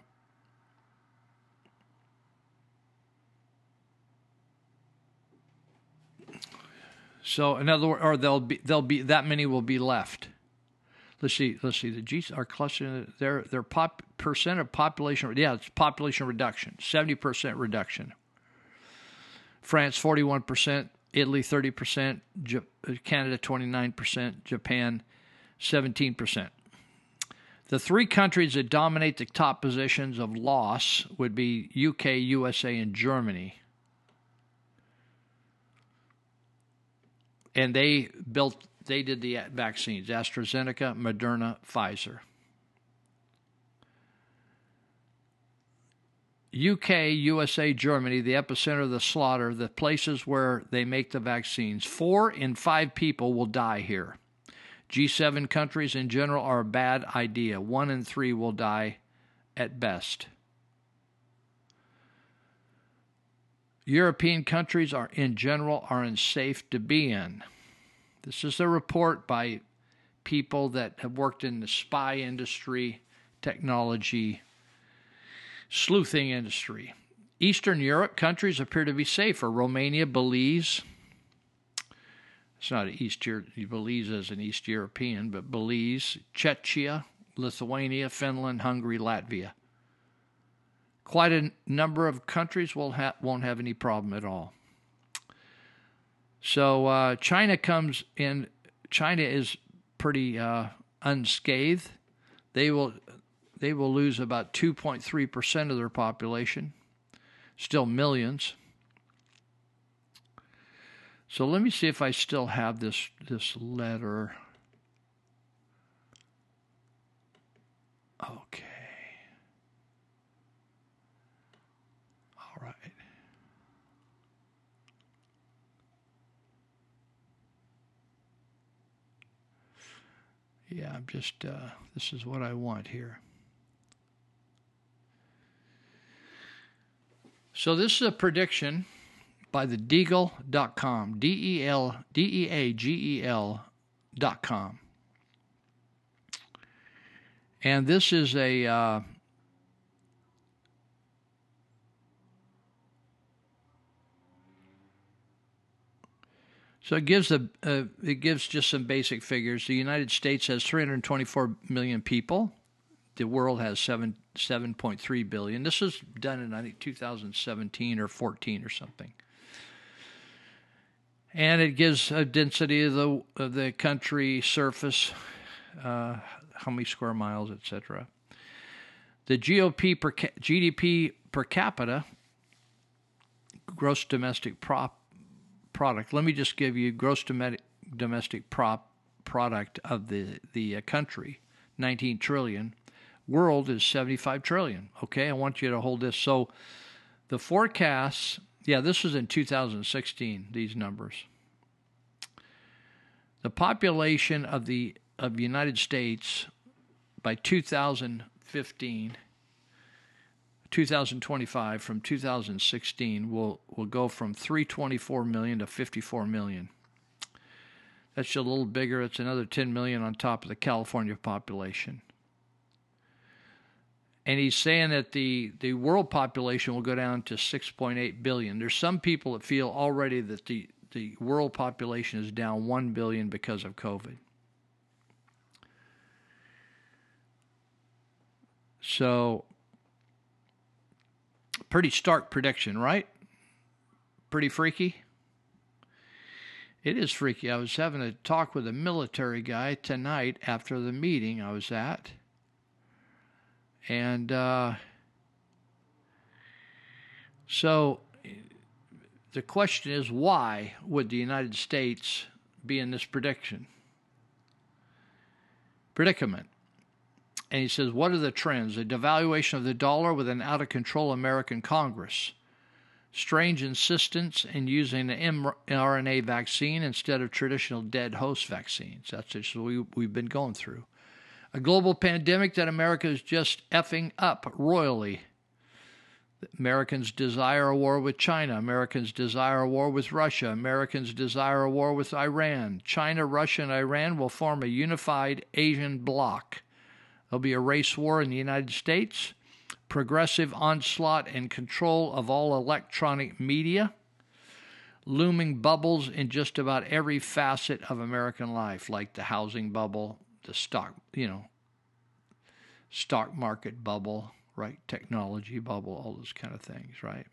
So in other words, or they'll be they'll be that many will be left. Let's see. Let's see. The G are clustering their their pop percent of population. Yeah, it's population reduction. Seventy percent reduction. France forty one percent. Italy thirty percent. Canada twenty nine percent. Japan seventeen percent. The three countries that dominate the top positions of loss would be UK, USA, and Germany. And they built they did the vaccines AstraZeneca, Moderna, Pfizer. UK, USA, Germany, the epicenter of the slaughter, the places where they make the vaccines. Four in five people will die here. G7 countries in general are a bad idea. One in three will die at best. European countries are in general are unsafe to be in. This is a report by people that have worked in the spy industry, technology, sleuthing industry. Eastern Europe countries appear to be safer. Romania, Belize. It's not East Belize as an East European, but Belize, Czechia, Lithuania, Finland, Hungary, Latvia. Quite a number of countries will ha- won't have any problem at all. So uh, China comes in. China is pretty uh, unscathed. They will they will lose about 2.3 percent of their population. Still millions. So let me see if I still have this this letter. Okay. Yeah, I'm just, uh, this is what I want here. So this is a prediction by the Deagel.com, D E L D E A G E L.com. And this is a uh, So it gives a, uh, it gives just some basic figures. The United States has 324 million people. The world has seven 7.3 billion. This was done in I think 2017 or 14 or something. And it gives a density of the of the country surface, uh, how many square miles, etc. The GOP per GDP per capita, gross domestic prop product. Let me just give you gross domestic prop product of the the uh, country, 19 trillion. World is 75 trillion. Okay, I want you to hold this. So the forecasts, yeah, this was in 2016. These numbers. The population of the of the United States by 2015 2025 from 2016 will will go from 324 million to 54 million. That's a little bigger. It's another 10 million on top of the California population. And he's saying that the, the world population will go down to 6.8 billion. There's some people that feel already that the, the world population is down 1 billion because of COVID. So Pretty stark prediction, right? Pretty freaky. It is freaky. I was having a talk with a military guy tonight after the meeting I was at. And uh, so the question is why would the United States be in this prediction? Predicament. And he says, What are the trends? A devaluation of the dollar with an out of control American Congress. Strange insistence in using the mRNA vaccine instead of traditional dead host vaccines. That's just what we, we've been going through. A global pandemic that America is just effing up royally. Americans desire a war with China. Americans desire a war with Russia. Americans desire a war with Iran. China, Russia, and Iran will form a unified Asian bloc. There'll be a race war in the United States, progressive onslaught and control of all electronic media, looming bubbles in just about every facet of American life, like the housing bubble, the stock, you know, stock market bubble, right? Technology bubble, all those kind of things, right?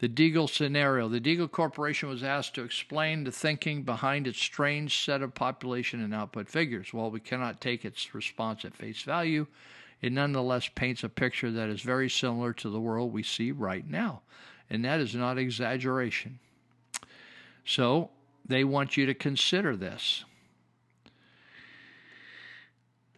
The Deagel scenario. The Deagel Corporation was asked to explain the thinking behind its strange set of population and output figures. While we cannot take its response at face value, it nonetheless paints a picture that is very similar to the world we see right now. And that is not exaggeration. So they want you to consider this.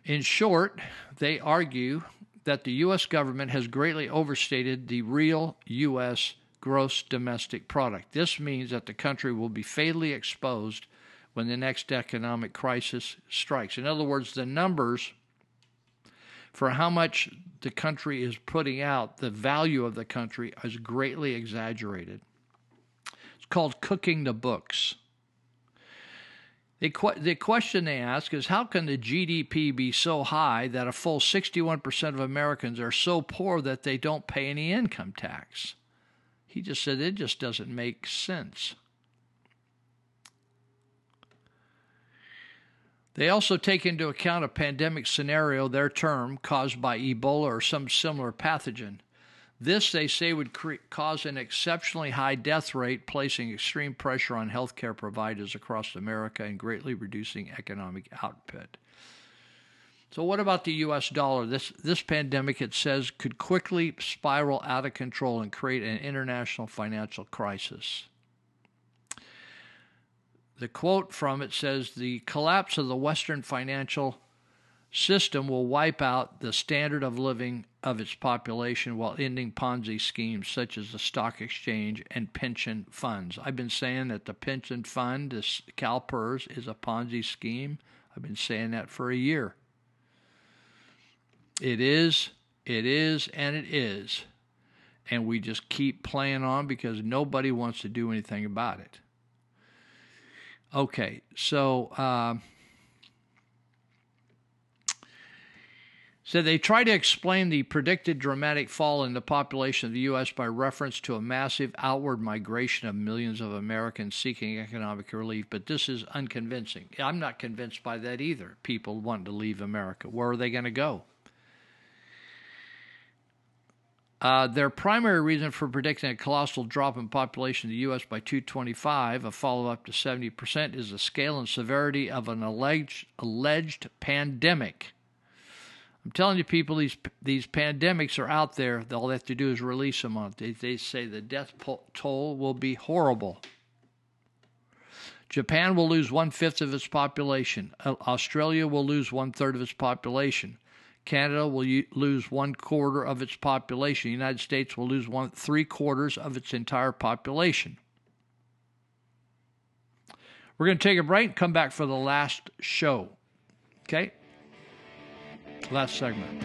In short, they argue that the U.S. government has greatly overstated the real U.S gross domestic product. This means that the country will be fatally exposed when the next economic crisis strikes. In other words, the numbers for how much the country is putting out, the value of the country is greatly exaggerated. It's called cooking the books. The, the question they ask is how can the GDP be so high that a full 61% of Americans are so poor that they don't pay any income tax? He just said it just doesn't make sense. They also take into account a pandemic scenario, their term, caused by Ebola or some similar pathogen. This, they say, would cre- cause an exceptionally high death rate, placing extreme pressure on healthcare providers across America and greatly reducing economic output. So, what about the U.S. dollar? This this pandemic, it says, could quickly spiral out of control and create an international financial crisis. The quote from it says the collapse of the Western financial system will wipe out the standard of living of its population while ending Ponzi schemes such as the stock exchange and pension funds. I've been saying that the pension fund, this CalPERS, is a Ponzi scheme. I've been saying that for a year. It is, it is, and it is. And we just keep playing on because nobody wants to do anything about it. Okay, so uh, so they try to explain the predicted dramatic fall in the population of the U.S. by reference to a massive outward migration of millions of Americans seeking economic relief, but this is unconvincing. I'm not convinced by that either. People want to leave America. Where are they going to go? Uh, their primary reason for predicting a colossal drop in population in the U.S. by 225, a follow up to 70%, is the scale and severity of an alleged, alleged pandemic. I'm telling you, people, these these pandemics are out there. All they have to do is release them on. They, they say the death toll will be horrible. Japan will lose one fifth of its population. Australia will lose one third of its population. Canada will lose one quarter of its population. The United States will lose one three quarters of its entire population. We're going to take a break and come back for the last show. Okay? Last segment.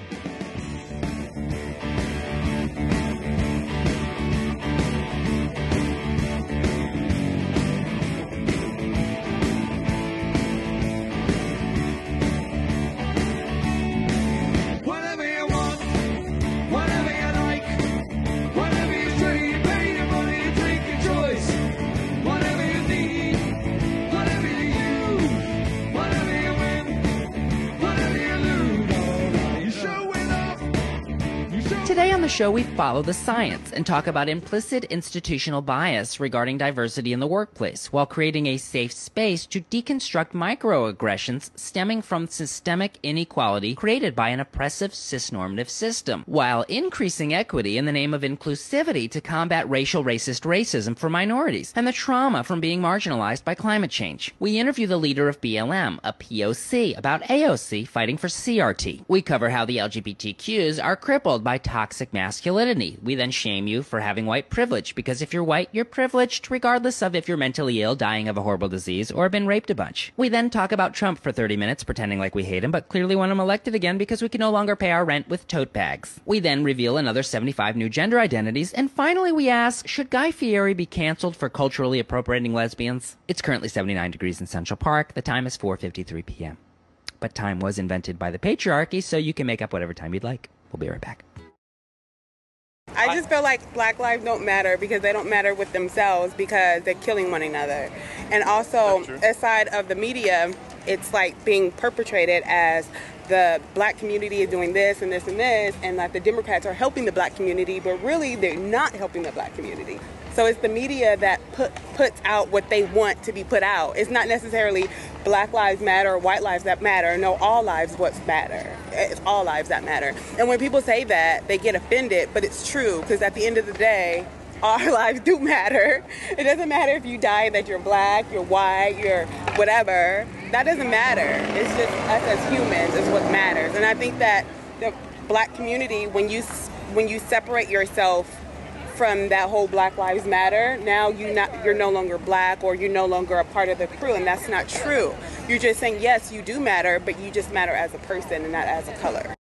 The show, we follow the science and talk about implicit institutional bias regarding diversity in the workplace while creating a safe space to deconstruct microaggressions stemming from systemic inequality created by an oppressive cisnormative system, while increasing equity in the name of inclusivity to combat racial racist racism for minorities and the trauma from being marginalized by climate change. We interview the leader of BLM, a POC, about AOC fighting for CRT. We cover how the LGBTQs are crippled by toxic toxic masculinity. We then shame you for having white privilege because if you're white, you're privileged regardless of if you're mentally ill, dying of a horrible disease, or been raped a bunch. We then talk about Trump for 30 minutes, pretending like we hate him, but clearly want him elected again because we can no longer pay our rent with tote bags. We then reveal another 75 new gender identities, and finally we ask, should Guy Fieri be canceled for culturally appropriating lesbians? It's currently 79 degrees in Central Park. The time is 4.53 p.m. But time was invented by the patriarchy, so you can make up whatever time you'd like. We'll be right back. I just feel like black lives don't matter because they don't matter with themselves because they're killing one another. And also, aside of the media, it's like being perpetrated as the black community is doing this and this and this, and like the Democrats are helping the black community, but really they're not helping the black community. So it's the media that put puts out what they want to be put out. It's not necessarily Black Lives Matter or White Lives that matter. No, all lives what matter. It's all lives that matter. And when people say that, they get offended, but it's true because at the end of the day, our lives do matter. It doesn't matter if you die that you're black, you're white, you're whatever. That doesn't matter. It's just us as humans is what matters. And I think that the black community, when you when you separate yourself from that whole Black Lives Matter, now you not you're no longer black or you're no longer a part of the crew, and that's not true. You're just saying yes, you do matter, but you just matter as a person and not as a color.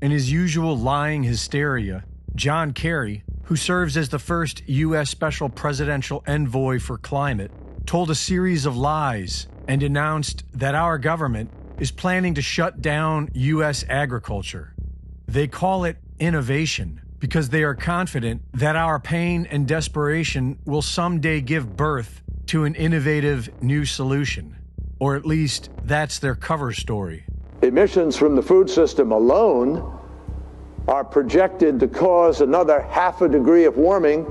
In his usual lying hysteria, John Kerry, who serves as the first U.S. Special Presidential Envoy for Climate, told a series of lies and announced that our government is planning to shut down U.S. agriculture. They call it innovation because they are confident that our pain and desperation will someday give birth to an innovative new solution. Or at least that's their cover story. Emissions from the food system alone are projected to cause another half a degree of warming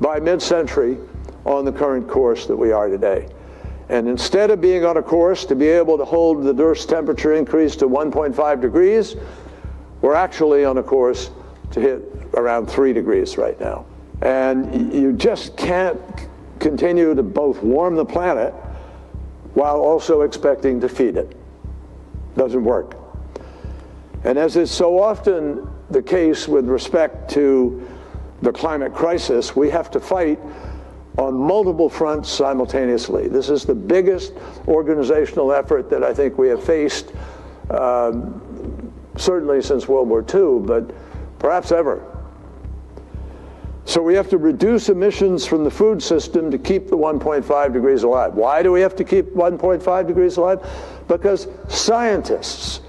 by mid century on the current course that we are today. And instead of being on a course to be able to hold the Earth's temperature increase to 1.5 degrees, we're actually on a course to hit around 3 degrees right now. And you just can't continue to both warm the planet while also expecting to feed it. Doesn't work. And as is so often the case with respect to the climate crisis, we have to fight on multiple fronts simultaneously. This is the biggest organizational effort that I think we have faced, um, certainly since World War II, but perhaps ever. So we have to reduce emissions from the food system to keep the 1.5 degrees alive. Why do we have to keep 1.5 degrees alive? Because scientists,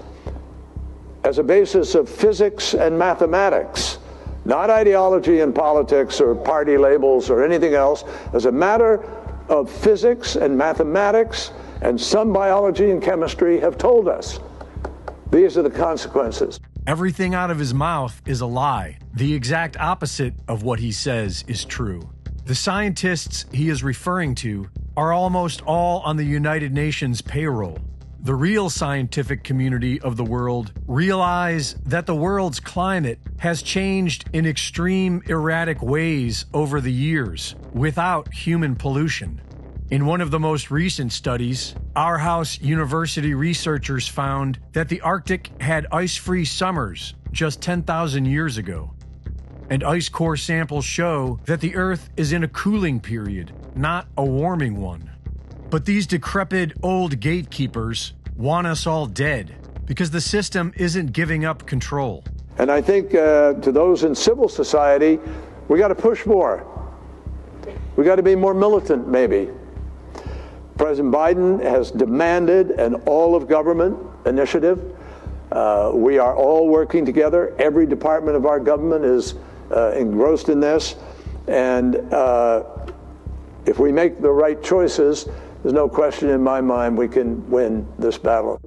as a basis of physics and mathematics, not ideology and politics or party labels or anything else, as a matter of physics and mathematics and some biology and chemistry have told us these are the consequences. Everything out of his mouth is a lie. The exact opposite of what he says is true. The scientists he is referring to are almost all on the United Nations payroll. The real scientific community of the world realize that the world's climate has changed in extreme erratic ways over the years without human pollution. In one of the most recent studies, Aarhus University researchers found that the Arctic had ice free summers just 10,000 years ago. And ice core samples show that the Earth is in a cooling period, not a warming one. But these decrepit old gatekeepers want us all dead because the system isn't giving up control. And I think uh, to those in civil society, we got to push more. We got to be more militant, maybe. President Biden has demanded an all of government initiative. Uh, we are all working together. Every department of our government is uh, engrossed in this. And uh, if we make the right choices, there's no question in my mind we can win this battle.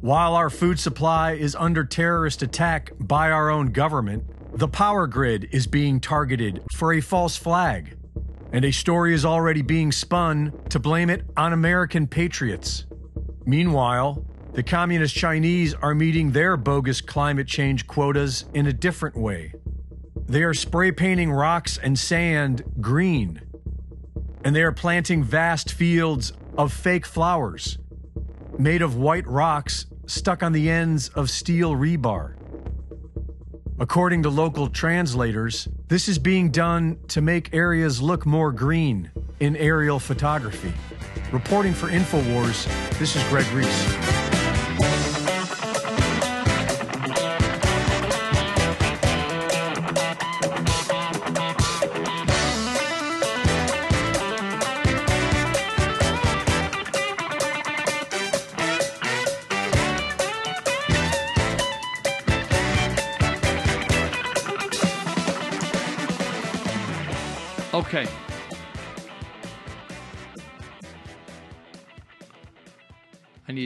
While our food supply is under terrorist attack by our own government, the power grid is being targeted for a false flag and a story is already being spun to blame it on American patriots. Meanwhile, the Communist Chinese are meeting their bogus climate change quotas in a different way. They are spray painting rocks and sand green, and they are planting vast fields of fake flowers made of white rocks stuck on the ends of steel rebar. According to local translators, this is being done to make areas look more green in aerial photography. Reporting for InfoWars, this is Greg Reese.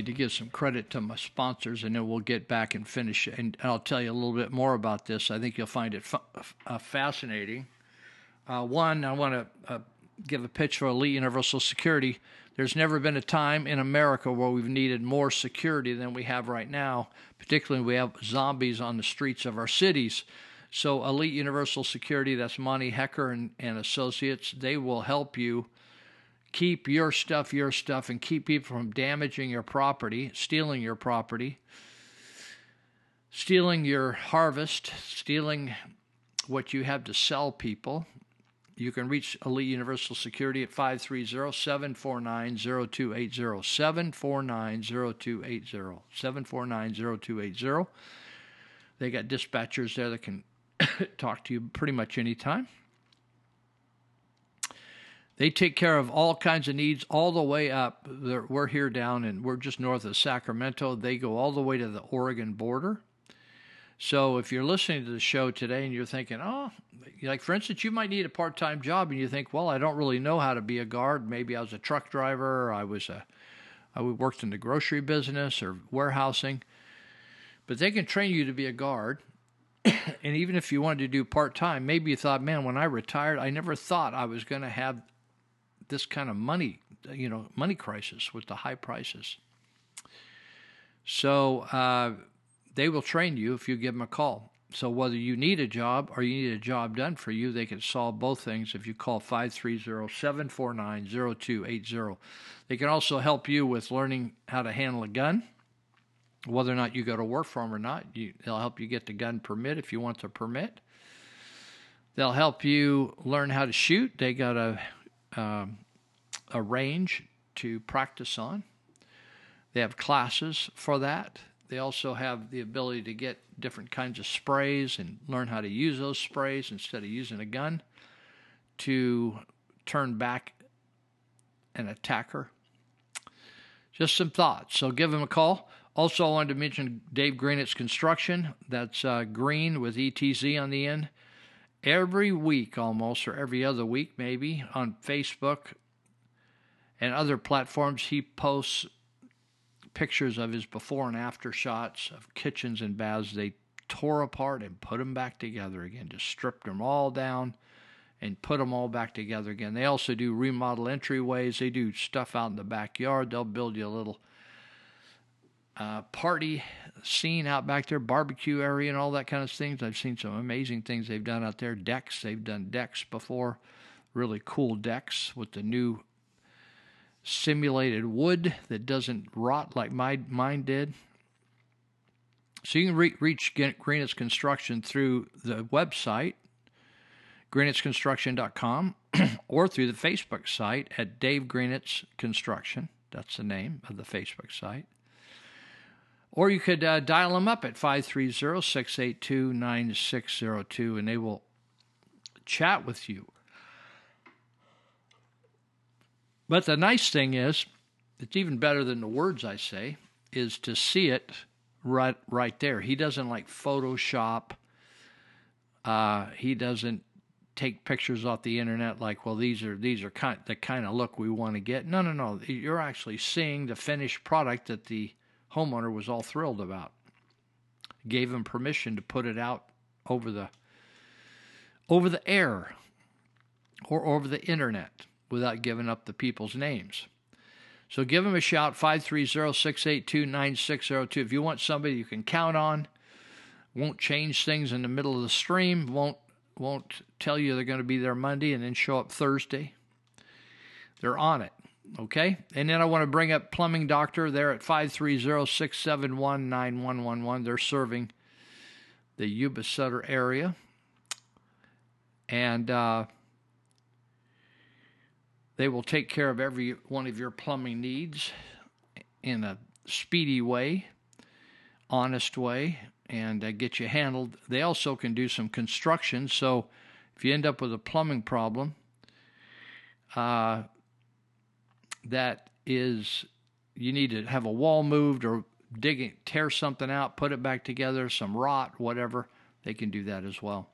To give some credit to my sponsors, and then we'll get back and finish. And I'll tell you a little bit more about this. I think you'll find it uh, fascinating. Uh, one, I want to uh, give a pitch for Elite Universal Security. There's never been a time in America where we've needed more security than we have right now. Particularly, we have zombies on the streets of our cities. So, Elite Universal Security, that's Monty Hecker and, and Associates, they will help you keep your stuff your stuff and keep people from damaging your property, stealing your property, stealing your harvest, stealing what you have to sell people. You can reach Elite Universal Security at 530 749 0280. 749 0280. 749 0280. They got dispatchers there that can talk to you pretty much anytime. They take care of all kinds of needs all the way up. They're, we're here down and we're just north of Sacramento. They go all the way to the Oregon border. So if you're listening to the show today and you're thinking, oh, like for instance, you might need a part-time job, and you think, well, I don't really know how to be a guard. Maybe I was a truck driver, or I was a, I worked in the grocery business or warehousing. But they can train you to be a guard. and even if you wanted to do part-time, maybe you thought, man, when I retired, I never thought I was going to have this kind of money, you know, money crisis with the high prices. So. Uh, they will train you if you give them a call. So whether you need a job or you need a job done for you, they can solve both things if you call 530-749-0280. They can also help you with learning how to handle a gun, whether or not you go to work for them or not. You, they'll help you get the gun permit if you want the permit. They'll help you learn how to shoot. They got a um, a range to practice on. They have classes for that. They also have the ability to get different kinds of sprays and learn how to use those sprays instead of using a gun to turn back an attacker. Just some thoughts. So give them a call. Also, I wanted to mention Dave Greenetz Construction. That's uh, Green with ETZ on the end. Every week, almost, or every other week, maybe, on Facebook and other platforms, he posts pictures of his before and after shots of kitchens and baths they tore apart and put them back together again, just stripped them all down and put them all back together again. They also do remodel entryways. They do stuff out in the backyard. They'll build you a little uh, party scene out back there, barbecue area, and all that kind of things. I've seen some amazing things they've done out there. Decks, they've done decks before, really cool decks with the new simulated wood that doesn't rot like my mine did. So you can re- reach Greenetz Construction through the website, greenetzconstruction.com, or through the Facebook site at Dave Greenetz Construction. That's the name of the Facebook site. Or you could uh, dial them up at 530 682 9602 and they will chat with you But the nice thing is, it's even better than the words I say, is to see it right right there. He doesn't like Photoshop. Uh, he doesn't take pictures off the internet like, well, these are these are kind the kind of look we want to get. No, no, no. You're actually seeing the finished product that the homeowner was all thrilled about. Gave him permission to put it out over the over the air or over the internet without giving up the people's names. So give him a shout, 530-682-9602. If you want somebody you can count on, won't change things in the middle of the stream, won't won't tell you they're going to be there Monday and then show up Thursday. They're on it. Okay? And then I want to bring up Plumbing Doctor. They're at 530-671-9111. They're serving the Yuba Sutter area. And uh, they will take care of every one of your plumbing needs in a speedy way, honest way, and uh, get you handled. They also can do some construction. So if you end up with a plumbing problem, uh, that is, you need to have a wall moved or dig it, tear something out, put it back together, some rot, whatever, they can do that as well.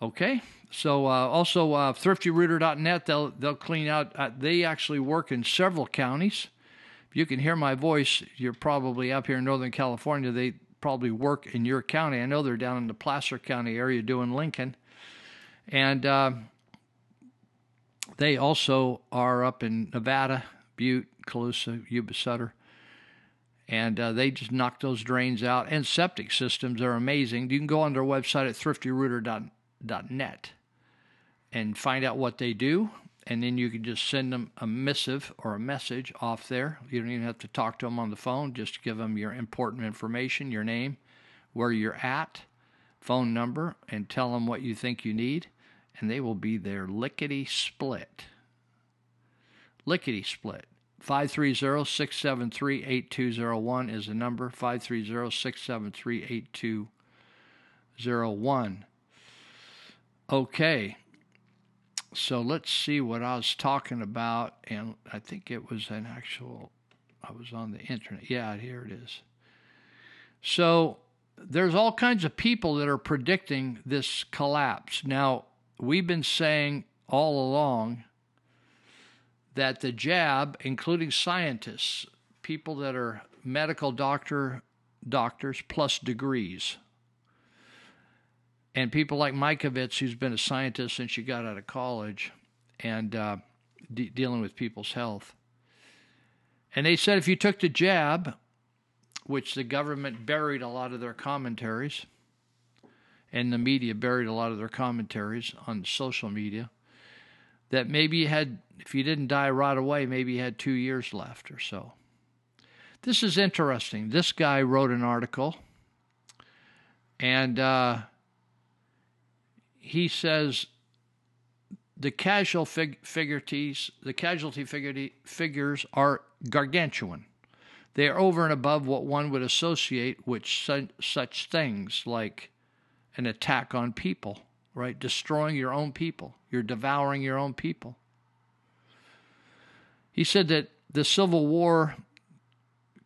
Okay, so uh, also uh, thriftyrooter.net, they'll they'll clean out. Uh, they actually work in several counties. If you can hear my voice, you're probably up here in Northern California. They probably work in your county. I know they're down in the Placer County area doing Lincoln, and uh, they also are up in Nevada, Butte, Colusa, Yuba Sutter and uh, they just knock those drains out. And septic systems are amazing. You can go on their website at thriftyrooter.net net and find out what they do. And then you can just send them a missive or a message off there. You don't even have to talk to them on the phone. Just give them your important information, your name, where you're at, phone number, and tell them what you think you need. And they will be there lickety split. Lickety split. 530 673 8201 is the number 530 673 8201. Okay, so let's see what I was talking about. And I think it was an actual, I was on the internet. Yeah, here it is. So there's all kinds of people that are predicting this collapse. Now, we've been saying all along that the jab, including scientists, people that are medical doctor doctors plus degrees, and people like Mikovits, who's been a scientist since she got out of college, and uh, de- dealing with people's health. And they said if you took the jab, which the government buried a lot of their commentaries, and the media buried a lot of their commentaries on social media, that maybe you had, if you didn't die right away, maybe you had two years left or so. This is interesting. This guy wrote an article, and uh, he says the casual fig- figurities, the casualty figurity, figures are gargantuan. They are over and above what one would associate with su- such things like an attack on people, right? Destroying your own people. You're devouring your own people. He said that the Civil War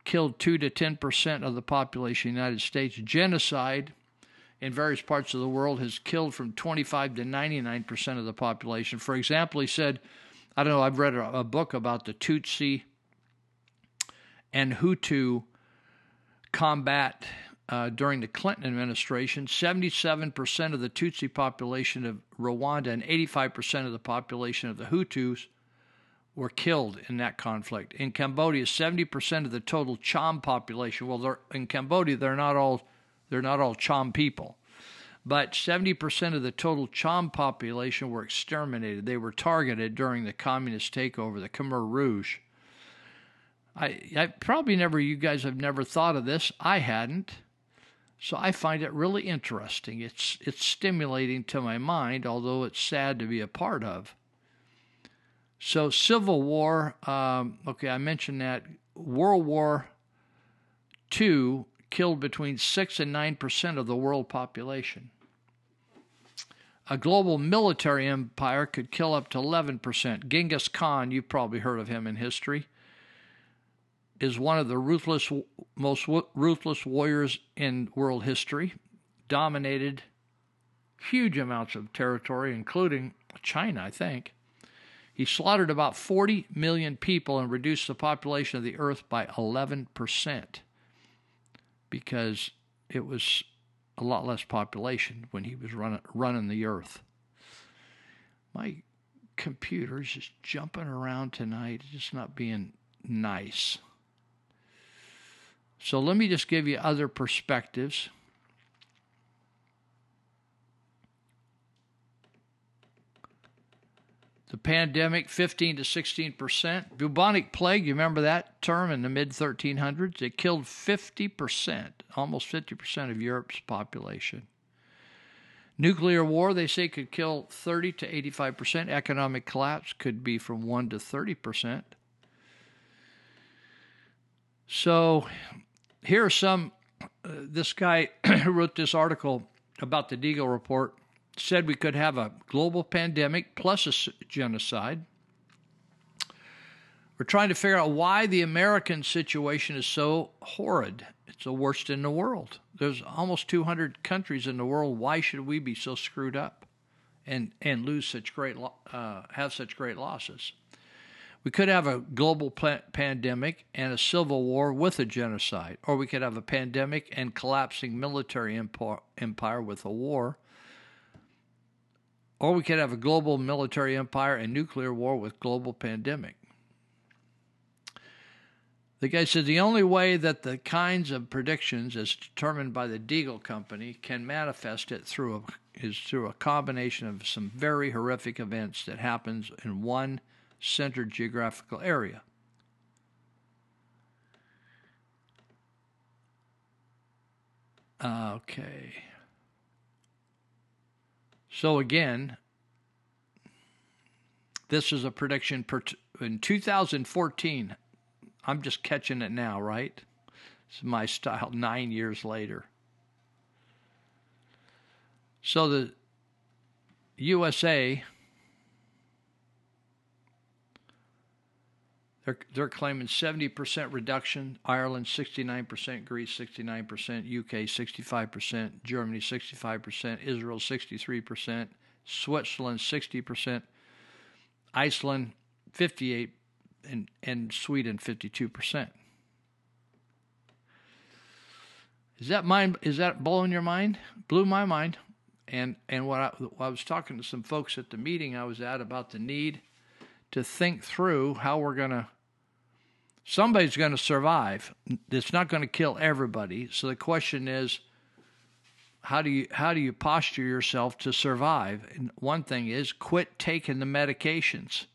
killed 2 to 10% of the population of the United States. Genocide in various parts of the world has killed from 25 to 99% of the population. For example, he said, I don't know, I've read a, a book about the Tutsi and Hutu combat uh, during the Clinton administration. 77% of the Tutsi population of Rwanda and 85% of the population of the Hutus were killed in that conflict. In Cambodia, 70% of the total Cham population, well, in Cambodia, they're not all they're not all Cham people. But 70% of the total Cham population were exterminated. They were targeted during the communist takeover, the Khmer Rouge. I, I probably never, you guys have never thought of this. I hadn't. So I find it really interesting. It's, it's stimulating to my mind, although it's sad to be a part of. So, Civil War, um, okay, I mentioned that. World War II killed between 6 and 9% of the world population. A global military empire could kill up to 11%. Genghis Khan, you've probably heard of him in history, is one of the ruthless, most ruthless warriors in world history, dominated huge amounts of territory, including China, I think. He slaughtered about 40 million people and reduced the population of the earth by 11% because it was a lot less population when he was running, running the earth. My computer is just jumping around tonight, just not being nice. So let me just give you other perspectives. The pandemic, 15 to 16 percent. Bubonic plague, you remember that term in the mid 1300s? It killed 50 percent, almost 50 percent of Europe's population. Nuclear war, they say, could kill 30 to 85 percent. Economic collapse could be from 1 to 30 percent. So here are some. Uh, this guy who wrote this article about the Deagel report said we could have a global pandemic plus a genocide. We're trying to figure out why the American situation is so horrid. It's the worst in the world. There's almost 200 countries in the world. Why should we be so screwed up and and lose such great uh, have such great losses? We could have a global pandemic and a civil war with a genocide, or we could have a pandemic and collapsing military empire with a war, or we could have a global military empire and nuclear war with global pandemic. The guy said the only way that the kinds of predictions, as determined by the Deagel Company, can manifest it through a, is through a combination of some very horrific events that happens in one centered geographical area. Okay. So again, this is a prediction in 2014. I'm just catching it now, right? It's my style nine years later. So the USA, they're, they're claiming 70% reduction, Ireland 69%, Greece 69%, UK 65%, Germany 65%, Israel 63%, Switzerland 60%, Iceland 58 and, and Sweden 52%. Is that mind? Is that blowing your mind? Blew my mind. And and what I, I was talking to some folks at the meeting I was at about the need to think through how we're going to. Somebody's going to survive. It's not going to kill everybody. So the question is, how do you how do you posture yourself to survive? And one thing is quit taking the medications,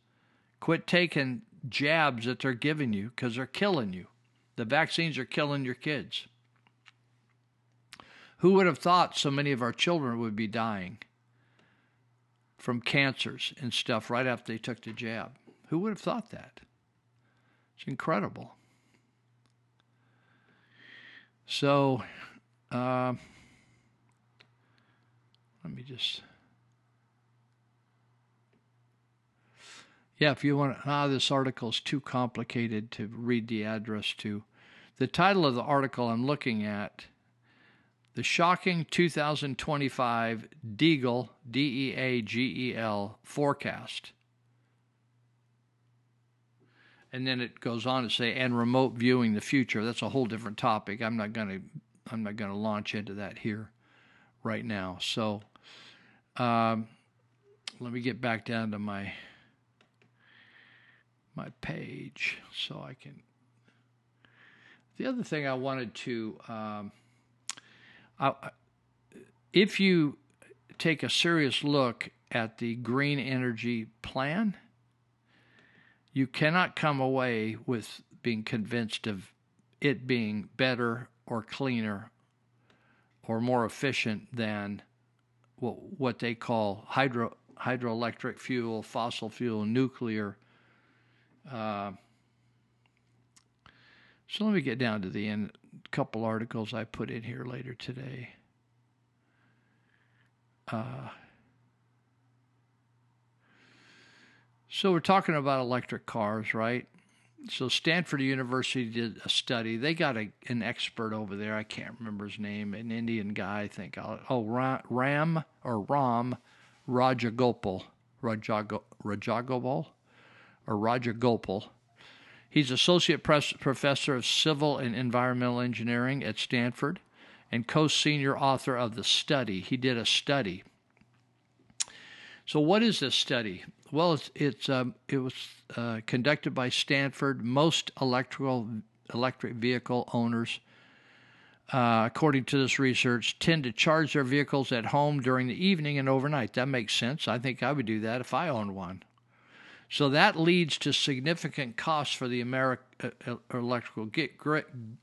quit taking jabs that they're giving you because they're killing you. The vaccines are killing your kids. Who would have thought so many of our children would be dying from cancers and stuff right after they took the jab? Who would have thought that? It's incredible. So, uh, let me just. Yeah, if you want, ah, this article is too complicated to read the address to. The title of the article I'm looking at the shocking 2025 Deagel, D E A G E L, forecast. And then it goes on to say, and remote viewing the future. That's a whole different topic. I'm not going to. I'm not going to launch into that here right now. So um, let me get back down to my my page so I can. The other thing I wanted to um, if you take a serious look at the green energy plan, you cannot come away with being convinced of it being better or cleaner or more efficient than what, they call hydro hydroelectric fuel, fossil fuel, nuclear. Uh, so let me get down to the end A couple articles I put in here later today. Uh, so we're talking about electric cars, right? So Stanford University did a study. They got a, an expert over there. I can't remember his name. An Indian guy, I think. Oh, Ram or Ram Rajagopal, Rajagopal, or Rajagopal He's associate professor of civil and environmental engineering at Stanford and co senior author of the study. He did a study. So, what is this study? Well, it's, it's um, it was uh, conducted by Stanford. Most electrical electric vehicle owners, uh, according to this research, tend to charge their vehicles at home during the evening and overnight. That makes sense. I think I would do that if I owned one. So that leads to significant costs for the American uh, electrical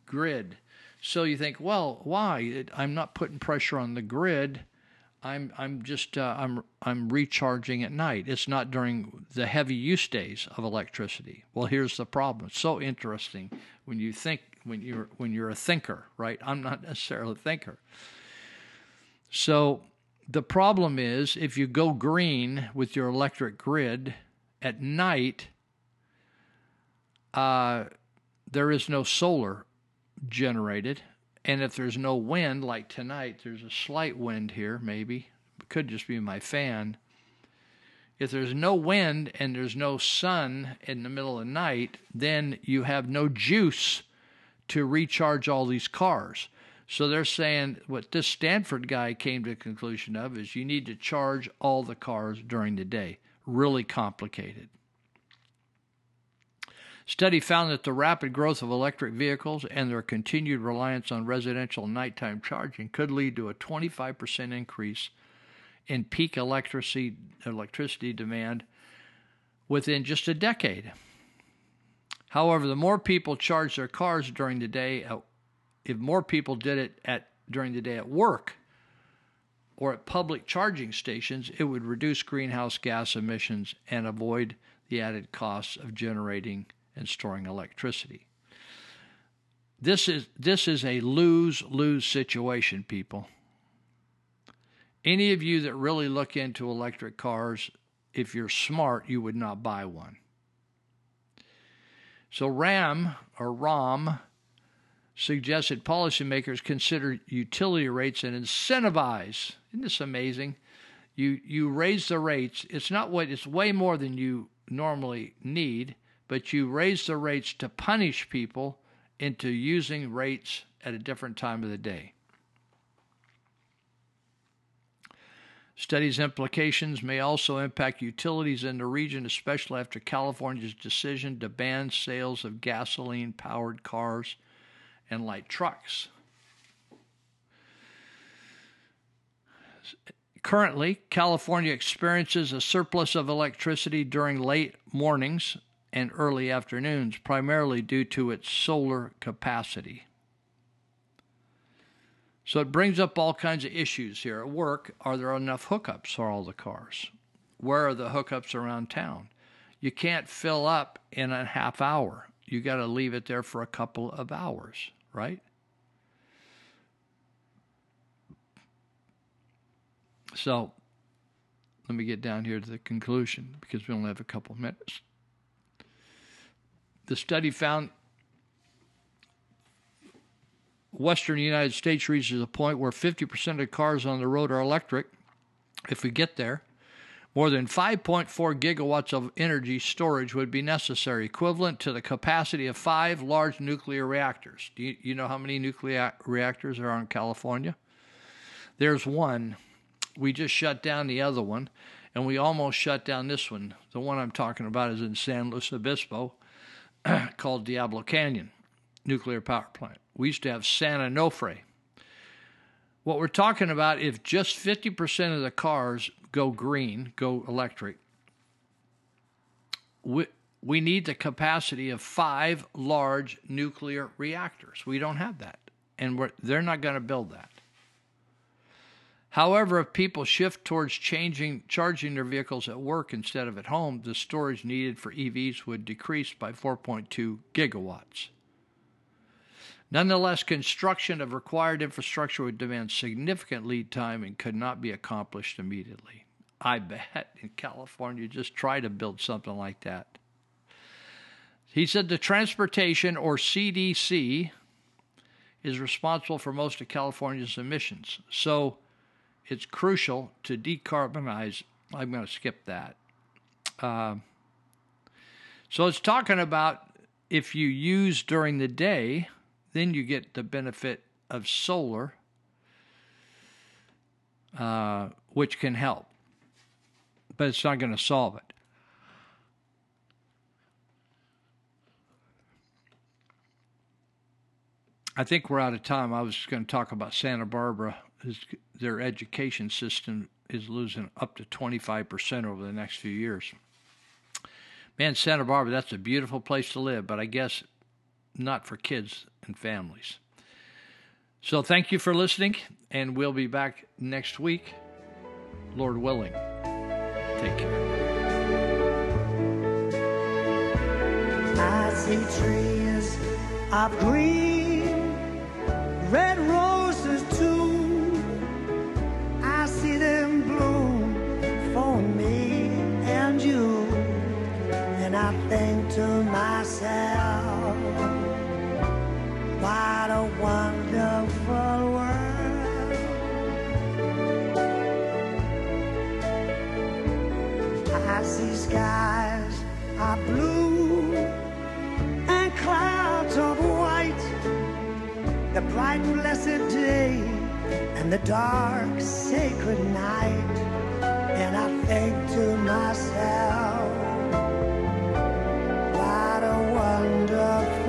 grid. So you think, well, why? I'm not putting pressure on the grid. I'm I'm just uh, I'm I'm recharging at night. It's not during the heavy use days of electricity. Well, here's the problem. It's so interesting when you think when you're when you're a thinker, right? I'm not necessarily a thinker. So the problem is if you go green with your electric grid, at night, uh, there is no solar generated. And if there's no wind, like tonight, there's a slight wind here, maybe. It could just be my fan. If there's no wind and there's no sun in the middle of the night, then you have no juice to recharge all these cars. So they're saying what this Stanford guy came to the conclusion of is you need to charge all the cars during the day really complicated. Study found that the rapid growth of electric vehicles and their continued reliance on residential nighttime charging could lead to a 25% increase in peak electricity, electricity demand within just a decade. However, the more people charge their cars during the day, if more people did it at during the day at work, or at public charging stations, it would reduce greenhouse gas emissions and avoid the added costs of generating and storing electricity. This is this is a lose lose situation, people. Any of you that really look into electric cars, if you're smart, you would not buy one. So RAM or ROM suggested policymakers consider utility rates and incentivize. Isn't this amazing? You you raise the rates. It's not what it's way more than you normally need, but you raise the rates to punish people into using rates at a different time of the day. Studies implications may also impact utilities in the region, especially after California's decision to ban sales of gasoline powered cars and light trucks. Currently, California experiences a surplus of electricity during late mornings and early afternoons, primarily due to its solar capacity. So it brings up all kinds of issues here. At work, are there enough hookups for all the cars? Where are the hookups around town? You can't fill up in a half hour. You got to leave it there for a couple of hours, right? So let me get down here to the conclusion because we only have a couple minutes. The study found Western United States reaches a point where 50% of cars on the road are electric. If we get there, more than 5.4 gigawatts of energy storage would be necessary, equivalent to the capacity of five large nuclear reactors. Do you, you know how many nuclear reactors are in California? There's one. We just shut down the other one, and we almost shut down this one. The one I'm talking about is in San Luis Obispo, called Diablo Canyon nuclear power plant. We used to have San Onofre. What we're talking about, if just 50% of the cars go green, go electric, we, we need the capacity of five large nuclear reactors. We don't have that. And they're not going to build that. However, if people shift towards changing charging their vehicles at work instead of at home, the storage needed for EVs would decrease by 4.2 gigawatts. Nonetheless, construction of required infrastructure would demand significant lead time and could not be accomplished immediately. I bet in California, just try to build something like that. He said the transportation or CDC is responsible for most of California's emissions. So it's crucial to decarbonize. I'm going to skip that. Uh, so it's talking about if you use during the day then you get the benefit of solar, uh, which can help, but it's not going to solve it. I think we're out of time. I was going to talk about Santa Barbara. Their education system is losing up to 25% over the next few years. Man, Santa Barbara, that's a beautiful place to live, but I guess not for kids and families. So thank you for listening, and we'll be back next week, Lord willing. Take care. I see trees of green, red roses skies are blue and clouds of white. The bright blessed day and the dark sacred night. And I think to myself, what a wonderful.